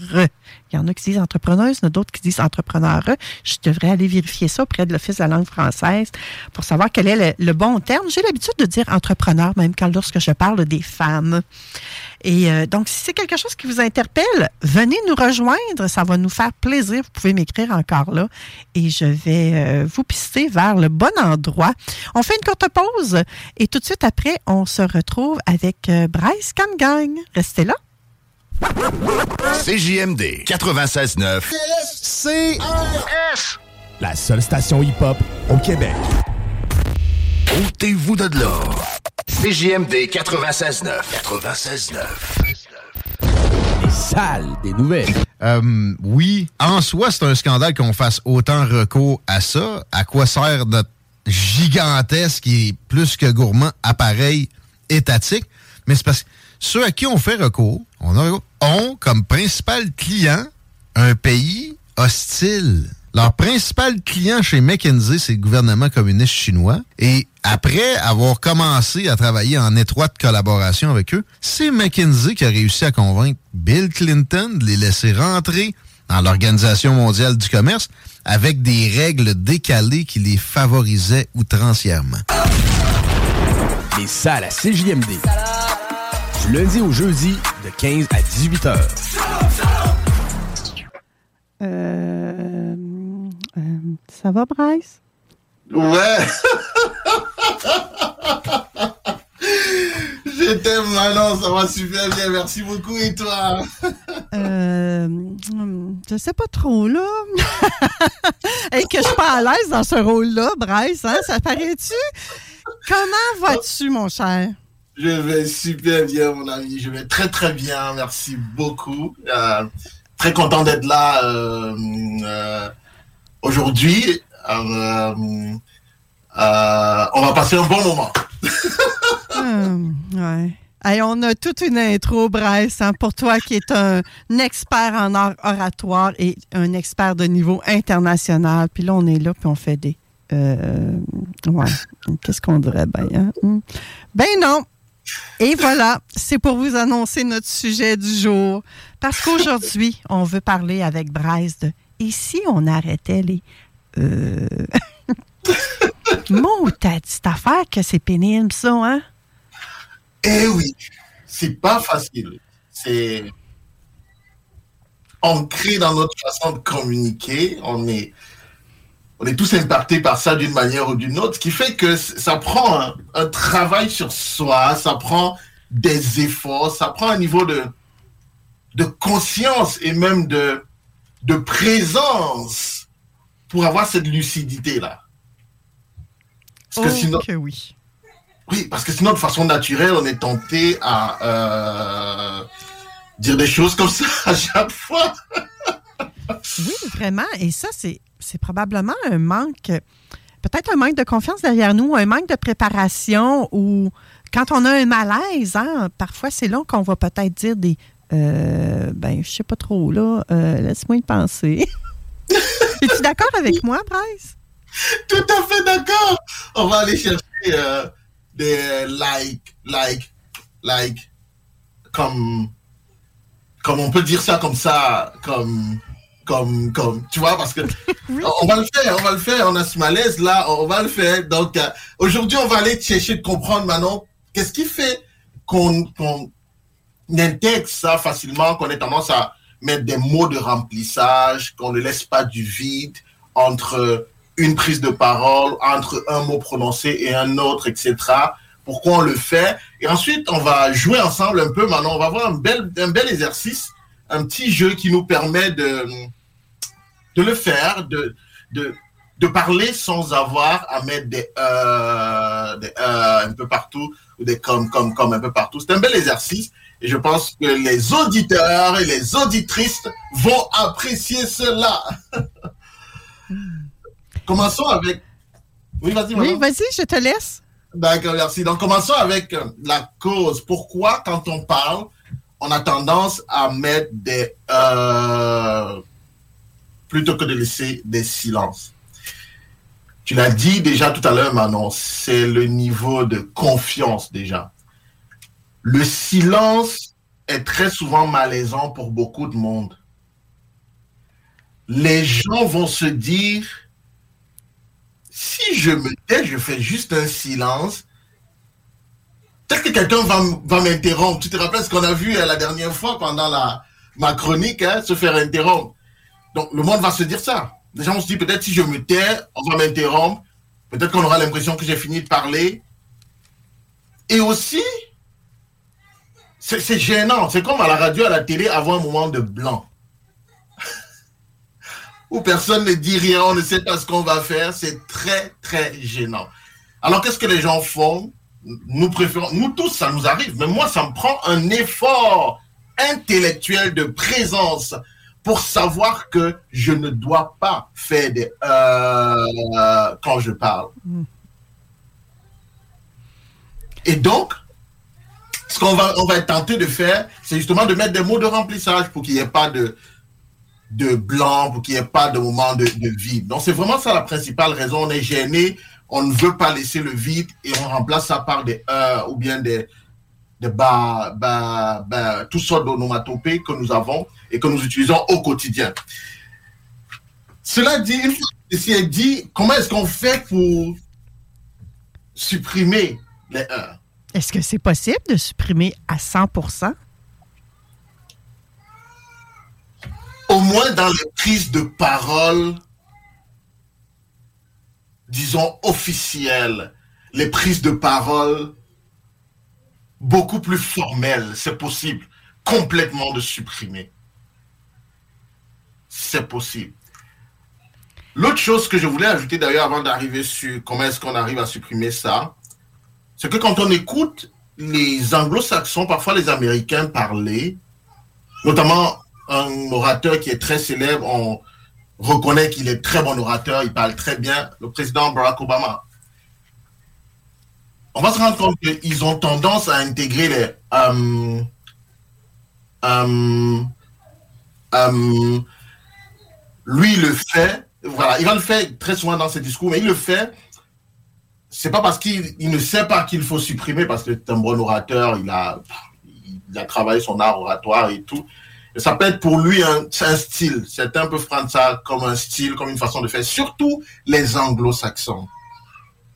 Speaker 8: Il y en a qui disent entrepreneuse, il y en a d'autres qui disent entrepreneur. Je devrais aller vérifier ça auprès de l'Office de la langue française pour savoir quel est le, bon terme. J'ai l'habitude de dire entrepreneur, même quand lorsque je parle des femmes. Et euh, donc, si c'est quelque chose qui vous interpelle, venez nous rejoindre. Ça va nous faire plaisir. Vous pouvez m'écrire encore là et je vais euh, vous pister vers le bon endroit. On fait une courte pause et tout de suite après, on se retrouve avec euh, Bryce Camgang. Restez là.
Speaker 6: CJMD 96.9.
Speaker 11: CRS. La seule station hip-hop au Québec.
Speaker 6: Ôtez-vous de là. CJMD 96.9. 96.9.
Speaker 19: Les salles des nouvelles.
Speaker 18: Euh, oui, en soi, c'est un scandale qu'on fasse autant recours à ça. À quoi sert notre gigantesque et plus que gourmand appareil étatique? Mais c'est parce que ceux à qui on fait recours, on a recours, ont comme principal client un pays hostile. Leur principal client chez McKinsey, c'est le gouvernement communiste chinois. Et après avoir commencé à travailler en étroite collaboration avec eux, c'est McKinsey qui a réussi à convaincre Bill Clinton de les laisser rentrer dans l'Organisation mondiale du commerce avec des règles décalées qui les favorisaient outrancièrement.
Speaker 19: Les salles à CJMD. Du lundi au jeudi, de 15 à 18 heures.
Speaker 8: Euh, euh, ça va, Bryce?
Speaker 20: Ouais. J'étais malin, ça va super bien. Merci beaucoup. Et toi?
Speaker 8: Euh, je sais pas trop, là. Et que je suis pas à l'aise dans ce rôle-là, Bryce, hein? Ça paraît-tu? Comment vas-tu, mon cher?
Speaker 20: Je vais super bien, mon ami. Je vais très, très bien. Merci beaucoup. Euh, très content d'être là euh, aujourd'hui. Euh, euh, on va passer un bon moment.
Speaker 8: Hum, ouais. On a toute une intro, Bryce, hein, pour toi qui est un, expert en art oratoire et un expert de niveau international. Puis là, on est là, puis on fait des... euh, ouais. Qu'est-ce qu'on dirait? Ben, ben non. Et voilà, c'est pour vous annoncer notre sujet du jour. Parce qu'aujourd'hui, on veut parler avec Bryce de Et si on arrêtait les. Euh... Mon, t'as cette affaire que c'est pénible, ça, hein?
Speaker 20: Eh oui, c'est pas facile. C'est ancré dans notre façon de communiquer. On est, on est tous impactés par ça d'une manière ou d'une autre, ce qui fait que ça prend un, un, travail sur soi, ça prend des efforts, ça prend un niveau de, de conscience et même de, de présence pour avoir cette lucidité-là. Parce que sinon,
Speaker 8: que oui.
Speaker 20: Oui, parce que sinon, de façon naturelle, on est tenté à euh, dire des choses comme ça à chaque fois.
Speaker 8: oui, vraiment. Et ça, c'est, c'est probablement un manque, peut-être un manque de confiance derrière nous, un manque de préparation ou quand on a un malaise, hein, parfois c'est là qu'on va peut-être dire des euh, ben, je sais pas trop, là. Euh, laisse-moi y penser. Es-tu d'accord avec moi, Bryce?
Speaker 20: Tout à fait d'accord. On va aller chercher euh, des like, like, like, comme, comme on peut dire ça comme ça, comme, comme, comme, tu vois, parce que oui. on va le faire, on va le faire. On a ce malaise là, on va le faire. Donc aujourd'hui, on va aller chercher de comprendre maintenant qu'est-ce qui fait qu'on qu intègre ça facilement, qu'on ait tendance à mettre des mots de remplissage, qu'on ne laisse pas du vide entre une prise de parole, entre un mot prononcé et un autre, etc. Pourquoi on le fait? Et ensuite, on va jouer ensemble un peu. Maintenant, on va avoir un bel, un bel exercice, un petit jeu qui nous permet de, de le faire, de, de, de parler sans avoir à mettre des euh, euh, un peu partout ou des comme, comme, comme un peu partout. C'est un bel exercice. Et je pense que les auditeurs et les auditrices vont apprécier cela. commençons avec. Oui, vas-y.
Speaker 8: Oui, vas-y, je te laisse.
Speaker 20: D'accord, merci. Donc, commençons avec la cause. Pourquoi, quand on parle, on a tendance à mettre des. Euh, plutôt que de laisser des silences? Tu l'as dit déjà tout à l'heure, Manon, c'est le niveau de confiance déjà. Le silence est très souvent malaisant pour beaucoup de monde. Les gens vont se dire, si je me tais, je fais juste un silence, peut-être que quelqu'un va, m'interrompre. Tu te rappelles ce qu'on a vu la dernière fois pendant la, ma chronique, hein, se faire interrompre. Donc le monde va se dire ça. Les gens vont se dire, peut-être si je me tais, on va m'interrompre. Peut-être qu'on aura l'impression que j'ai fini de parler. Et aussi, c'est gênant. C'est comme à la radio, à la télé, avoir un moment de blanc. Où personne ne dit rien, on ne sait pas ce qu'on va faire. C'est très, très gênant. Alors, qu'est-ce que les gens font? Nous préférons, nous tous, ça nous arrive. Mais moi, ça me prend un effort intellectuel de présence pour savoir que je ne dois pas faire des euh, quand je parle. Mm. Et donc, ce qu'on va, on va tenté de faire, c'est justement de mettre des mots de remplissage pour qu'il n'y ait pas de, de blanc, pour qu'il n'y ait pas de moment de, de vide. Donc, c'est vraiment ça la principale raison. On est gêné, on ne veut pas laisser le vide et on remplace ça par des heures ou bien des, des bas, bas, bas, toutes sortes d'onomatopées que nous avons et que nous utilisons au quotidien. Cela dit, une fois dit, comment est-ce qu'on fait pour supprimer les heures?
Speaker 8: Est-ce que c'est possible de supprimer à 100%
Speaker 20: Au moins dans les prises de parole, disons officielles, les prises de parole beaucoup plus formelles, c'est possible complètement de supprimer. C'est possible. L'autre chose que je voulais ajouter d'ailleurs avant d'arriver sur comment est-ce qu'on arrive à supprimer ça, c'est que quand on écoute les anglo-saxons, parfois les Américains parler, notamment un orateur qui est très célèbre, on reconnaît qu'il est très bon orateur, il parle très bien, le président Barack Obama. On va se rendre compte qu'ils ont tendance à intégrer les... Euh, euh, euh, lui le fait, voilà, il va le faire très souvent dans ses discours, mais il le fait c'est pas parce qu'il il ne sait pas qu'il faut supprimer, parce que c'est un bon orateur, il a, il a travaillé son art oratoire et tout. Et ça peut être pour lui un, un style. Certains peuvent prendre ça comme un style, comme une façon de faire. Surtout les anglo-saxons.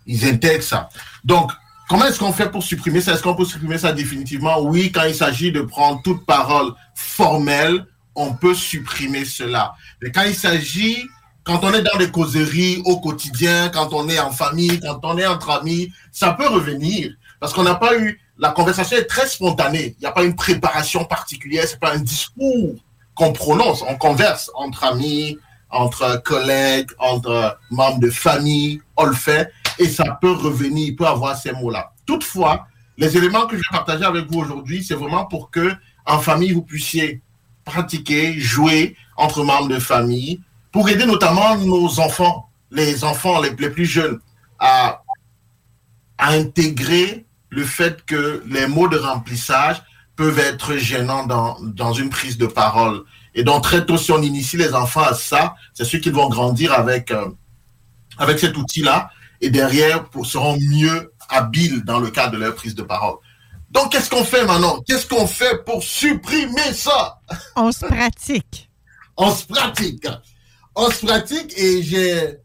Speaker 20: Ils intègrent ça. Donc, comment est-ce qu'on fait pour supprimer ça? Est-ce qu'on peut supprimer ça définitivement? Oui, quand il s'agit de prendre toute parole formelle, on peut supprimer cela. Mais quand il s'agit, quand on est dans des causeries au quotidien, quand on est en famille, quand on est entre amis, ça peut revenir. Parce qu'on n'a pas eu, la conversation est très spontanée. Il n'y a pas une préparation particulière, c'est pas un discours qu'on prononce. On converse entre amis, entre collègues, entre membres de famille, on le fait, et ça peut revenir, il peut avoir ces mots-là. Toutefois, les éléments que je vais partager avec vous aujourd'hui, c'est vraiment pour que, en famille, vous puissiez pratiquer, jouer entre membres de famille, pour aider notamment nos enfants, les enfants les, les plus jeunes, à, à intégrer le fait que les mots de remplissage peuvent être gênants dans, dans une prise de parole. Et donc, très tôt, si on initie les enfants à ça, c'est ceux qui vont grandir avec, euh, avec cet outil-là et derrière pour, seront mieux habiles dans le cadre de leur prise de parole. Donc, qu'est-ce qu'on fait maintenant? Qu'est-ce qu'on fait pour supprimer ça?
Speaker 8: On se pratique.
Speaker 20: On se pratique. On se pratique et j'ai,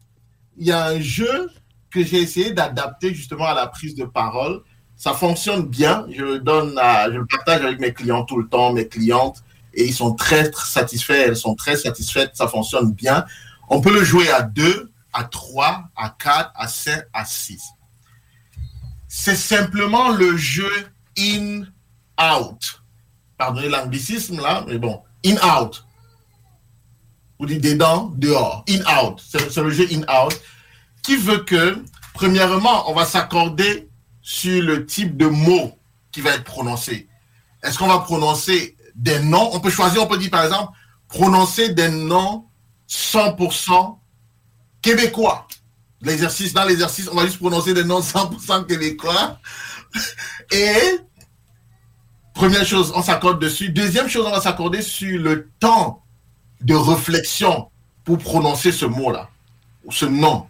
Speaker 20: il y a un jeu que j'ai essayé d'adapter justement à la prise de parole. Ça fonctionne bien. Je le donne je le partage avec mes clients tout le temps, mes clientes, et ils sont très, très satisfaits. Elles sont très satisfaites. Ça fonctionne bien. On peut le jouer à deux, à trois, à quatre, à cinq, à six. C'est simplement le jeu in-out. Pardonnez l'anglicisme là, mais bon, in-out. Vous dites dedans, dehors, in-out. C'est le jeu in-out qui veut que, premièrement, on va s'accorder sur le type de mot qui va être prononcé. Est-ce qu'on va prononcer des noms? On peut choisir, on peut dire par exemple, prononcer des noms 100% québécois. L'exercice, dans l'exercice, on va juste prononcer des noms 100% québécois. Et première chose, on s'accorde dessus. Deuxième chose, on va s'accorder sur le temps de réflexion pour prononcer ce mot-là, ou ce nom.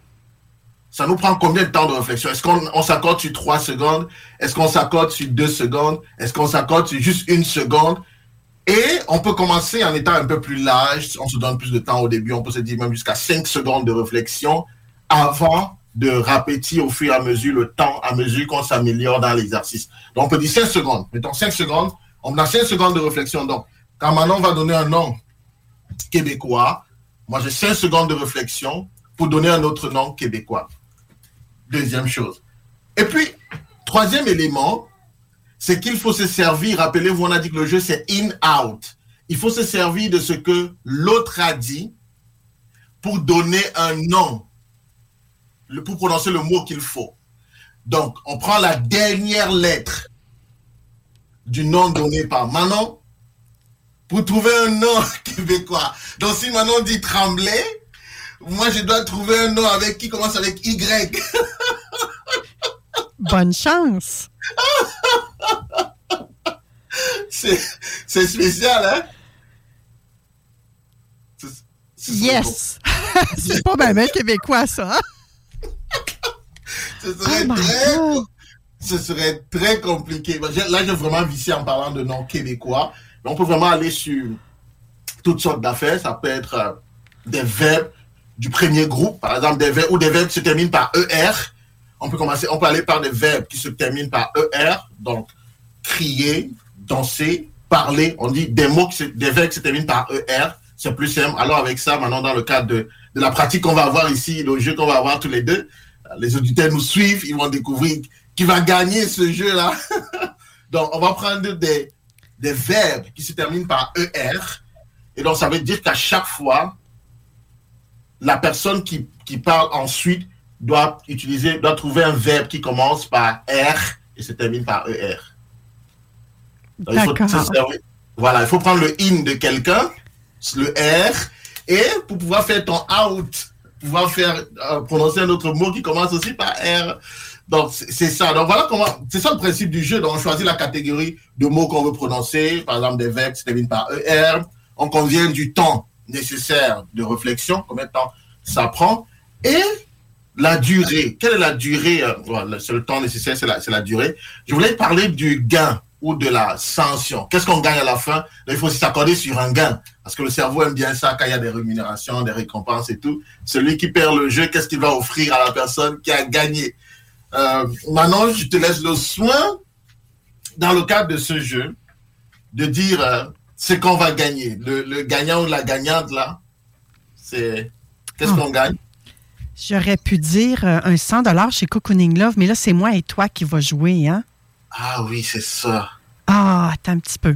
Speaker 20: Ça nous prend combien de temps de réflexion? Est-ce qu'on on s'accorde sur trois secondes? Est-ce qu'on s'accorde sur deux secondes? Est-ce qu'on s'accorde sur juste une seconde? Et on peut commencer en étant un peu plus large. On se donne plus de temps au début. On peut se dire même jusqu'à cinq secondes de réflexion avant de répéter au fur et à mesure le temps, à mesure qu'on s'améliore dans l'exercice. Donc, on peut dire 5 secondes. Mettons 5 secondes. On a 5 secondes de réflexion. Donc, quand Manon va donner un nom québécois, moi j'ai 5 secondes de réflexion pour donner un autre nom québécois. Deuxième chose. Et puis, troisième élément, c'est qu'il faut se servir, rappelez-vous, on a dit que le jeu c'est in-out. Il faut se servir de ce que l'autre a dit pour donner un nom, pour prononcer le mot qu'il faut. Donc, on prend la dernière lettre du nom donné par Manon pour trouver un nom québécois. Donc, si Manon dit Tremblay, moi, je dois trouver un nom avec qui commence avec Y.
Speaker 8: Bonne chance.
Speaker 20: C'est spécial, hein?
Speaker 8: Yes. C'est pas même québécois, ça. hein?
Speaker 20: Ce serait,
Speaker 8: Oh
Speaker 20: très, ce serait très compliqué. Là, j'ai vraiment vissé en parlant de noms québécois. On peut vraiment aller sur toutes sortes d'affaires. Ça peut être euh, des verbes du premier groupe, par exemple, des verbes, ou des verbes qui se terminent par ER. On peut commencer, on peut aller par des verbes qui se terminent par ER. Donc, crier, danser, parler. On dit des mots, des verbes qui se terminent par ER. C'est plus simple. Alors, avec ça, maintenant, dans le cadre de, de la pratique qu'on va avoir ici, le jeu qu'on va avoir tous les deux, les auditeurs nous suivent, ils vont découvrir qui va gagner ce jeu-là. donc, on va prendre des, des verbes qui se terminent par ER. Et donc, ça veut dire qu'à chaque fois, la personne qui, qui parle ensuite doit utiliser, doit trouver un verbe qui commence par R et se termine par ER. Donc, il faut servir- Voilà, il faut prendre le in de quelqu'un, le R, et pour pouvoir faire ton out, pouvoir faire euh, prononcer un autre mot qui commence aussi par R. Donc, c'est ça. Donc, voilà comment, c'est ça le principe du jeu. Donc, on choisit la catégorie de mots qu'on veut prononcer, par exemple des verbes qui par ER. On convient du temps nécessaire de réflexion, combien de temps ça prend? Et la durée. Quelle est la durée euh, C'est le temps nécessaire, c'est la, la durée. Je voulais parler du gain ou de la sanction. Qu'est-ce qu'on gagne à la fin? Il faut s'accorder sur un gain. Parce que le cerveau aime bien ça quand il y a des rémunérations, des récompenses et tout. Celui qui perd le jeu, qu'est-ce qu'il va offrir à la personne qui a gagné? Euh, Maintenant, je te laisse le soin, dans le cadre de ce jeu, de dire euh, ce qu'on va gagner. Le, le gagnant ou la gagnante, là, c'est... Qu'est-ce qu'on gagne?
Speaker 8: J'aurais pu dire euh, un 100 chez Cocooning Love, mais là, c'est moi et toi qui va jouer, hein?
Speaker 20: Ah oui, c'est ça.
Speaker 8: Ah, attends un petit peu.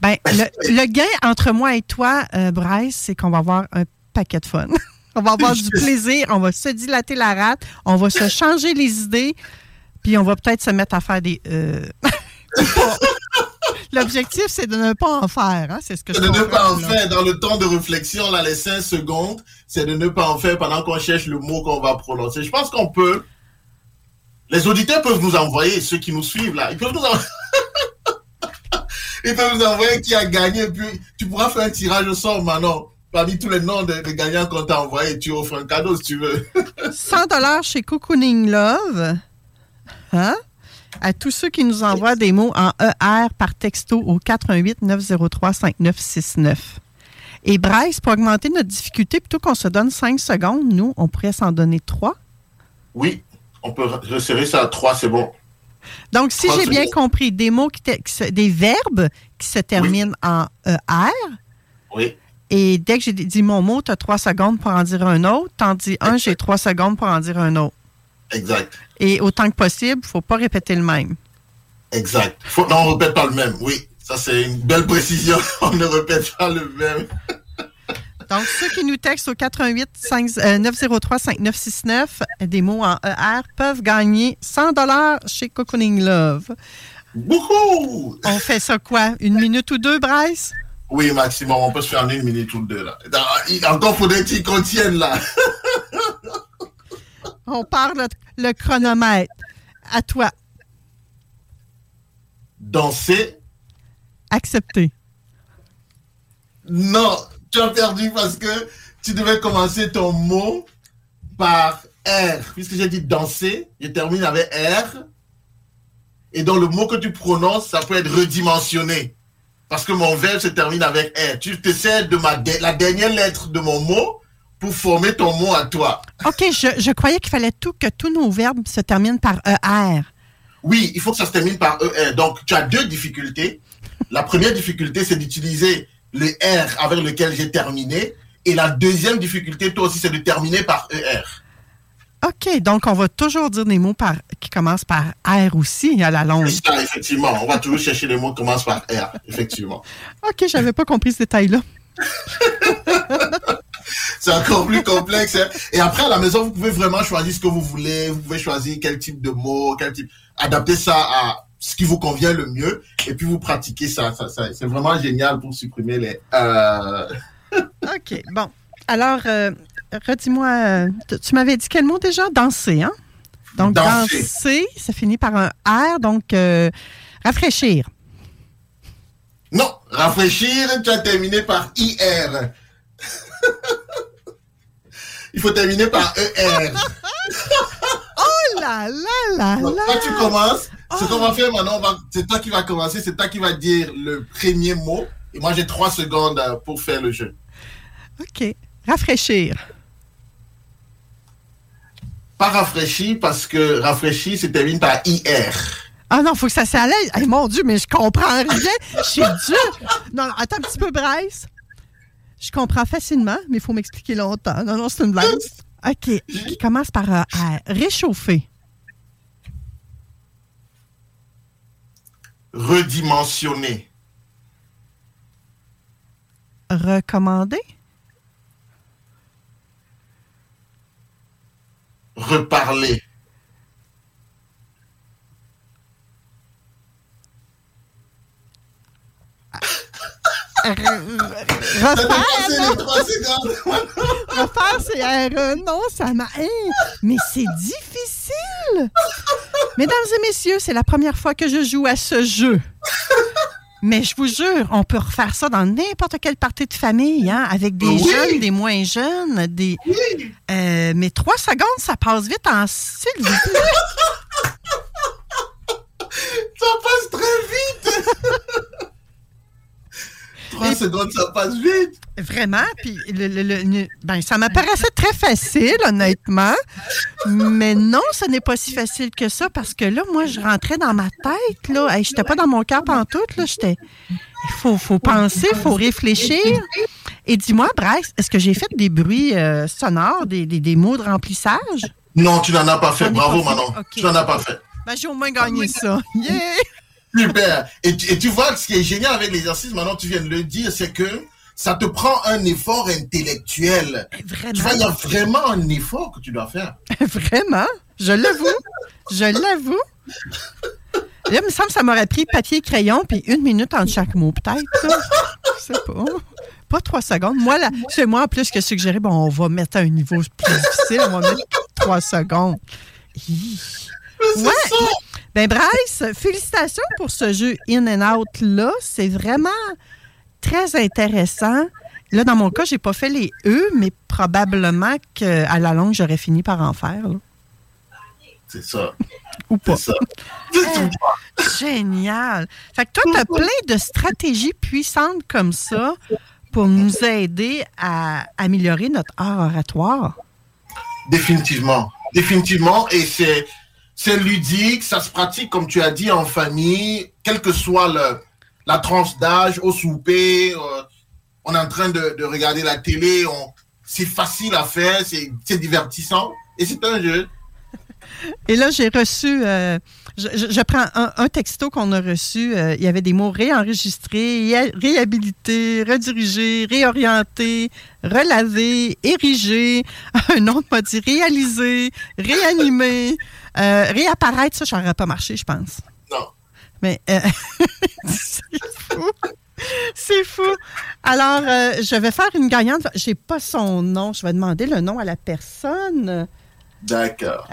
Speaker 8: Ben, le, le gain entre moi et toi, euh, Bryce, c'est qu'on va avoir un paquet de fun. on va avoir du plaisir, on va se dilater la rate, on va se changer les idées, puis on va peut-être se mettre à faire des... euh, L'objectif, c'est de ne pas en faire, hein? C'est ce que je
Speaker 20: de ne pas en
Speaker 8: là.
Speaker 20: faire dans le temps de réflexion, là, les 5 secondes, c'est de ne pas en faire pendant qu'on cherche le mot qu'on va prononcer. Je pense qu'on peut. Les auditeurs peuvent nous envoyer, ceux qui nous suivent là, ils peuvent nous envoyer. ils peuvent nous envoyer qui a gagné, puis tu pourras faire un tirage au sort maintenant. Parmi tous les noms de, de gagnants qu'on t'a envoyés, tu offres un cadeau si tu veux.
Speaker 8: 100 chez Cocooning Love. Hein? À tous ceux qui nous envoient des mots en ER par texto au 88 903 5969. Et Bryce, pour augmenter notre difficulté, plutôt qu'on se donne 5 secondes, nous, on pourrait s'en donner 3.
Speaker 20: Oui, on peut resserrer ça à 3, c'est bon.
Speaker 8: Donc, si j'ai bien compris, des mots qui, te- qui se- des verbes qui se terminent en ER,
Speaker 20: Oui,
Speaker 8: et dès que j'ai dit mon mot, tu as 3 secondes pour en dire un autre. T'en dis un, j'ai 3 secondes pour en dire un autre.
Speaker 20: exact.
Speaker 8: Et autant que possible, il ne faut pas répéter le même.
Speaker 20: Exact. Faut, non, on ne répète pas le même. Oui, ça c'est une belle précision. On ne répète pas le même.
Speaker 8: Donc, ceux qui nous textent au 88 5, euh, 903 5969, des mots en ER, peuvent gagner 100 chez Cocooning Love.
Speaker 20: Beaucoup!
Speaker 8: On fait ça quoi? Une minute ou deux, Bryce?
Speaker 20: Oui, maximum, on peut se faire une minute ou deux là. Dans- il- Encore faudrait qu'ils contiennent là.
Speaker 8: On part le, chronomètre. À toi.
Speaker 20: Danser.
Speaker 8: Accepté.
Speaker 20: Non, tu as perdu parce que tu devais commencer ton mot par R. Puisque j'ai dit danser, je termine avec R. Et donc le mot que tu prononces, ça peut être redimensionné. Parce que mon verbe se termine avec R. Tu te sers de ma de- la dernière lettre de mon mot pour former ton mot à toi.
Speaker 8: OK, je, je croyais qu'il fallait tout que tous nos verbes se terminent par ER.
Speaker 20: Oui, il faut que ça se termine par ER. Donc, tu as deux difficultés. La première difficulté, c'est d'utiliser le R avec lequel j'ai terminé. Et la deuxième difficulté, toi aussi, c'est de terminer par ER.
Speaker 8: OK, donc on va toujours dire des mots par, qui commencent par R aussi à la longue.
Speaker 20: C'est ça, effectivement. On va toujours chercher les mots qui commencent par R, effectivement.
Speaker 8: OK, j'avais pas compris ce détail-là.
Speaker 20: C'est encore plus complexe. hein. Et après, à la maison, vous pouvez vraiment choisir ce que vous voulez. Vous pouvez choisir quel type de mots, quel type... Adapter ça à ce qui vous convient le mieux. Et puis, vous pratiquez ça. ça, ça- c'est vraiment génial pour supprimer les... euh,
Speaker 8: OK, bon. Alors, euh, redis-moi, tu- m'avais dit quel mot déjà? Danser, hein? Donc,
Speaker 20: Danser.
Speaker 8: danser, ça finit par un R, donc euh, rafraîchir.
Speaker 20: Non, rafraîchir, tu as terminé par IR. Il faut terminer par ER.
Speaker 8: Oh là là là
Speaker 20: Donc,
Speaker 8: là!
Speaker 20: Quand tu commences, ce qu'on va faire maintenant, c'est toi qui vas commencer, c'est toi qui vas dire le premier mot. Et moi, j'ai trois secondes euh, pour faire le jeu.
Speaker 8: OK. Rafraîchir.
Speaker 20: Pas rafraîchir parce que rafraîchir se termine par IR.
Speaker 8: Ah non, faut que ça s'allège. Hey, mon Dieu, mais je comprends rien. Je suis dure. Non, non, attends un petit peu, Bryce. Je comprends facilement, mais il faut m'expliquer longtemps. Non, non, c'est une blague. OK. Qui commence par euh, R. Réchauffer.
Speaker 20: Redimensionner.
Speaker 8: Recommander?
Speaker 20: Reparler.
Speaker 8: Refaire,
Speaker 20: trois secondes.
Speaker 8: Refaire, c'est R. Non, ça m'a. Hein, mais c'est difficile. Mesdames et messieurs, c'est la première fois que je joue à ce jeu. Mais je vous jure, on peut refaire ça dans n'importe quelle partie de famille, hein, avec des
Speaker 20: Oui.
Speaker 8: jeunes, des moins jeunes, des. Euh, mais trois secondes, ça passe vite en s'il vous plaît.
Speaker 20: Ça passe très vite! Trois secondes, ça passe vite!
Speaker 8: Vraiment, puis le, le- le- ben, ça m'apparaissait très facile, honnêtement. Mais non, ce n'est pas si facile que ça parce que là, moi, je rentrais dans ma tête, là. Hey, j'étais pas dans mon cœur pantoute, là. J'étais. Il faut, faut penser, il faut réfléchir. Et dis-moi, Bryce, est-ce que j'ai fait des bruits euh, sonores, des, des- des mots de remplissage?
Speaker 20: Non, tu n'en as pas fait. Bravo. Manon. Tu n'en as pas fait.
Speaker 8: Ben, j'ai au moins gagné ça. Yeah!
Speaker 20: Super. Et, tu- et tu vois, ce qui est génial avec l'exercice, maintenant tu viens de le dire, c'est que ça te prend un effort intellectuel.
Speaker 8: Vraiment?
Speaker 20: Tu vois, il y a vraiment un effort que tu dois faire.
Speaker 8: Vraiment? Je l'avoue. Je l'avoue. Là, il me semble que ça m'aurait pris papier et crayon puis une minute entre chaque mot, peut-être. Je sais pas. Pas trois secondes. Moi, là, c'est moi en plus que suggéré, bon, on va mettre à un niveau plus difficile, on va mettre trois secondes. Hi. Ouais. Ben, Bryce, félicitations pour ce jeu In and Out là. C'est vraiment très intéressant. Là, dans mon cas, j'ai pas fait les E, mais probablement qu'à la longue, j'aurais fini par en faire. là.
Speaker 20: C'est ça.
Speaker 8: Ou pas.
Speaker 20: C'est ça.
Speaker 8: Eh, Génial. Fait que toi, tu as plein de stratégies puissantes comme ça pour nous aider à améliorer notre art oratoire.
Speaker 20: Définitivement. Définitivement. Et c'est, c'est ludique, ça se pratique, comme tu as dit, en famille, quelle que soit le, la tranche d'âge, au souper, euh, on est en train de, de regarder la télé, c'est facile à faire, c'est, divertissant. Et c'est un jeu.
Speaker 8: Et là, j'ai reçu, euh, je, prends un, un texto qu'on a reçu. euh, il y avait des mots réenregistrés, ré- réhabilités, redirigés, réorientés, relavés, érigés. Un autre m'a dit réalisé, réanimé, euh, réapparaître. Ça, ça n'aurait pas marché, je pense.
Speaker 20: Non.
Speaker 8: Mais euh, c'est fou. C'est fou. Alors, euh, je vais faire une gagnante. J'ai pas son nom. Je vais demander le nom à la personne.
Speaker 20: D'accord.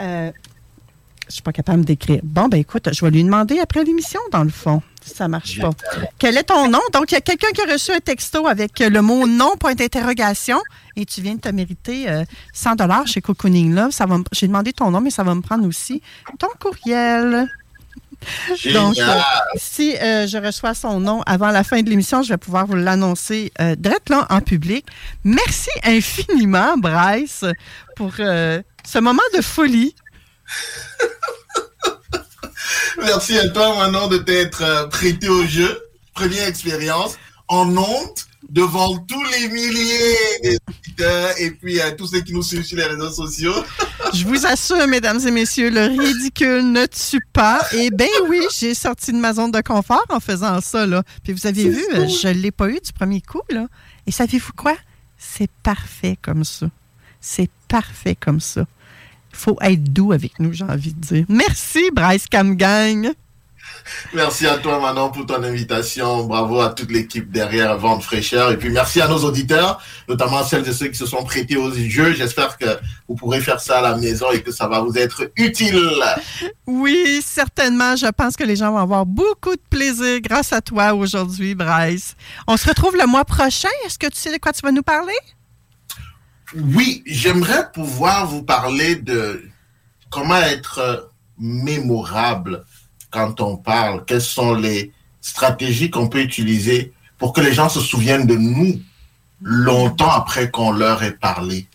Speaker 8: Euh, je suis pas capable d'écrire. Bon, ben écoute, je vais lui demander après l'émission, dans le fond, si ça marche pas. Quel est ton nom? Donc, il y a quelqu'un qui a reçu un texto avec le mot non, point d'interrogation, et tu viens de te mériter euh, 100 dollars chez Cocooning Love. Ça va me- J'ai demandé ton nom, mais ça va me prendre aussi ton courriel. Donc, euh, si euh, je reçois son nom avant la fin de l'émission, je vais pouvoir vous l'annoncer euh, direct là en public. Merci infiniment, Bryce, pour euh, ce moment de folie.
Speaker 20: Merci à toi, Manon, de t'être euh, prêté au jeu. Première expérience en honte devant tous les milliers d'auditeurs et puis euh, tous ceux qui nous suivent sur les réseaux sociaux.
Speaker 8: Je vous assure, mesdames et messieurs, le ridicule ne tue pas. Et ben oui, j'ai sorti de ma zone de confort en faisant ça. Là. Puis vous avez vu, je ne l'ai pas eu du premier coup. Là. Et savez-vous quoi? C'est parfait comme ça. C'est parfait comme ça. Il faut être doux avec nous, j'ai envie de dire. Merci, Bryce Camgang.
Speaker 20: Merci à toi, Manon, pour ton invitation. Bravo à toute l'équipe derrière Vente Fraîcheur. Et puis merci à nos auditeurs, notamment celles et ceux qui se sont prêtés aux jeux. J'espère que vous pourrez faire ça à la maison et que ça va vous être utile.
Speaker 8: Oui, certainement. Je pense que les gens vont avoir beaucoup de plaisir grâce à toi aujourd'hui, Bryce. On se retrouve le mois prochain. Est-ce que tu sais de quoi tu vas nous parler?
Speaker 20: Oui, j'aimerais pouvoir vous parler de comment être euh, mémorable quand on parle. Quelles sont les stratégies qu'on peut utiliser pour que les gens se souviennent de nous longtemps après qu'on leur ait parlé?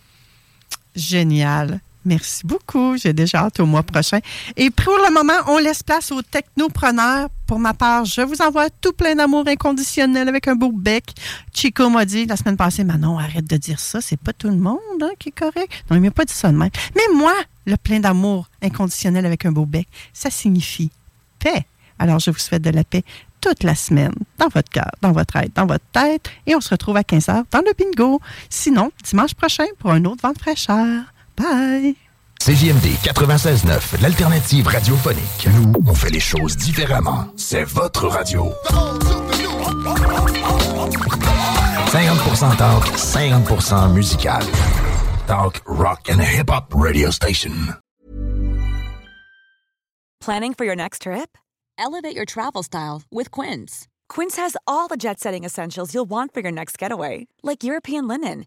Speaker 8: Génial. Merci beaucoup. J'ai déjà hâte au mois prochain. Et pour le moment, on laisse place aux technopreneurs. Pour ma part, je vous envoie tout plein d'amour inconditionnel avec un beau bec. Chico m'a dit la semaine passée, Manon, arrête de dire ça. C'est pas tout le monde hein, qui est correct. Non, il m'a pas dit ça de même. Mais moi, le plein d'amour inconditionnel avec un beau bec, ça signifie paix. Alors, je vous souhaite de la paix toute la semaine, dans votre cœur, dans votre tête, dans votre tête. Et on se retrouve à 15h dans le bingo. Sinon, dimanche prochain pour un autre vent de fraîcheur. Bye!
Speaker 6: CJMD 96.9, l'alternative radiophonique. Nous, on fait les choses différemment. C'est votre radio. 50% talk, 50% musical. Talk, rock and hip-hop radio station.
Speaker 21: Planning for your next trip? Elevate your travel style with Quince. Quince has all the jet setting essentials you'll want for your next getaway, like European linen,